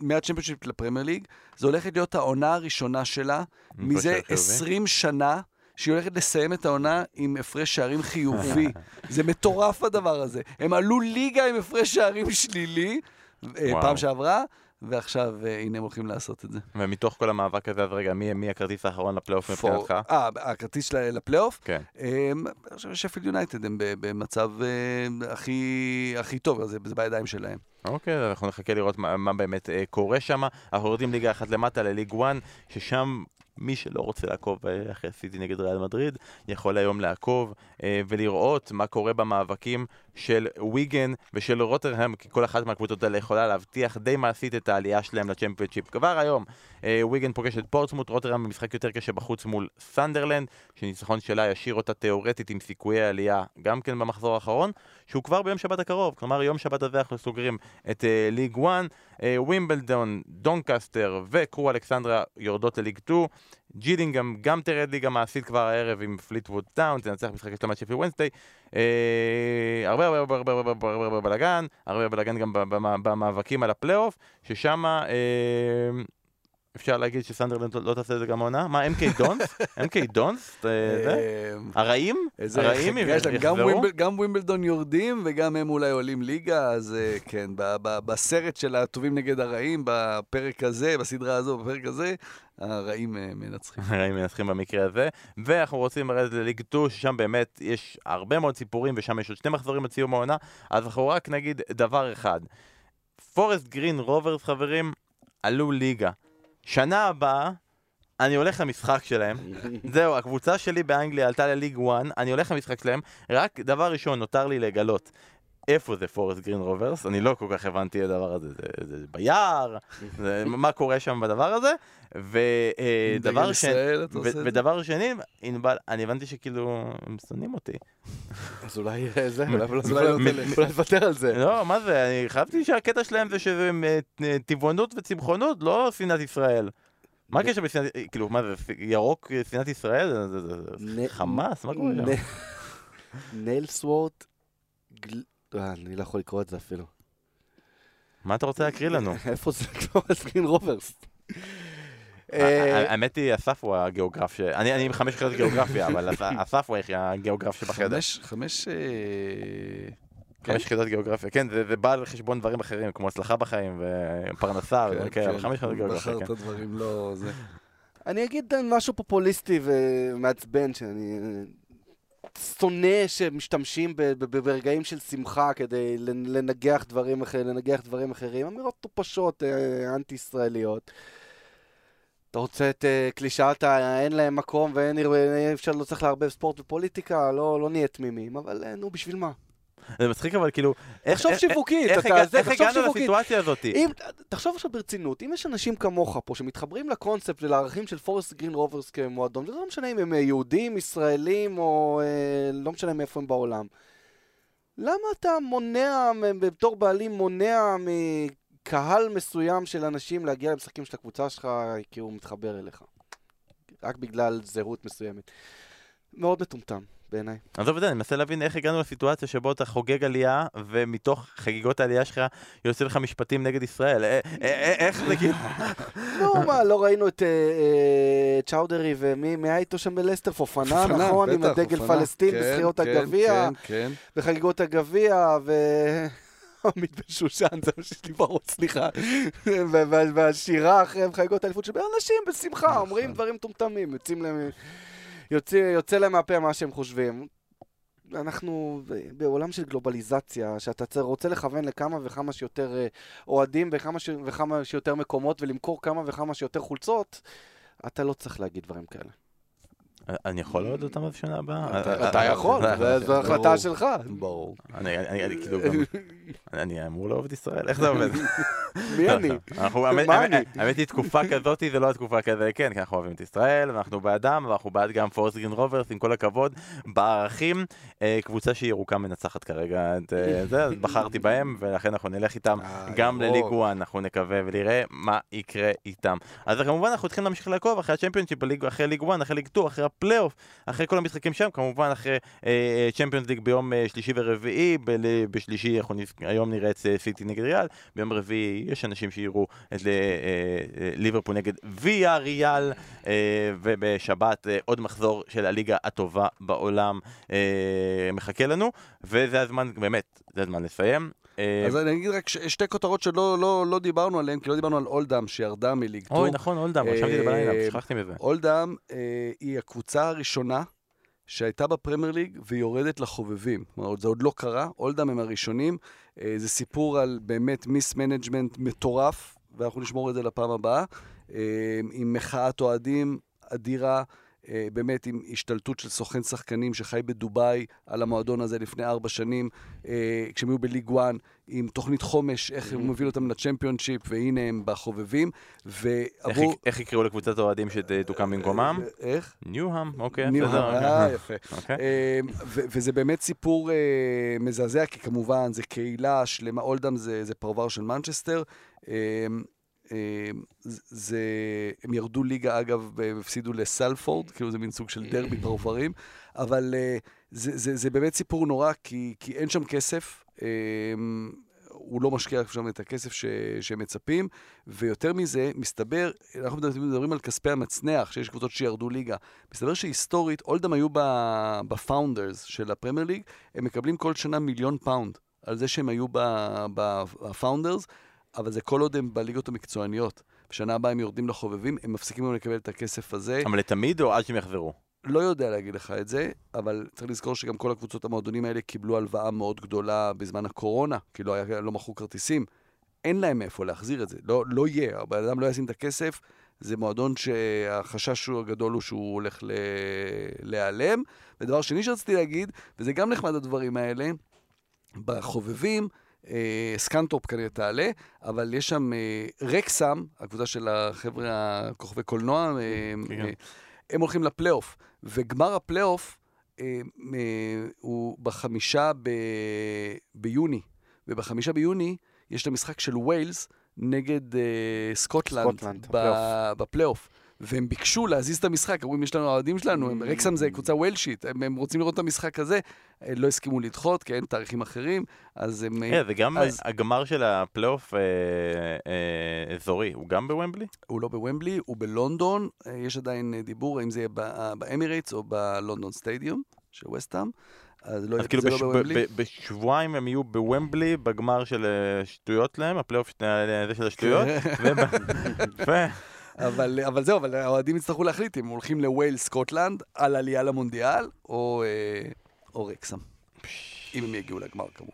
מהצ'מפיונשיפ לפרמייר ליג, זו הולכת להיות העונה הראשונה שלה מזה 20 שנה. שהיא הולכת לסיים את העונה עם הפרש שערים חיובי. זה מטורף הדבר הזה. הם עלו ליגה עם הפרש שערים שלילי, אה, וואו. פעם שעברה, ועכשיו uh, הנה הם הולכים לעשות את זה. ומתוך כל המאבק הזה, אז רגע, מי, מי הכרטיס האחרון לפלייאוף מבחינתך? אה, הכרטיס של, לפלייאוף? כן. Um, אני חושב ששפילד יונייטד הם במצב uh, הכי, הכי טוב, זה, זה בידיים שלהם. אוקיי, אז אנחנו נחכה לראות מה, מה באמת uh, קורה שם. אנחנו יורדים ליגה אחת למטה לליג 1, ששם מי שלא רוצה לעקוב אחרי סיטי נגד ריאל מדריד, יכול היום לעקוב אה, ולראות מה קורה במאבקים של ויגן ושל רוטרהם, כי כל אחת מהקבוצות האלה יכולה להבטיח די מעשית את העלייה שלהם לצ'מפיונצ'יפ. כבר היום אה, ויגן פוגש את פורטסמוט, רוטרהם במשחק יותר קשה בחוץ מול סנדרלנד, שניצחון שלה ישאיר אותה תאורטית עם סיכויי עלייה גם כן במחזור האחרון, שהוא כבר ביום שבת הקרוב, כלומר יום שבת הזה אנחנו סוגרים את אה, ליג 1, ווימבלדון, דונקסטר וקרו אלכסנדרה יורדות לליג 2, ג'ילינגהם גם תרד ליגה מעשית כבר הערב עם פליטווד טאון, תנצח משחק של המצ'פי וונסטי. הרבה הרבה הרבה הרבה הרבה הרבה הרבה בלאגן, הרבה בלאגן גם במאבקים על הפלייאוף, ששם אפשר להגיד שסנדרלנד לא תעשה את זה גם העונה? מה, MK דונס? MK דונס? הרעים? הרעים יחזרו? גם ווימבלדון יורדים וגם הם אולי עולים ליגה, אז אה, כן, בסרט של הטובים נגד הרעים, בפרק הזה, בסדרה הזו, בפרק הזה, הרעים אה, מנצחים. הרעים מנצחים במקרה הזה, ואנחנו רוצים לרדת לליג 2, ששם באמת יש הרבה מאוד סיפורים, ושם יש עוד שני מחזורים עד סיום העונה, אז אנחנו רק נגיד דבר אחד. פורסט גרין רוברס, חברים, עלו ליגה. שנה הבאה, אני הולך למשחק שלהם. זהו, הקבוצה שלי באנגליה עלתה לליג 1, אני הולך למשחק שלהם. רק דבר ראשון, נותר לי לגלות. איפה זה פורסט גרין רוברס? אני לא כל כך הבנתי את הדבר הזה, זה, זה, זה ביער, זה, מה קורה שם בדבר הזה? ודבר שני, ודבר שני, ענבל, אני הבנתי שכאילו, הם שונאים אותי. אז אולי זה, אולי לוותר על זה. לא, מה זה, אני חשבתי שהקטע שלהם זה שזה טבעונות וצמחונות, לא שנאת ישראל. מה הקשר בשנאת, כאילו, מה זה, ירוק שנאת ישראל? חמאס? מה קורה שם? ניילסוורת', אני לא יכול לקרוא את זה אפילו. מה אתה רוצה להקריא לנו? איפה זה? גרין רוברס. אה, האמת היא, אסף הוא הגיאוגרף ש... אני עם חמש יחידות גיאוגרפיה, אבל אסף הוא הגיאוגרף שבחדר. חמש... חמש אה, יחידות גיאוגרפיה, כן, זה בא על חשבון דברים אחרים, כמו הצלחה בחיים ופרנסה, כן, כן, חמש יחידות גיאוגרפיה, כן. בחרת דברים לא... אני אגיד משהו פופוליסטי ומעצבן, שאני שונא שמשתמשים ברגעים של שמחה כדי לנגח דברים, אחרים, לנגח דברים אחרים, אמירות טופשות אה, אנטי-ישראליות. אתה רוצה את uh, קלישאת אין להם מקום ואין אפשר, לא צריך לערבב ספורט ופוליטיקה, לא, לא נהיה תמימים, אבל נו, בשביל מה? זה מצחיק אבל כאילו... תחשוב שיווקית, אתה, איך, הגענו לסיטואציה הזאת? תחשוב עכשיו ברצינות, אם יש אנשים כמוך פה שמתחברים לקונספט ולערכים של פורסט גרין רוברס כמועדון, זה לא משנה אם הם יהודים, ישראלים או אה, לא משנה מאיפה הם בעולם. למה אתה מונע, בתור בעלים מונע מקהל מסוים של אנשים להגיע למשחקים של הקבוצה שלך כי הוא מתחבר אליך? רק בגלל זהות מסוימת. מאוד מטומטם. בעיניי. עזוב את זה, אני מנסה להבין איך הגענו לסיטואציה שבו אתה חוגג עלייה, ומתוך חגיגות העלייה שלך יוצא לך משפטים נגד ישראל. אה, אה, אה, איך זה כאילו... נו, מה, לא ראינו את צ'אודרי ומי היה איתו שם בלסטר? פופנה, נכון? עם הדגל פלסטין כן, בזכירות כן, הגביע, כן, בחגיגות הגביע, ו... עמית בן שושן, זה מה שיש לי בראש, סליחה. והשירה אחרי חגיגות האליפות של אנשים בשמחה, נכון. אומרים דברים מטומטמים, יוצאים להם... יוצא, יוצא להם מהפה מה שהם חושבים. אנחנו בעולם של גלובליזציה, שאתה רוצה לכוון לכמה וכמה שיותר אה, אוהדים וכמה, ש... וכמה שיותר מקומות ולמכור כמה וכמה שיותר חולצות, אתה לא צריך להגיד דברים כאלה. אני יכול לעוד אותם בשנה הבאה? אתה יכול, זו החלטה שלך. ברור. אני כאילו גם... אני אמור לאהוב את ישראל, איך זה עובד? מי אני? מה אני? האמת היא, תקופה כזאת זה לא התקופה כזה, כן, כי אנחנו אוהבים את ישראל, ואנחנו בעדם, ואנחנו בעד גם פורסט גרין רוברס, עם כל הכבוד, בערכים. אה, קבוצה שהיא ירוקה מנצחת כרגע את אה, זה, אז בחרתי בהם, ולכן אנחנו נלך איתם אה, גם לליג 1, אנחנו נקווה ונראה מה יקרה איתם. אז כמובן אנחנו צריכים להמשיך לעקוב אחרי הצ'מפיונשיפ, אחרי ליג 1, אחרי ליג 2, אחרי הפלייאוף, אחרי כל המשחקים שם, כמובן אחרי צ'מפיונס ליג ביום שלישי ורביעי, בשלישי היום נראה את סיטי נגד ריאל, ביום רביעי יש אנשים שיראו את ליברפול נגד ויה ריאל, ובשבת עוד מחזור של הליגה הטובה בעולם מחכה לנו, וזה הזמן, באמת, זה הזמן לסיים. אז אני אגיד רק שתי כותרות שלא לא, לא דיברנו עליהן, כי לא דיברנו על אולדאם שירדה מליג אוי, נכון, אולדאם, רשמתי את זה בלילה, שכחתי מזה. אולדאם היא הקבוצה הראשונה שהייתה בפרמייר ליג ויורדת לחובבים. כלומר, זה עוד לא קרה, אולדאם הם הראשונים. אה, זה סיפור על באמת mismanagement מטורף, ואנחנו נשמור את זה לפעם הבאה, אה, עם מחאת אוהדים אדירה. אה, באמת עם השתלטות של סוכן שחקנים שחי בדובאי על המועדון הזה לפני ארבע שנים, אה, כשהם היו בליג 1, עם תוכנית חומש, איך הוא מביא אותם לצ'מפיונשיפ, והנה הם בחובבים. ועבור... איך יקראו לקבוצת האוהדים שתוקם במקומם? אה, איך? ניוהאם, אוקיי, בסדר. אה, יפה. אוקיי. וזה באמת סיפור מזעזע, כי כמובן זה קהילה שלמה, אולדאם זה פרבר של מנצ'סטר. אמ, זה, הם ירדו ליגה אגב, והם הפסידו לסלפורד, כאילו זה מין סוג של דרבי פרברים, אבל אה, זה, זה, זה באמת סיפור נורא, כי, כי אין שם כסף. אמ, הוא לא משקיע שם את הכסף ש, שהם מצפים, ויותר מזה, מסתבר, אנחנו מדברים על כספי המצנח, שיש קבוצות שירדו ליגה, מסתבר שהיסטורית, אולדם היו ב founders של הפרמייר ליג, הם מקבלים כל שנה מיליון פאונד על זה שהם היו ב founders, אבל זה כל עוד הם בליגות המקצועניות. בשנה הבאה הם יורדים לחובבים, הם מפסיקים גם לקבל את הכסף הזה. אבל לתמיד או עד שהם יחזרו? לא יודע להגיד לך את זה, אבל צריך לזכור שגם כל הקבוצות המועדונים האלה קיבלו הלוואה מאוד גדולה בזמן הקורונה, כי לא, היה, לא מכרו כרטיסים. אין להם מאיפה להחזיר את זה, לא, לא יהיה, הבן אדם לא ישים את הכסף, זה מועדון שהחשש הגדול הוא שהוא הולך ל... להיעלם. ודבר שני שרציתי להגיד, וזה גם נחמד הדברים האלה, בחובבים, אה, סקנטופ כנראה תעלה, אבל יש שם אה, רקסם, הקבוצה של החבר'ה הכוכבי קולנוע, אה, כן. הם הולכים לפלייאוף, וגמר הפלייאוף הוא בחמישה ב... ביוני, ובחמישה ביוני יש את המשחק של ויילס נגד סקוטלנד, סקוטלנד בפלייאוף. והם ביקשו להזיז את המשחק, אמרו, יש לנו האוהדים שלנו, הם, רקסם זה קבוצה ווילשית, הם, הם רוצים לראות את המשחק הזה, אה, לא הסכימו לדחות, כי אין תאריכים אחרים, אז הם... כן, וגם אז... הגמר של הפלייאוף אה, אה, אזורי, הוא גם בוומבלי? הוא לא בוומבלי, הוא בלונדון, אה, יש עדיין דיבור האם זה יהיה באמירייטס או בלונדון סטדיום של וסטאם. אז לא, אז כאילו בש... לא בשבועיים הם יהיו בוומבלי בגמר של שטויות להם, הפלייאוף של השטויות. אבל, אבל זהו, אבל האוהדים יצטרכו להחליט אם הולכים לוויילס סקוטלנד על עלייה למונדיאל, או, אה, או רקסם. אם הם יגיעו לגמר כמובן.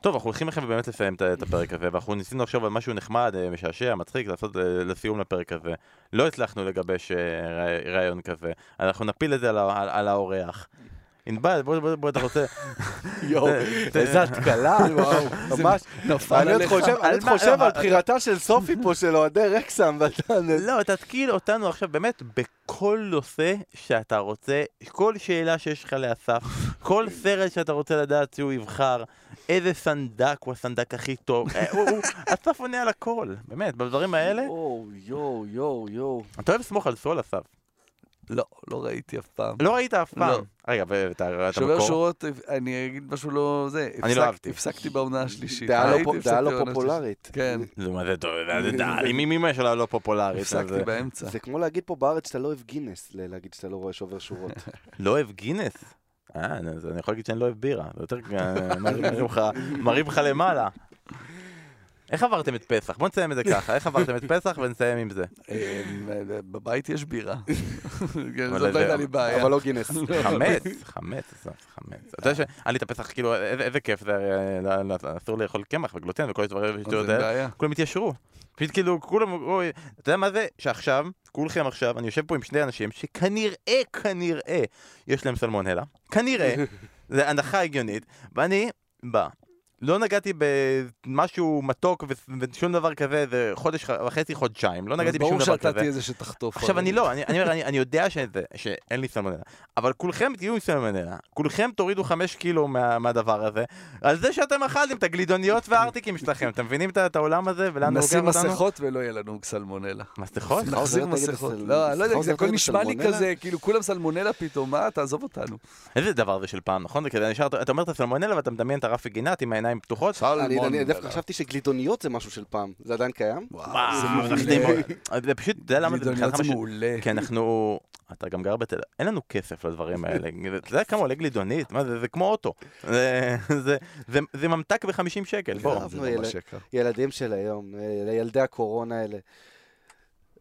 טוב, אנחנו הולכים לכם באמת לסיים את הפרק הזה, ואנחנו ניסינו לחשוב על משהו נחמד, אה, משעשע, מצחיק, לעשות אה, לסיום לפרק הזה. לא הצלחנו לגבש רעיון כזה. אנחנו נפיל את זה על, על, על האורח. ענבל, בוא, בוא, בוא, אתה רוצה... יואו, איזה התקלה, וואו, ממש. נפל עליך. אני חושב על בחירתה של סופי פה, של אוהדי רקסם, לא, תתקיל אותנו עכשיו באמת בכל נושא שאתה רוצה, כל שאלה שיש לך לאסף, כל סרט שאתה רוצה לדעת שהוא יבחר, איזה סנדק הוא הסנדק הכי טוב, אה, אסף עונה על הכל, באמת, בדברים האלה. יואו, יואו, יואו, יואו. אתה אוהב לסמוך על סול, אסף. לא, לא ראיתי אף פעם. לא ראית אף פעם? לא. רגע, ואתה רואה את המקור? שובר שורות, אני אגיד משהו לא... זה, אני לא אהבתי. הפסקתי בעונה השלישית. דעה לא פופולרית. כן. זה מה זה טוב, מי מה שלה לא פופולרית. הפסקתי באמצע. זה כמו להגיד פה בארץ שאתה לא אוהב גינס, להגיד שאתה לא רואה שובר שורות. לא אוהב גינס? אה, אז אני יכול להגיד שאני לא אוהב בירה. זה יותר מרים לך למעלה. איך עברתם את פסח? בוא נסיים את זה ככה, איך עברתם את פסח ונסיים עם זה. אה, בבית יש בירה. כן, זאת לא הייתה לי בעיה. אבל לא גינס. חמץ, חמץ, חמץ. אתה יודע שהיה לי את הפסח, כאילו, איזה כיף זה, אה, אסור לאכול קמח וגלוטן וכל הדברים שטויות האלה. כולם התיישרו. פשוט כאילו, כולם, אתה יודע מה זה? שעכשיו, כולכם עכשיו, אני יושב פה עם שני אנשים שכנראה, כנראה, יש להם סלמונלה. כנראה. זה הנחה הגיונית. ואני בא, לא נגעתי במשהו מתוק ושום דבר כזה, זה חודש וחצי, חודשיים, לא נגעתי בשום דבר כזה. ברור שאתה תהיה זה שתחטוף. עכשיו אני לא, אני, אני, אני, אני יודע שזה, שאין לי סלמונלה, אבל כולכם תהיו עם סלמונלה, כולכם תורידו חמש קילו מה, מהדבר הזה, על זה שאתם אכלתם את הגלידוניות והארטיקים שלכם, אתם מבינים את העולם הזה ולאן הוא לוקח אותנו? נשים מסכות ולא יהיה לנו סלמונלה. מסכות? נחזיר מסכות. לא, לא יודע, זה הכל נשמע לי כזה, כאילו כולם סלמונלה פתאום, מה, תעזוב אותנו. איזה דבר זה של פעם, נכון? אתה אומר את הסלמונלה ואתה מדמיין את הרפי גינת עם העיניים פתוחות. אני דווקא חשבתי שגלידוניות זה משהו של פעם. זה עדיין קיים? וואו, זה מעולה. זה פשוט, אתה יודע למה זה מבחינתך מעולה. כי אנחנו... אתה גם גר בתל... אין לנו כסף לדברים האלה. אתה יודע כמה עולה גלידונית? מה זה? זה כמו אוטו. זה ממתק ב-50 שקל, בוא. ילדים של היום, ילדי הקורונה האלה.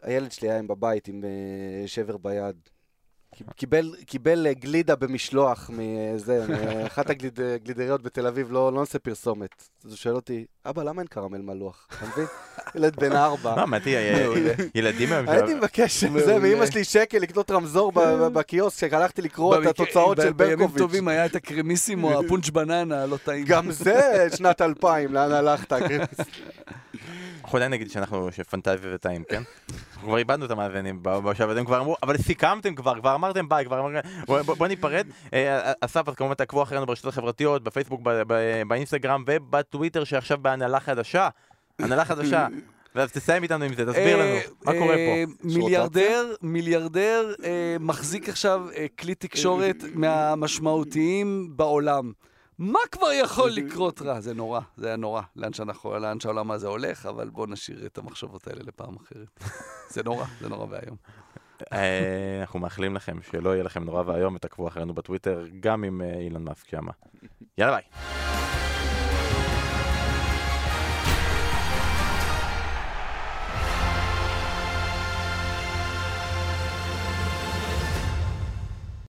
הילד שלי היה בבית עם אה, שבר ביד. קיבל, קיבל אה, גלידה במשלוח מזה, מאחת הגלידריות בתל אביב, לא, לא נעשה פרסומת. אז הוא שואל אותי, אבא, למה אין קרמל מלוח? אתה מבין? ילד בן ארבע. מה, מתי, ילדים היום... הייתי מבקש, זה, מאמא שלי שקל לקנות רמזור בקיוסק, כשהלכתי לקרוא את התוצאות של ברקוביץ'. בימים טובים היה את הקרמיסימו, הפונץ' בננה, לא טעים. גם זה שנת 2000, לאן הלכת, הקרמיסימו? אנחנו עדיין נגיד שאנחנו, שפנטזיה זה טעים, כן? אנחנו כבר איבדנו את המאזינים בשלב הזה, כבר אמרו, אבל סיכמתם כבר, כבר אמרתם ביי, כבר אמרתם, בוא ניפרד. אה, אסף, אז כמובן תעקבו אחרינו ברשתות החברתיות, בפייסבוק, באינסטגרם ובטוויטר שעכשיו בהנהלה חדשה. הנהלה חדשה. ואז תסיים איתנו עם זה, תסביר לנו, מה קורה פה? אה, מיליארדר, מיליארדר אה, מחזיק עכשיו כלי תקשורת מהמשמעותיים בעולם. מה כבר יכול לקרות רע? זה נורא, זה היה נורא, לאן, שאנחנו, לאן שהעולם הזה הולך, אבל בואו נשאיר את המחשבות האלה לפעם אחרת. זה נורא, זה נורא ואיום. אה, אנחנו מאחלים לכם שלא יהיה לכם נורא ואיום ותעקבו אחרינו בטוויטר, גם עם אה, אילן מאסק שמה. יאללה ביי.